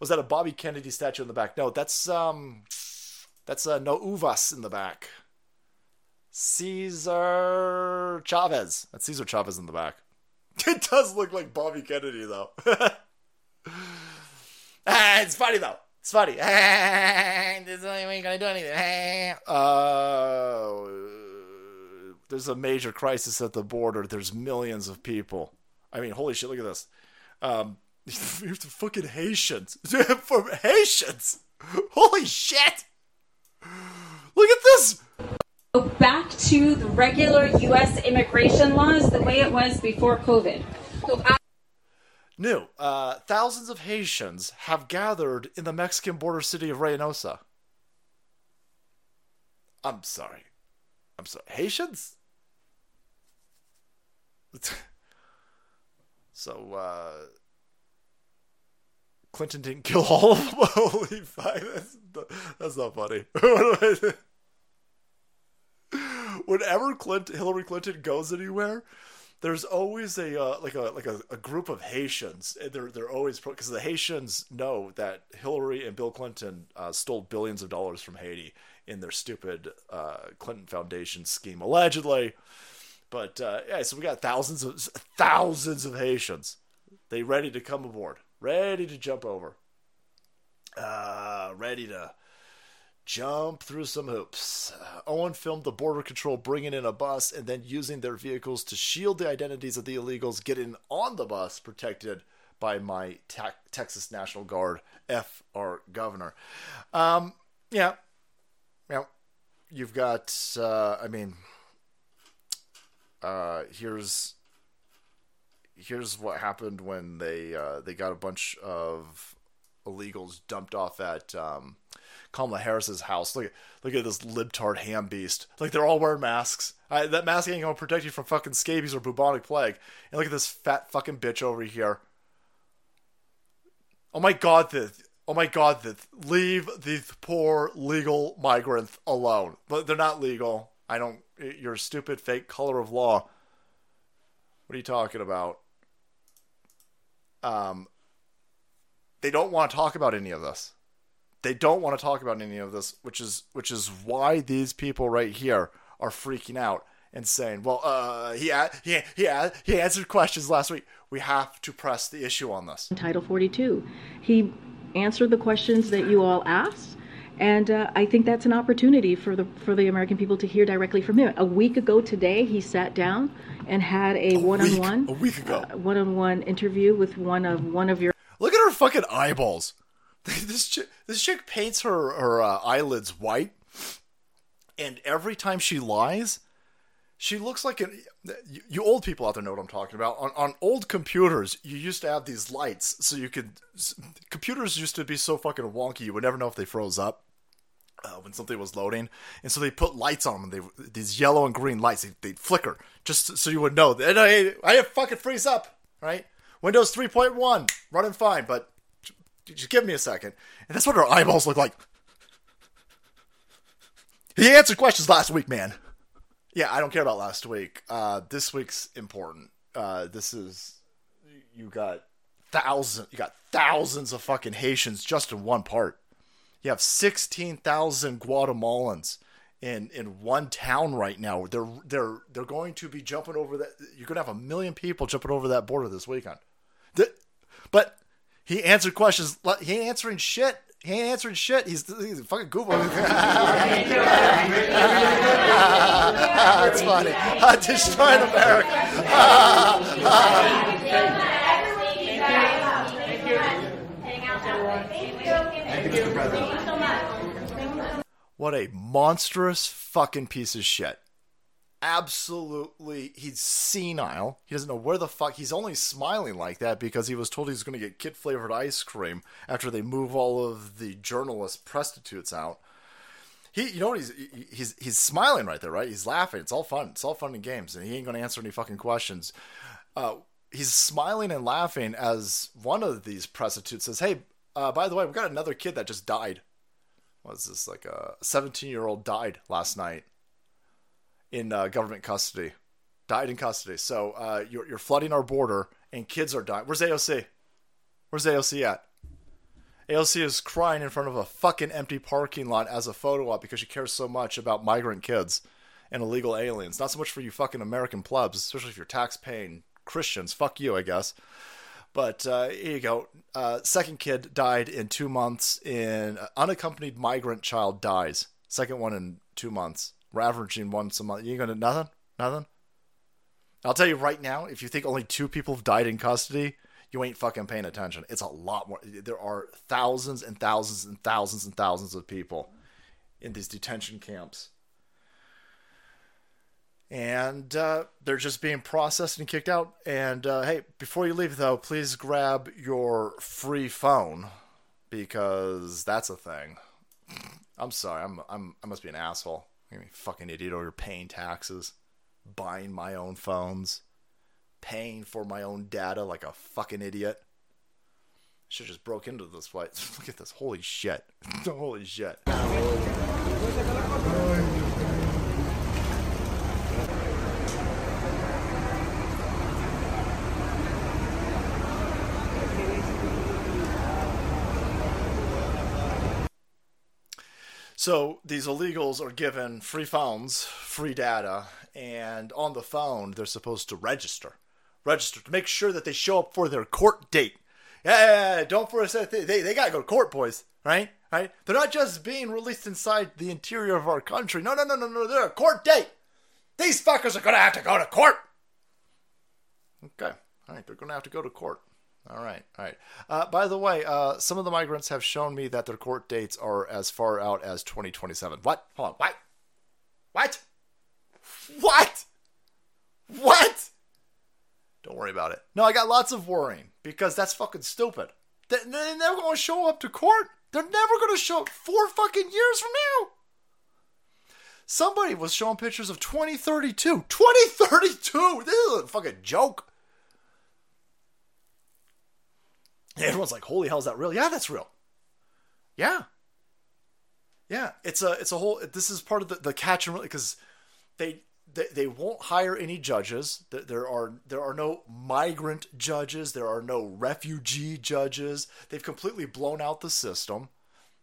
Was that a Bobby Kennedy statue in the back? No, that's um, that's uh, no uvas in the back. Cesar Chavez. That's Cesar Chavez in the back. It does look like Bobby Kennedy though. ah, it's funny though. It's funny. this ain't gonna do anything. Uh, there's a major crisis at the border. There's millions of people. I mean, holy shit! Look at this. Um, here's the fucking Haitians. From Haitians. Holy shit! Look at this. Go back to the regular U.S. immigration laws the way it was before COVID. Look, I- New. Uh, thousands of Haitians have gathered in the Mexican border city of Reynosa. I'm sorry. I'm sorry. Haitians? so, uh, Clinton didn't kill all of them? Holy fuck. That's, that's not funny. Whenever Clinton, Hillary Clinton goes anywhere, there's always a uh, like a like a, a, group of Haitians. They're they're always because the Haitians know that Hillary and Bill Clinton uh, stole billions of dollars from Haiti in their stupid uh, Clinton Foundation scheme, allegedly. But uh, yeah, so we got thousands of thousands of Haitians. They ready to come aboard, ready to jump over, uh, ready to jump through some hoops. Uh, Owen filmed the border control bringing in a bus and then using their vehicles to shield the identities of the illegals getting on the bus, protected by my te- Texas National Guard, F.R. Governor. Um, yeah, yeah. You've got, uh, I mean, uh, here's here's what happened when they uh, they got a bunch of illegals dumped off at um, Kamala Harris's house. Look at look at this libtard ham beast. Like they're all wearing masks. I, that mask ain't gonna protect you from fucking scabies or bubonic plague. And look at this fat fucking bitch over here. Oh my god, the oh my god, the leave the poor legal migrant alone. They're not legal. I don't. You're a stupid fake color of law. What are you talking about? Um, they don't want to talk about any of this. They don't want to talk about any of this, which is which is why these people right here are freaking out and saying, "Well, uh, he he he he answered questions last week. We have to press the issue on this." Title 42. He answered the questions that you all asked, and uh, I think that's an opportunity for the for the American people to hear directly from him. A week ago today, he sat down and had a, A one-on-one week- a week ago. uh, one-on-one interview with one of one of your Look at her fucking eyeballs. This chick, this chick paints her her uh, eyelids white, and every time she lies, she looks like an. You, you old people out there know what I'm talking about. On on old computers, you used to have these lights, so you could. Computers used to be so fucking wonky, you would never know if they froze up. Uh, when something was loading, and so they put lights on them. They these yellow and green lights. They they flicker just so you would know. And I I have fucking freeze up, right? Windows 3.1 running fine, but just give me a second. And that's what our eyeballs look like. He answered questions last week, man. Yeah, I don't care about last week. Uh, this week's important. Uh, this is you got thousands. You got thousands of fucking Haitians just in one part. You have sixteen thousand Guatemalans in in one town right now. They're they're they're going to be jumping over that. You're going to have a million people jumping over that border this weekend. The, but he answered questions. He ain't answering shit. He ain't answering shit. He's, he's fucking Google. That's funny. Uh, destroying America. What a monstrous fucking piece of shit absolutely he's senile. He doesn't know where the fuck he's only smiling like that because he was told he's going to get kid flavored ice cream after they move all of the journalist prostitutes out. He, you know what he's he's he's smiling right there, right? He's laughing. It's all fun. It's all fun and games, and he ain't going to answer any fucking questions. Uh, he's smiling and laughing as one of these prostitutes says, "Hey, uh, by the way, we got another kid that just died. What's this like a 17 year old died last night in uh, government custody, died in custody. So uh, you're, you're flooding our border, and kids are dying. Where's AOC? Where's AOC at? AOC is crying in front of a fucking empty parking lot as a photo op because she cares so much about migrant kids and illegal aliens. Not so much for you fucking American plebs, especially if you're tax paying Christians. Fuck you, I guess. But uh, here you go. Uh, second kid died in two months. In uh, unaccompanied migrant child dies. Second one in two months. We're averaging once a month. You gonna nothing? Nothing? I'll tell you right now, if you think only two people have died in custody, you ain't fucking paying attention. It's a lot more. There are thousands and thousands and thousands and thousands of people in these detention camps. And uh, they're just being processed and kicked out. And uh, hey, before you leave, though, please grab your free phone because that's a thing. I'm sorry, I'm, I'm I must be an asshole. I mean, fucking idiot over paying taxes, buying my own phones, paying for my own data like a fucking idiot. Should just broke into this fight. Look at this. Holy shit. Holy shit. So these illegals are given free phones, free data, and on the phone they're supposed to register, register to make sure that they show up for their court date. Yeah, don't for a second they they gotta go to court, boys. Right, right. They're not just being released inside the interior of our country. No, no, no, no, no. They're a court date. These fuckers are gonna have to go to court. Okay, all right. They're gonna have to go to court. All right, all right. Uh, by the way, uh, some of the migrants have shown me that their court dates are as far out as 2027. What? Hold on. What? What? What? What? Don't worry about it. No, I got lots of worrying because that's fucking stupid. They're never going to show up to court. They're never going to show up four fucking years from now. Somebody was showing pictures of 2032. 2032? This is a fucking joke. Everyone's like, "Holy hell, is that real?" Yeah, that's real. Yeah, yeah. It's a it's a whole. This is part of the, the catch and release because they, they they won't hire any judges. There are there are no migrant judges. There are no refugee judges. They've completely blown out the system.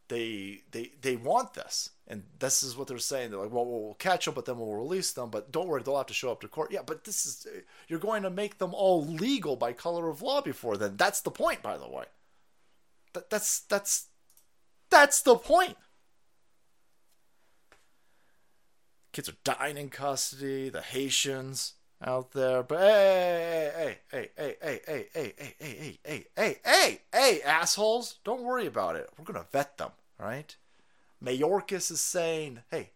They they they want this, and this is what they're saying. They're like, well, we'll catch them, but then we'll release them. But don't worry, they'll have to show up to court. Yeah, but this is you're going to make them all legal by color of law before then. That's the point, by the way. That, that's that's that's the point. Kids are dying in custody. The Haitians out there, but hey, hey, hey, hey, hey, hey, hey, hey, hey, hey, hey, hey, hey, assholes! Don't worry about it. We're gonna vet them, right? Mayorkas is saying, "Hey,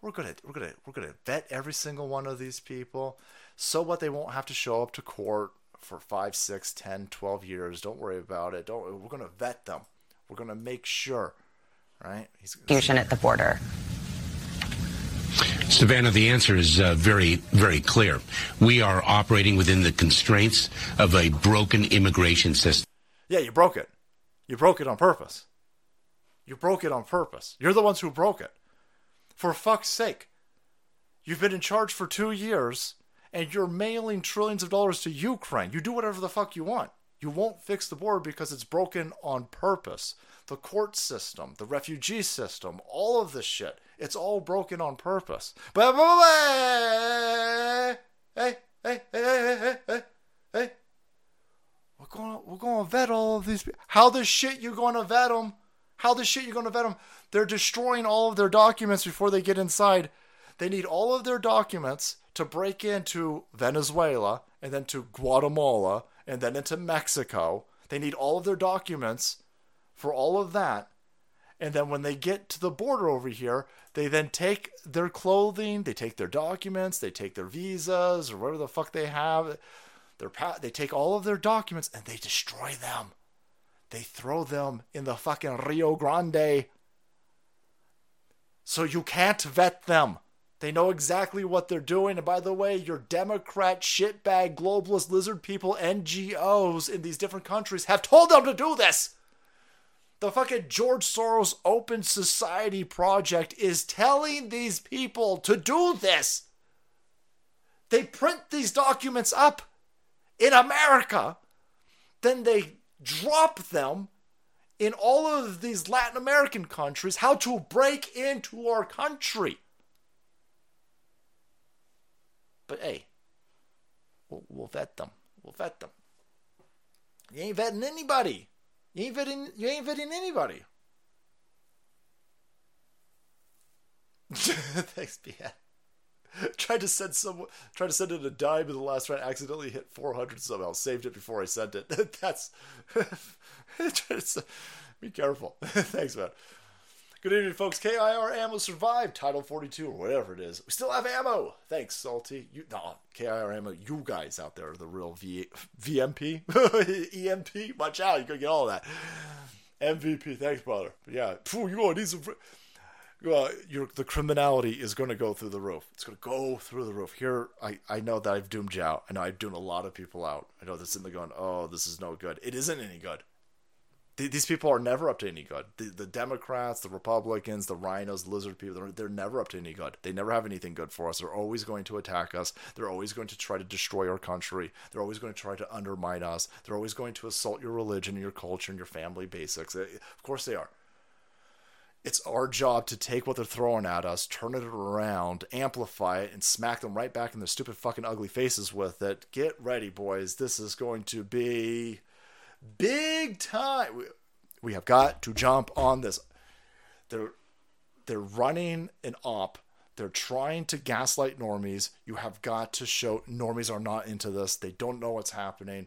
we're gonna we're gonna we're gonna vet every single one of these people, so what they won't have to show up to court for five, six, ten, twelve years. Don't worry about it. Don't we're gonna vet them. We're gonna make sure, right? He's at the border. Savannah, the answer is uh, very, very clear. We are operating within the constraints of a broken immigration system. Yeah, you broke it. You broke it on purpose. You broke it on purpose. You're the ones who broke it. For fuck's sake. You've been in charge for two years and you're mailing trillions of dollars to Ukraine. You do whatever the fuck you want. You won't fix the border because it's broken on purpose. The court system, the refugee system, all of this shit, it's all broken on purpose. Hey, hey, hey, hey, hey, hey, hey. We're going, we're going to vet all of these people. How the shit you going to vet them? How the shit you going to vet them? They're destroying all of their documents before they get inside. They need all of their documents to break into Venezuela and then to Guatemala and then into Mexico. They need all of their documents for all of that. And then when they get to the border over here, they then take their clothing, they take their documents, they take their visas or whatever the fuck they have. Their pa- they take all of their documents and they destroy them. They throw them in the fucking Rio Grande. So you can't vet them. They know exactly what they're doing. And by the way, your Democrat, shitbag, globalist, lizard people, NGOs in these different countries have told them to do this. The fucking George Soros Open Society Project is telling these people to do this. They print these documents up in America, then they drop them in all of these Latin American countries how to break into our country. But hey, we'll, we'll vet them. We'll vet them. You ain't vetting anybody. You ain't vetting. You ain't vetting anybody. Thanks, BN. tried to send some. Tried to send it a dime in the last round. Accidentally hit 400 somehow. Saved it before I sent it. That's. be careful. Thanks, man. Good evening, folks. KIR ammo survived Title 42 or whatever it is. We still have ammo. Thanks, Salty. You, no, KIR ammo. You guys out there are the real v, VMP, EMP. Watch out, you're gonna get all that. MVP. Thanks, brother. Yeah, phew, you gonna need some. Uh, your the criminality is going to go through the roof. It's going to go through the roof. Here, I, I know that I've doomed you out. I know I've doomed a lot of people out. I know this in the going, oh, this is no good. It isn't any good these people are never up to any good. The, the Democrats, the Republicans, the RINOs, the lizard people, they're, they're never up to any good. They never have anything good for us. They're always going to attack us. They're always going to try to destroy our country. They're always going to try to undermine us. They're always going to assault your religion your culture and your family basics. Of course they are. It's our job to take what they're throwing at us, turn it around, amplify it, and smack them right back in their stupid fucking ugly faces with it. Get ready, boys. This is going to be big time. We, have got to jump on this. They're they're running an op. They're trying to gaslight normies. You have got to show normies are not into this. They don't know what's happening.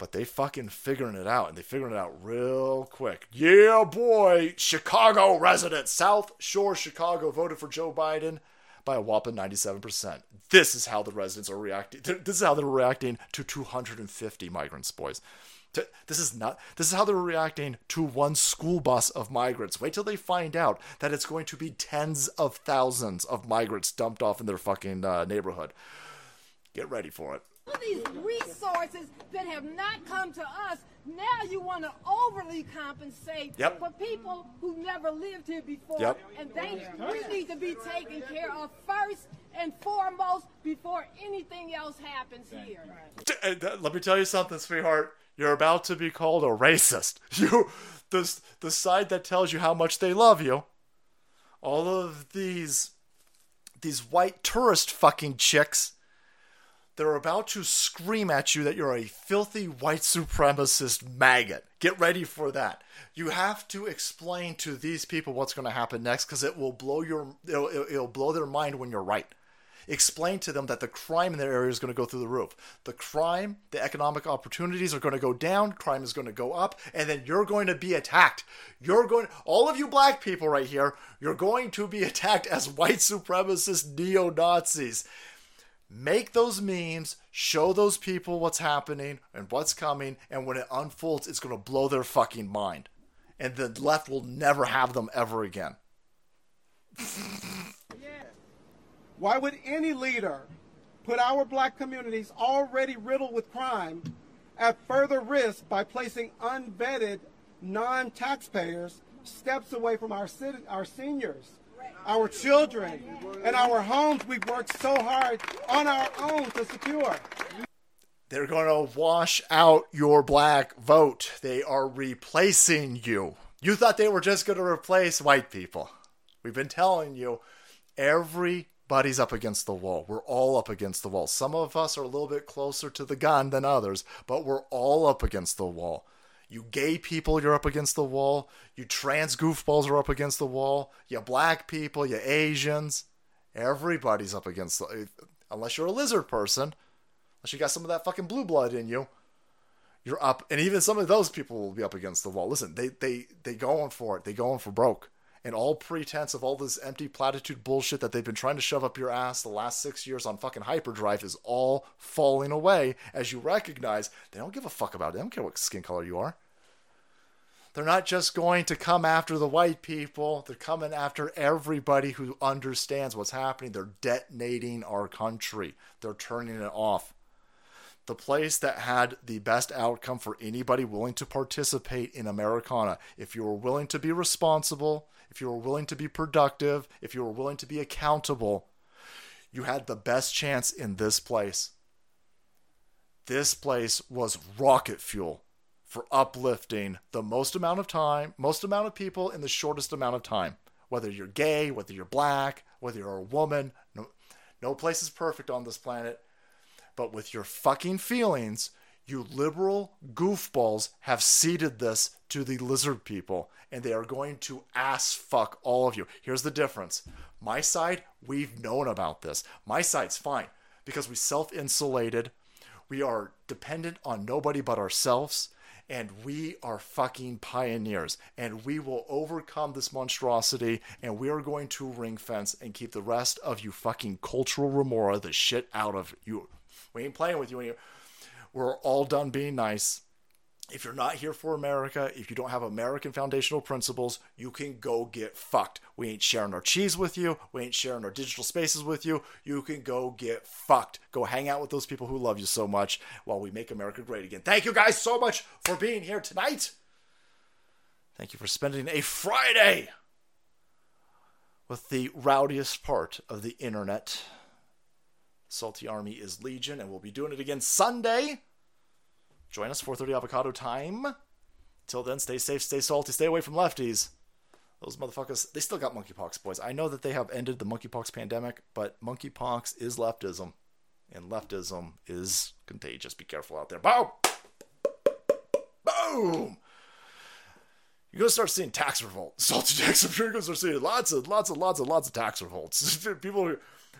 But they fucking figuring it out and they figuring it out real quick. Yeah, boy. Chicago residents, South Shore, Chicago voted for Joe Biden by a whopping 97%. This is how the residents are reacting. This is how they're reacting to 250 migrants, boys. This is not. This is how they're reacting to one school bus of migrants. Wait till they find out that it's going to be tens of thousands of migrants dumped off in their fucking uh, neighborhood. Get ready for it. All these resources that have not come to us, now you want to overly compensate yep. for people who never lived here before, yep. and they we need to be taken care of first and foremost before anything else happens here. Uh, let me tell you something, sweetheart you're about to be called a racist. You, the, the side that tells you how much they love you. All of these, these white tourist fucking chicks, they're about to scream at you that you're a filthy white supremacist maggot. Get ready for that. You have to explain to these people what's going to happen next because it will blow your, it'll, it'll blow their mind when you're right explain to them that the crime in their area is going to go through the roof. The crime, the economic opportunities are going to go down, crime is going to go up, and then you're going to be attacked. You're going, all of you black people right here, you're going to be attacked as white supremacist neo Nazis. Make those memes, show those people what's happening and what's coming, and when it unfolds, it's going to blow their fucking mind. And the left will never have them ever again. Why would any leader put our black communities already riddled with crime at further risk by placing unvetted non taxpayers steps away from our, our seniors, our children, and our homes we've worked so hard on our own to secure? They're going to wash out your black vote. They are replacing you. You thought they were just going to replace white people. We've been telling you everybody's up against the wall. We're all up against the wall. Some of us are a little bit closer to the gun than others, but we're all up against the wall. You gay people, you're up against the wall. You trans goofballs are up against the wall. You black people, you Asians, everybody's up against the unless you're a lizard person unless you got some of that fucking blue blood in you, you're up. And even some of those people will be up against the wall. Listen, they they they going for it. They going for broke. And all pretense of all this empty platitude bullshit that they've been trying to shove up your ass the last six years on fucking hyperdrive is all falling away as you recognize they don't give a fuck about it. They don't care what skin color you are. They're not just going to come after the white people. They're coming after everybody who understands what's happening. They're detonating our country. They're turning it off the place that had the best outcome for anybody willing to participate in Americana. If you were willing to be responsible, if you were willing to be productive, if you were willing to be accountable, you had the best chance in this place. This place was rocket fuel for uplifting the most amount of time, most amount of people in the shortest amount of time. Whether you're gay, whether you're black, whether you're a woman, no, no place is perfect on this planet but with your fucking feelings, you liberal goofballs have ceded this to the lizard people, and they are going to ass fuck all of you. Here's the difference. My side, we've known about this. My side's fine because we self insulated. We are dependent on nobody but ourselves and we are fucking pioneers and we will overcome this monstrosity and we are going to ring fence and keep the rest of you fucking cultural remora the shit out of you we ain't playing with you anymore. We're all done being nice. If you're not here for America, if you don't have American foundational principles, you can go get fucked. We ain't sharing our cheese with you. We ain't sharing our digital spaces with you. You can go get fucked. Go hang out with those people who love you so much while we make America great again. Thank you guys so much for being here tonight. Thank you for spending a Friday with the rowdiest part of the internet. Salty Army is Legion, and we'll be doing it again Sunday. Join us 4:30 avocado time. Till then, stay safe, stay salty, stay away from lefties. Those motherfuckers, they still got monkeypox, boys. I know that they have ended the monkeypox pandemic, but monkeypox is leftism, and leftism is contagious. Be careful out there. Boom! Boom! You're gonna start seeing tax revolt. Salty tax. You're gonna start seeing lots of, lots of, lots of, lots of tax revolts. People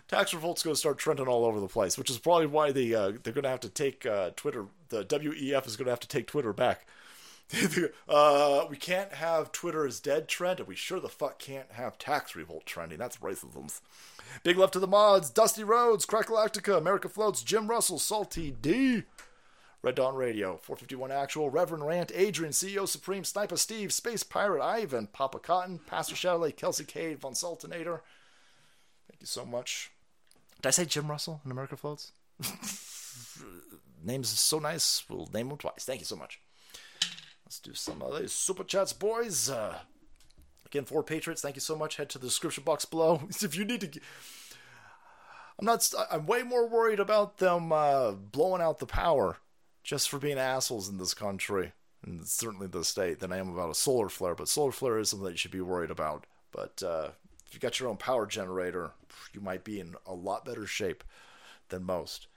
tax revolt's going to start trending all over the place, which is probably why they uh, they're going to have to take uh, Twitter. The WEF is going to have to take Twitter back. uh, we can't have Twitter is dead trend, and we sure the fuck can't have tax revolt trending. That's racism. Big love to the mods: Dusty Rhodes, Crackalactica, America Floats, Jim Russell, Salty D. Red Dawn Radio, 451 Actual, Reverend Rant, Adrian, CEO Supreme, Sniper Steve, Space Pirate Ivan, Papa Cotton, Pastor Shadowley, Kelsey Cade, Von Sultanator. You so much. Did I say Jim Russell in America Floats? Name's so nice, we'll name him twice. Thank you so much. Let's do some of these super chats, boys. Uh, again, 4Patriots, thank you so much. Head to the description box below if you need to. I'm not. I'm way more worried about them uh, blowing out the power just for being assholes in this country, and certainly the state, than I am about a solar flare. But solar flare is something that you should be worried about. But uh, if you got your own power generator, you might be in a lot better shape than most.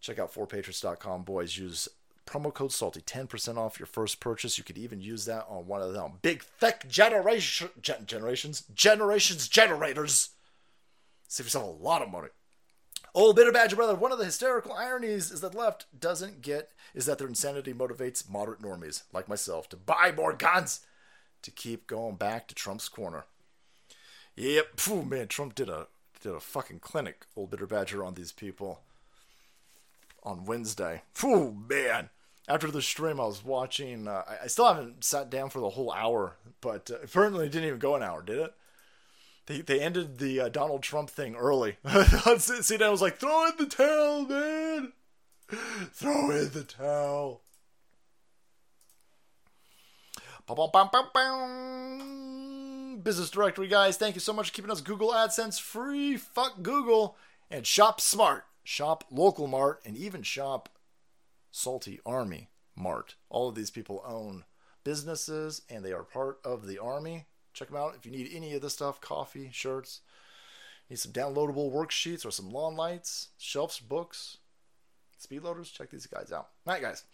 Check out 4patriots.com, boys. Use promo code salty 10% off your first purchase. You could even use that on one of them. Big thick generation gen- generations generations generators. Save yourself a lot of money. Old bitter badger brother one of the hysterical ironies is that left doesn't get is that their insanity motivates moderate normies like myself to buy more guns to keep going back to trump's corner Yep. Phew, man, Trump did a did a fucking clinic, old bitter badger, on these people on Wednesday. Phew, man. After the stream, I was watching. Uh, I, still haven't sat down for the whole hour, but uh, apparently it didn't even go an hour, did it? They, they ended the uh, Donald Trump thing early. I was like, throw in the towel, man. Throw in the towel. Ba-bum-bum-bum-bum business directory guys. Thank you so much for keeping us Google AdSense free. Fuck Google and shop smart. Shop local mart and even shop Salty Army Mart. All of these people own businesses and they are part of the army. Check them out if you need any of this stuff coffee, shirts, need some downloadable worksheets or some lawn lights, shelves, books, speed loaders. Check these guys out. All right, guys.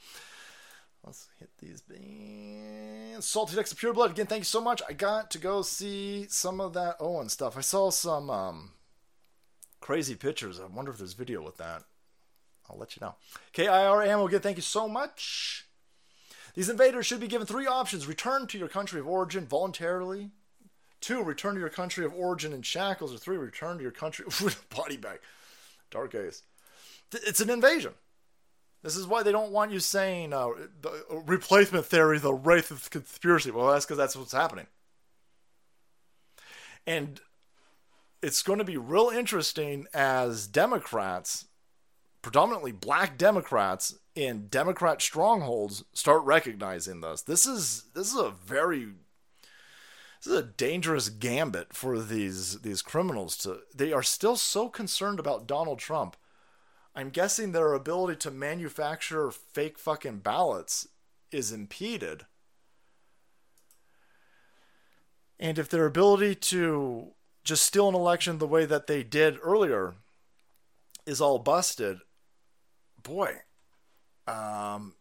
Let's hit these bands. Salty Next of Pure Blood. Again, thank you so much. I got to go see some of that Owen stuff. I saw some um, crazy pictures. I wonder if there's video with that. I'll let you know. KIR Ammo, again, thank you so much. These invaders should be given three options return to your country of origin voluntarily, two, return to your country of origin in shackles, or three, return to your country with a body bag. Dark Ace. It's an invasion. This is why they don't want you saying uh, the replacement theory, the wraith of conspiracy. Well, that's because that's what's happening. And it's going to be real interesting as Democrats, predominantly black Democrats in Democrat strongholds, start recognizing this. This is this is a very this is a dangerous gambit for these these criminals to they are still so concerned about Donald Trump I'm guessing their ability to manufacture fake fucking ballots is impeded. And if their ability to just steal an election the way that they did earlier is all busted, boy, um,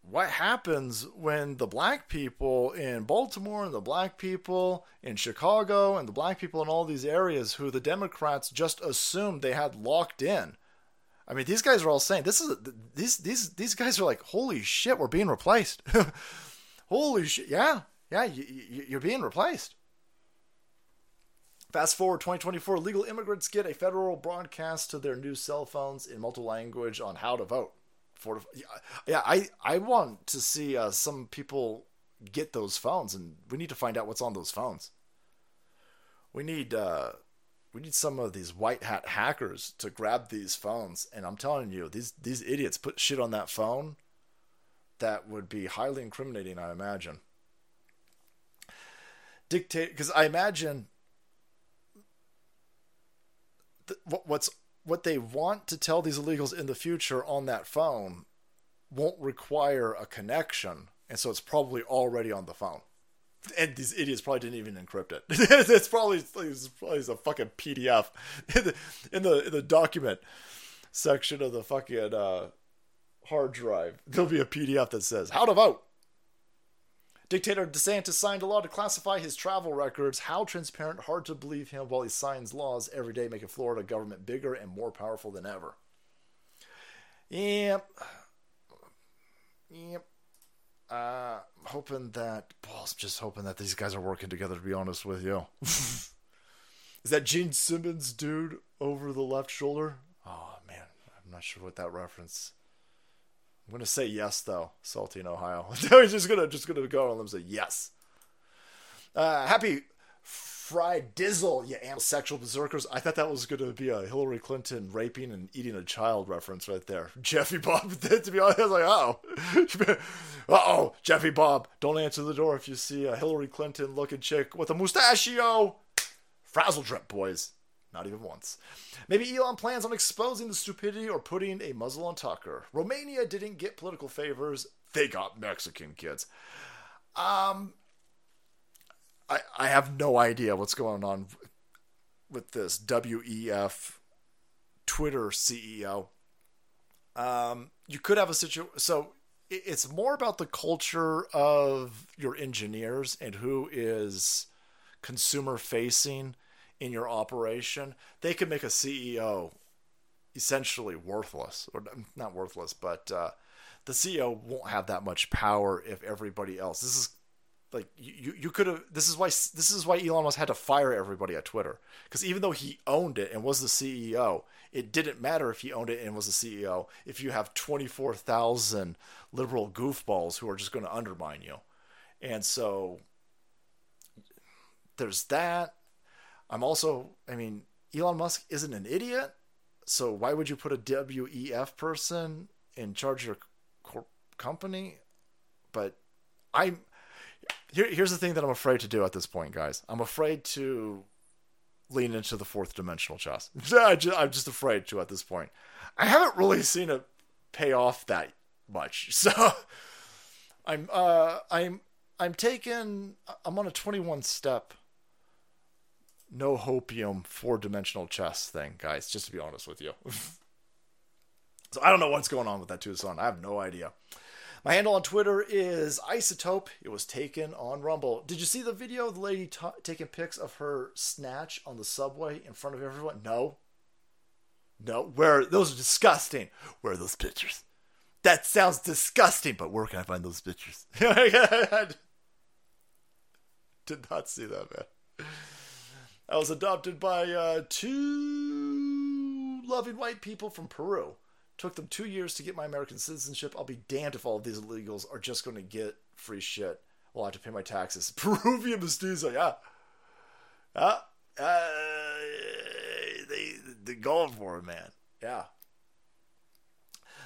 what happens when the black people in Baltimore and the black people in Chicago and the black people in all these areas who the Democrats just assumed they had locked in I mean, these guys are all saying this is these these these guys are like, holy shit, we're being replaced. holy shit, yeah, yeah, you, you're being replaced. Fast forward 2024, legal immigrants get a federal broadcast to their new cell phones in multiple language on how to vote. For yeah, I I want to see uh, some people get those phones, and we need to find out what's on those phones. We need uh, we need some of these white hat hackers to grab these phones. And I'm telling you, these these idiots put shit on that phone that would be highly incriminating. I imagine. Dictate because I imagine th- what's what they want to tell these illegals in the future on that phone won't require a connection, and so it's probably already on the phone and these idiots probably didn't even encrypt it. it's probably it's probably a fucking PDF in the in the, in the document section of the fucking uh, hard drive. There'll be a PDF that says how to vote. Dictator DeSantis signed a law to classify his travel records. How transparent, hard to believe him while he signs laws every day, making Florida government bigger and more powerful than ever. Yep. Yep. Uh, hoping that, well, just hoping that these guys are working together. To be honest with you, is that Gene Simmons dude over the left shoulder? Oh man, I'm not sure what that reference. I'm gonna say yes though, salty in Ohio. Just gonna just gonna go on them and say yes. Uh, happy fried dizzle, you sexual berserkers. I thought that was going to be a Hillary Clinton raping and eating a child reference right there. Jeffy Bob, to be honest, I was like, oh, uh oh, Jeffy Bob, don't answer the door if you see a Hillary Clinton looking chick with a mustachio. Frazzle drip, boys. Not even once. Maybe Elon plans on exposing the stupidity or putting a muzzle on Tucker. Romania didn't get political favors, they got Mexican kids. Um, I, I have no idea what's going on with this WEF Twitter CEO. Um, you could have a situation. So it's more about the culture of your engineers and who is consumer facing in your operation. They could make a CEO essentially worthless, or not worthless, but uh, the CEO won't have that much power if everybody else. This is like you you could have this is why this is why Elon Musk had to fire everybody at Twitter because even though he owned it and was the CEO, it didn't matter if he owned it and was the CEO if you have 24,000 liberal goofballs who are just going to undermine you. And so there's that. I'm also I mean Elon Musk isn't an idiot, so why would you put a WEF person in charge of your company? But I'm here, here's the thing that I'm afraid to do at this point, guys. I'm afraid to lean into the fourth dimensional chess. I'm just afraid to at this point. I haven't really seen it pay off that much. So I'm uh I'm I'm taking I'm on a 21 step no hopium four dimensional chess thing, guys, just to be honest with you. so I don't know what's going on with that Tucson. I have no idea. My handle on Twitter is Isotope. It was taken on Rumble. Did you see the video of the lady t- taking pics of her snatch on the subway in front of everyone? No. No. Where those are disgusting. Where are those pictures? That sounds disgusting, but where can I find those pictures? Did not see that, man. I was adopted by uh, two loving white people from Peru. Took them two years to get my American citizenship. I'll be damned if all of these illegals are just going to get free shit. Well, I have to pay my taxes. Peruvian mestizo, yeah. Uh, uh, they, they're going for it, man. Yeah.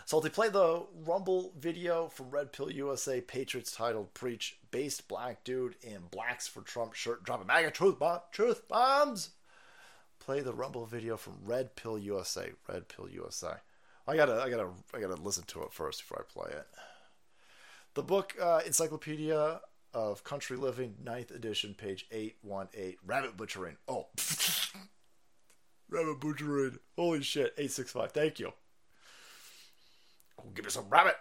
So they play the Rumble video from Red Pill USA Patriots titled Preach, based black dude in blacks for Trump shirt dropping MAGA truth, bomb, truth bombs. Play the Rumble video from Red Pill USA. Red Pill USA. I gotta, I gotta, I gotta listen to it first before I play it. The book uh, Encyclopedia of Country Living, 9th edition, page 818. Rabbit butchering. Oh. rabbit butchering. Holy shit. 865. Thank you. Give me some rabbit.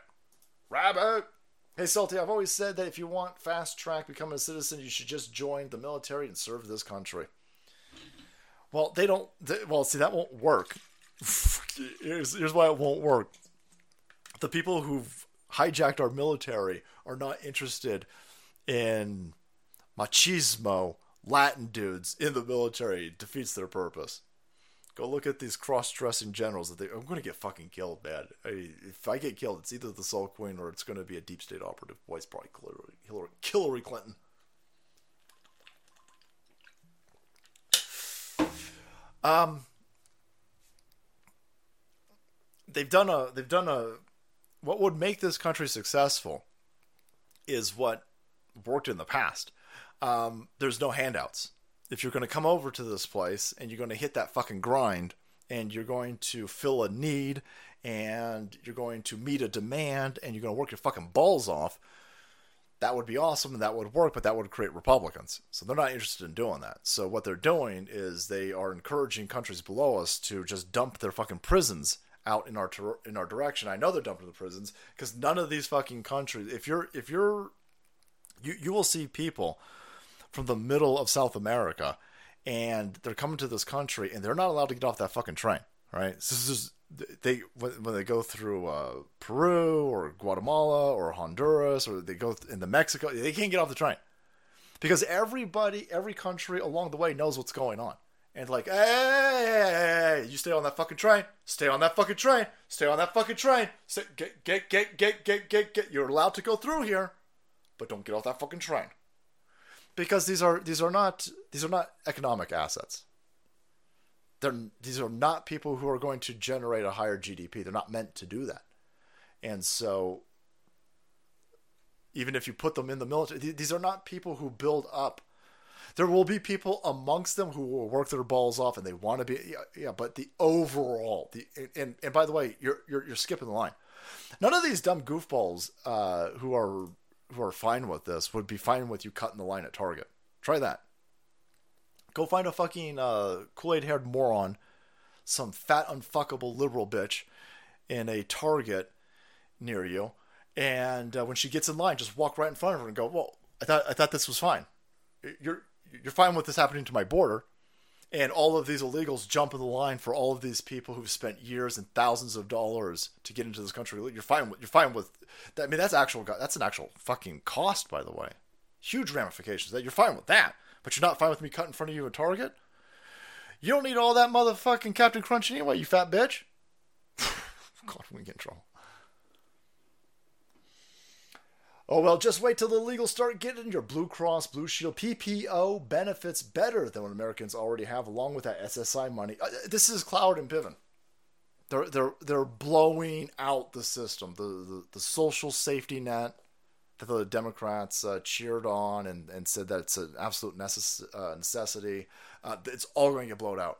Rabbit. Hey, Salty, I've always said that if you want fast track becoming a citizen, you should just join the military and serve this country. Well, they don't. They, well, see, that won't work. Here's, here's why it won't work. The people who've hijacked our military are not interested in machismo, Latin dudes in the military. It defeats their purpose. Go look at these cross-dressing generals. That they, I'm going to get fucking killed, man. I, if I get killed, it's either the Soul Queen or it's going to be a deep state operative. Boy, it's probably Hillary, Hillary, Hillary Clinton. Um, they've done a they've done a what would make this country successful is what worked in the past. Um, there's no handouts. If you're going to come over to this place and you're going to hit that fucking grind and you're going to fill a need and you're going to meet a demand and you're going to work your fucking balls off, that would be awesome and that would work, but that would create Republicans. So they're not interested in doing that. So what they're doing is they are encouraging countries below us to just dump their fucking prisons out in our ter- in our direction. I know they're dumped dumping the prisons because none of these fucking countries. If you're if you're you you will see people from the middle of South America, and they're coming to this country, and they're not allowed to get off that fucking train. Right? So this is they when, when they go through uh, Peru or Guatemala or Honduras or they go into Mexico, they can't get off the train because everybody, every country along the way knows what's going on. And like, hey, hey, hey, you stay on that fucking train. Stay on that fucking train. Stay on that fucking train. Stay, get, get, get, get, get, get, get. You're allowed to go through here, but don't get off that fucking train. Because these are these are not these are not economic assets. They're these are not people who are going to generate a higher GDP. They're not meant to do that. And so, even if you put them in the military, these are not people who build up there will be people amongst them who will work their balls off and they want to be yeah, yeah but the overall the and, and by the way you're, you're you're skipping the line. None of these dumb goofballs uh, who are who are fine with this would be fine with you cutting the line at target. Try that. Go find a fucking uh, kool-aid haired moron some fat unfuckable liberal bitch in a target near you and uh, when she gets in line just walk right in front of her and go well i thought i thought this was fine. You're you're fine with this happening to my border and all of these illegals jump in the line for all of these people who've spent years and thousands of dollars to get into this country. You're fine with you're fine with that. I mean, that's actual that's an actual fucking cost, by the way. Huge ramifications. That you're fine with that, but you're not fine with me cutting in front of you at Target. You don't need all that motherfucking Captain Crunch anyway, you fat bitch. God, we get in trouble. Oh, well, just wait till the legal start getting your Blue Cross Blue Shield PPO benefits better than what Americans already have, along with that SSI money. Uh, this is Cloward and Piven. They're, they're, they're blowing out the system, the, the, the social safety net that the Democrats uh, cheered on and, and said that it's an absolute necess- uh, necessity. Uh, it's all going to get blown out.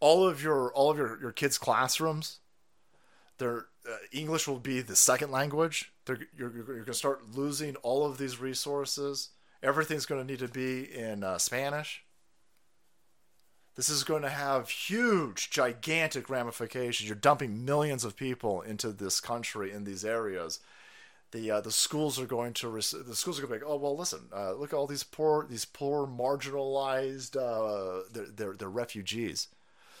All of your all of your, your kids' classrooms, They're, uh, English will be the second language. They're, you're, you're going to start losing all of these resources. Everything's going to need to be in uh, Spanish. This is going to have huge, gigantic ramifications. You're dumping millions of people into this country in these areas. The uh, the schools are going to rec- the schools are going to be like, oh well, listen, uh, look at all these poor these poor marginalized uh, they're, they're they're refugees.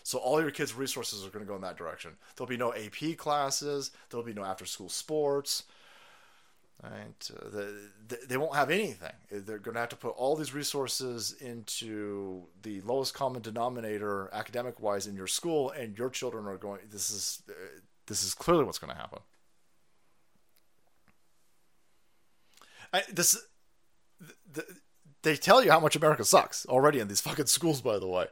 So all your kids' resources are going to go in that direction. There'll be no AP classes. There'll be no after school sports. Right? Uh, the, they won't have anything. They're going to have to put all these resources into the lowest common denominator, academic wise, in your school, and your children are going. This is uh, this is clearly what's going to happen. I, this, the, they tell you how much America sucks already in these fucking schools. By the way.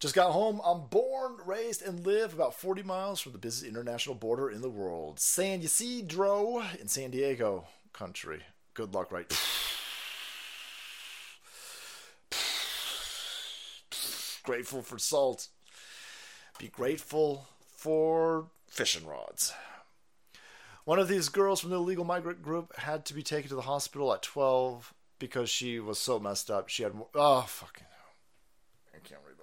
Just got home. I'm born, raised, and live about 40 miles from the busiest international border in the world, San Ysidro in San Diego country. Good luck, right? Grateful for salt. Be grateful for fishing rods. One of these girls from the illegal migrant group had to be taken to the hospital at 12 because she was so messed up. She had. Oh, fucking. I can't read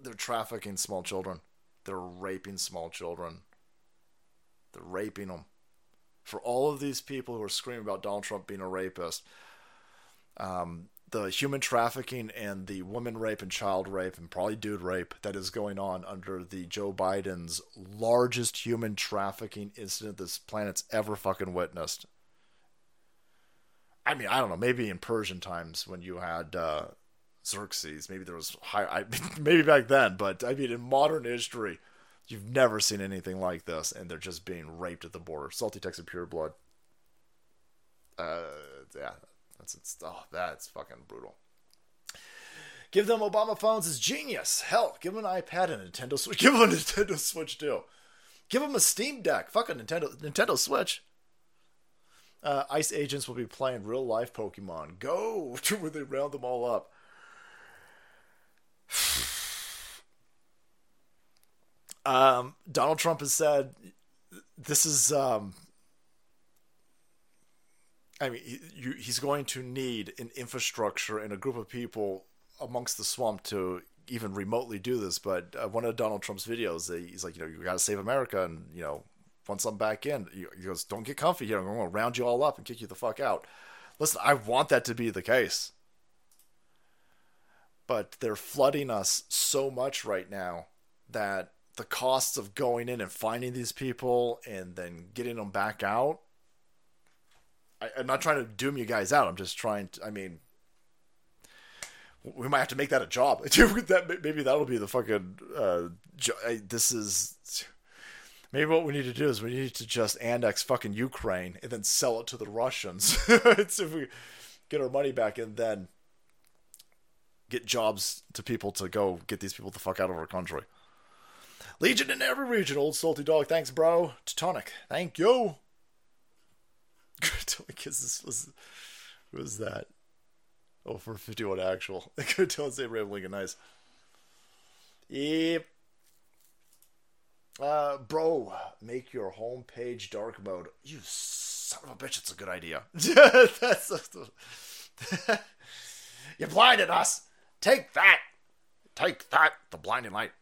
they're trafficking small children. They're raping small children. They're raping them. For all of these people who are screaming about Donald Trump being a rapist, um, the human trafficking and the woman rape and child rape and probably dude rape that is going on under the Joe Biden's largest human trafficking incident this planet's ever fucking witnessed. I mean, I don't know, maybe in Persian times when you had uh, Xerxes. Maybe there was high, I, maybe back then, but I mean, in modern history, you've never seen anything like this, and they're just being raped at the border. Salty Texas pure blood. Uh, yeah, that's oh, that's fucking brutal. Give them Obama phones is genius. Hell, give them an iPad and a Nintendo Switch. Give them a Nintendo Switch too. Give them a Steam Deck. Fuck a Nintendo Nintendo Switch. Uh, ICE agents will be playing real life Pokemon Go where they round them all up. Um, Donald Trump has said this is. Um, I mean, you, he's going to need an infrastructure and a group of people amongst the swamp to even remotely do this. But uh, one of Donald Trump's videos, he's like, you know, you got to save America, and you know, once I'm back in, he goes, "Don't get comfy here. I'm going to round you all up and kick you the fuck out." Listen, I want that to be the case but they're flooding us so much right now that the costs of going in and finding these people and then getting them back out. I, am not trying to doom you guys out. I'm just trying to. I mean, we might have to make that a job. that maybe that'll be the fucking. Uh, jo- this is. Maybe what we need to do is we need to just annex fucking Ukraine and then sell it to the Russians. it's if we get our money back and then get jobs to people to go get these people the fuck out of our country. Legion in every region, old salty dog. Thanks, bro. Teutonic, thank you. Kisses was was that? Oh, for fifty one actual. Good tell say Abraham and Nice. Yep. Uh, bro, make your homepage dark mode. You son of a bitch! It's a good idea. That's a, you blinded us. Take that! Take that! The blinding light.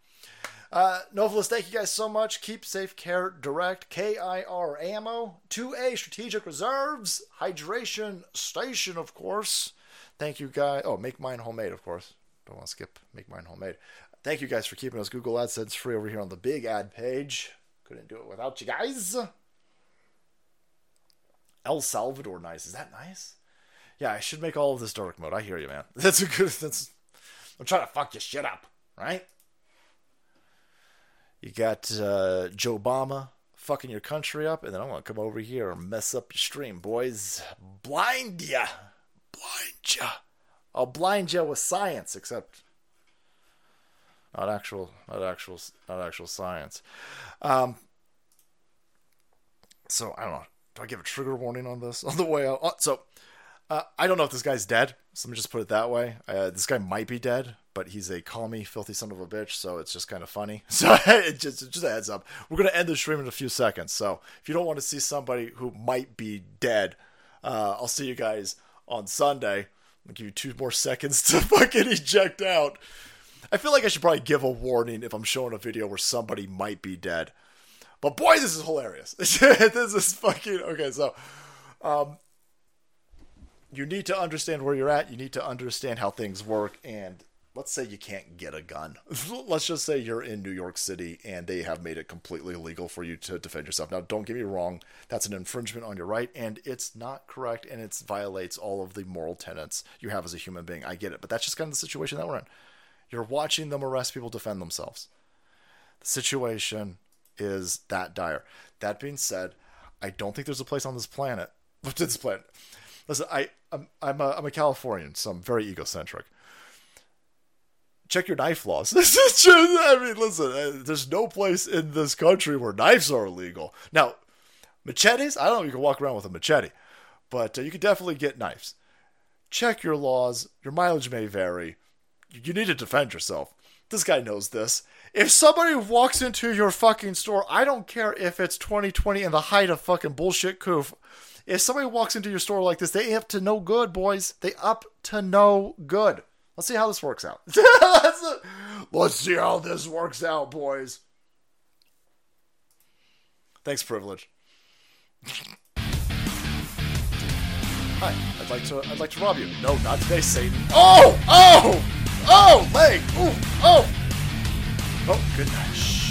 Uh, Novelist, thank you guys so much. Keep safe care direct. KIR ammo. 2A strategic reserves. Hydration station, of course. Thank you guys. Oh, make mine homemade, of course. Don't want to skip make mine homemade. Thank you guys for keeping us Google AdSense free over here on the big ad page. Couldn't do it without you guys. El Salvador nice. Is that nice? Yeah, I should make all of this dark mode. I hear you, man. That's a good that's I'm trying to fuck your shit up, right? You got uh, Joe Obama fucking your country up, and then I'm gonna come over here and mess up your stream, boys. Blind ya, blind ya. I'll blind ya with science, except not actual, not actual, not actual science. Um, so I don't know. Do I give a trigger warning on this on the way out? Uh, so Uh, I don't know if this guy's dead. So let me just put it that way. Uh, this guy might be dead, but he's a call me filthy son of a bitch, so it's just kind of funny. So it just just a heads up. We're gonna end the stream in a few seconds. So if you don't want to see somebody who might be dead, uh, I'll see you guys on Sunday. I'll give you two more seconds to fucking eject out. I feel like I should probably give a warning if I'm showing a video where somebody might be dead. But boy, this is hilarious. this is fucking okay. So, um, you need to understand where you're at. You need to understand how things work. And let's say you can't get a gun. let's just say you're in New York City and they have made it completely illegal for you to defend yourself. Now, don't get me wrong. That's an infringement on your right, and it's not correct, and it violates all of the moral tenets you have as a human being. I get it, but that's just kind of the situation that we're in. You're watching them arrest people defend themselves. The situation is that dire. That being said, I don't think there's a place on this planet, this planet, Listen, I I'm I'm a, I'm a Californian, so I'm very egocentric. Check your knife laws. This is true. I mean, listen, uh, there's no place in this country where knives are illegal. Now, machetes, I don't know if you can walk around with a machete, but uh, you can definitely get knives. Check your laws. Your mileage may vary. You need to defend yourself. This guy knows this. If somebody walks into your fucking store, I don't care if it's 2020 and the height of fucking bullshit coof. If somebody walks into your store like this, they up to no good, boys. They up to no good. Let's see how this works out. Let's see how this works out, boys. Thanks, privilege. Hi, I'd like to I'd like to rob you. No, not today, Satan. Oh! Oh! Oh! Leg! Ooh! Oh! Oh, good night.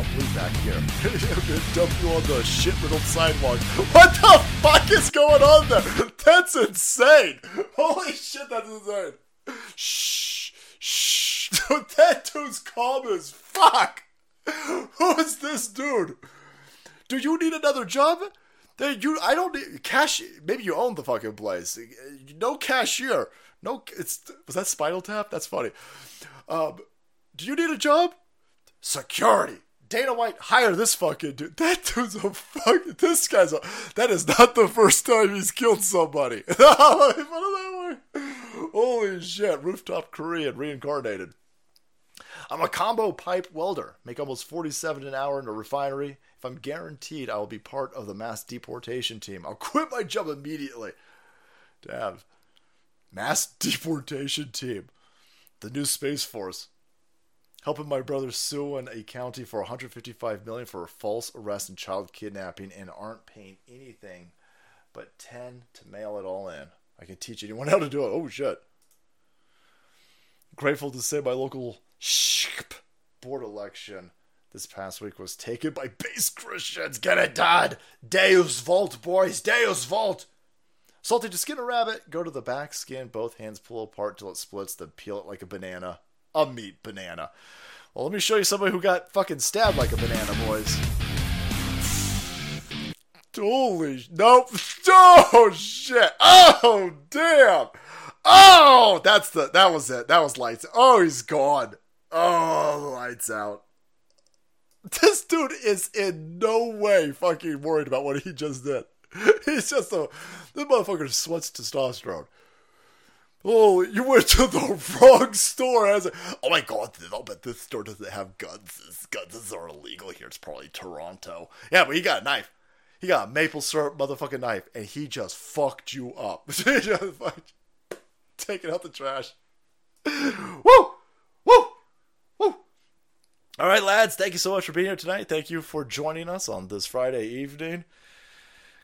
Don't leave back here. Dump you on the shit-riddled sidewalk. What the fuck is going on there? That's insane! Holy shit, that's insane! Shh, shh. that dude's calm as fuck! Who is this dude? Do you need another job? You, I don't need cash. Maybe you own the fucking place. No cashier. No, it's was that Spinal Tap? That's funny. Um, do you need a job? Security. Dana White, hire this fucking dude. That dude's a fuck. This guy's a. That is not the first time he's killed somebody. Holy shit! Rooftop Korean reincarnated. I'm a combo pipe welder. Make almost 47 an hour in a refinery. If I'm guaranteed I will be part of the mass deportation team, I'll quit my job immediately. Damn. Mass deportation team. The new Space Force. Helping my brother sue in a county for 155 million for false arrest and child kidnapping and aren't paying anything but 10 to mail it all in. I can teach anyone how to do it. Oh shit. Grateful to say my local shh board election this past week was taken by base Christians. Get it done! Deus Vult, boys! Deus Vult! Salty to skin a rabbit, go to the back, skin both hands, pull apart till it splits, then peel it like a banana. A meat banana. Well, let me show you somebody who got fucking stabbed like a banana, boys. Holy nope. Oh shit. Oh damn. Oh, that's the that was it. That was lights. Oh, he's gone. Oh, lights out. This dude is in no way fucking worried about what he just did. He's just a this motherfucker sweats testosterone. Oh, you went to the wrong store. As a, oh my god, I'll bet this store doesn't have guns. This guns are illegal here. It's probably Toronto. Yeah, but he got a knife. He got a maple syrup motherfucking knife, and he just fucked you up. fucked, taking out the trash. Woo! Woo! Woo! All right, lads, thank you so much for being here tonight. Thank you for joining us on this Friday evening.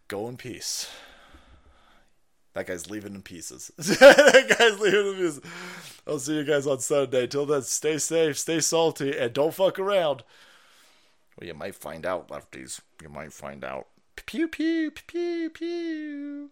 Go in peace. That guy's leaving in pieces. that guy's leaving in pieces. I'll see you guys on Sunday. Till then, stay safe, stay salty, and don't fuck around. Well, you might find out, lefties. You might find out. Pew pew pew pew pew.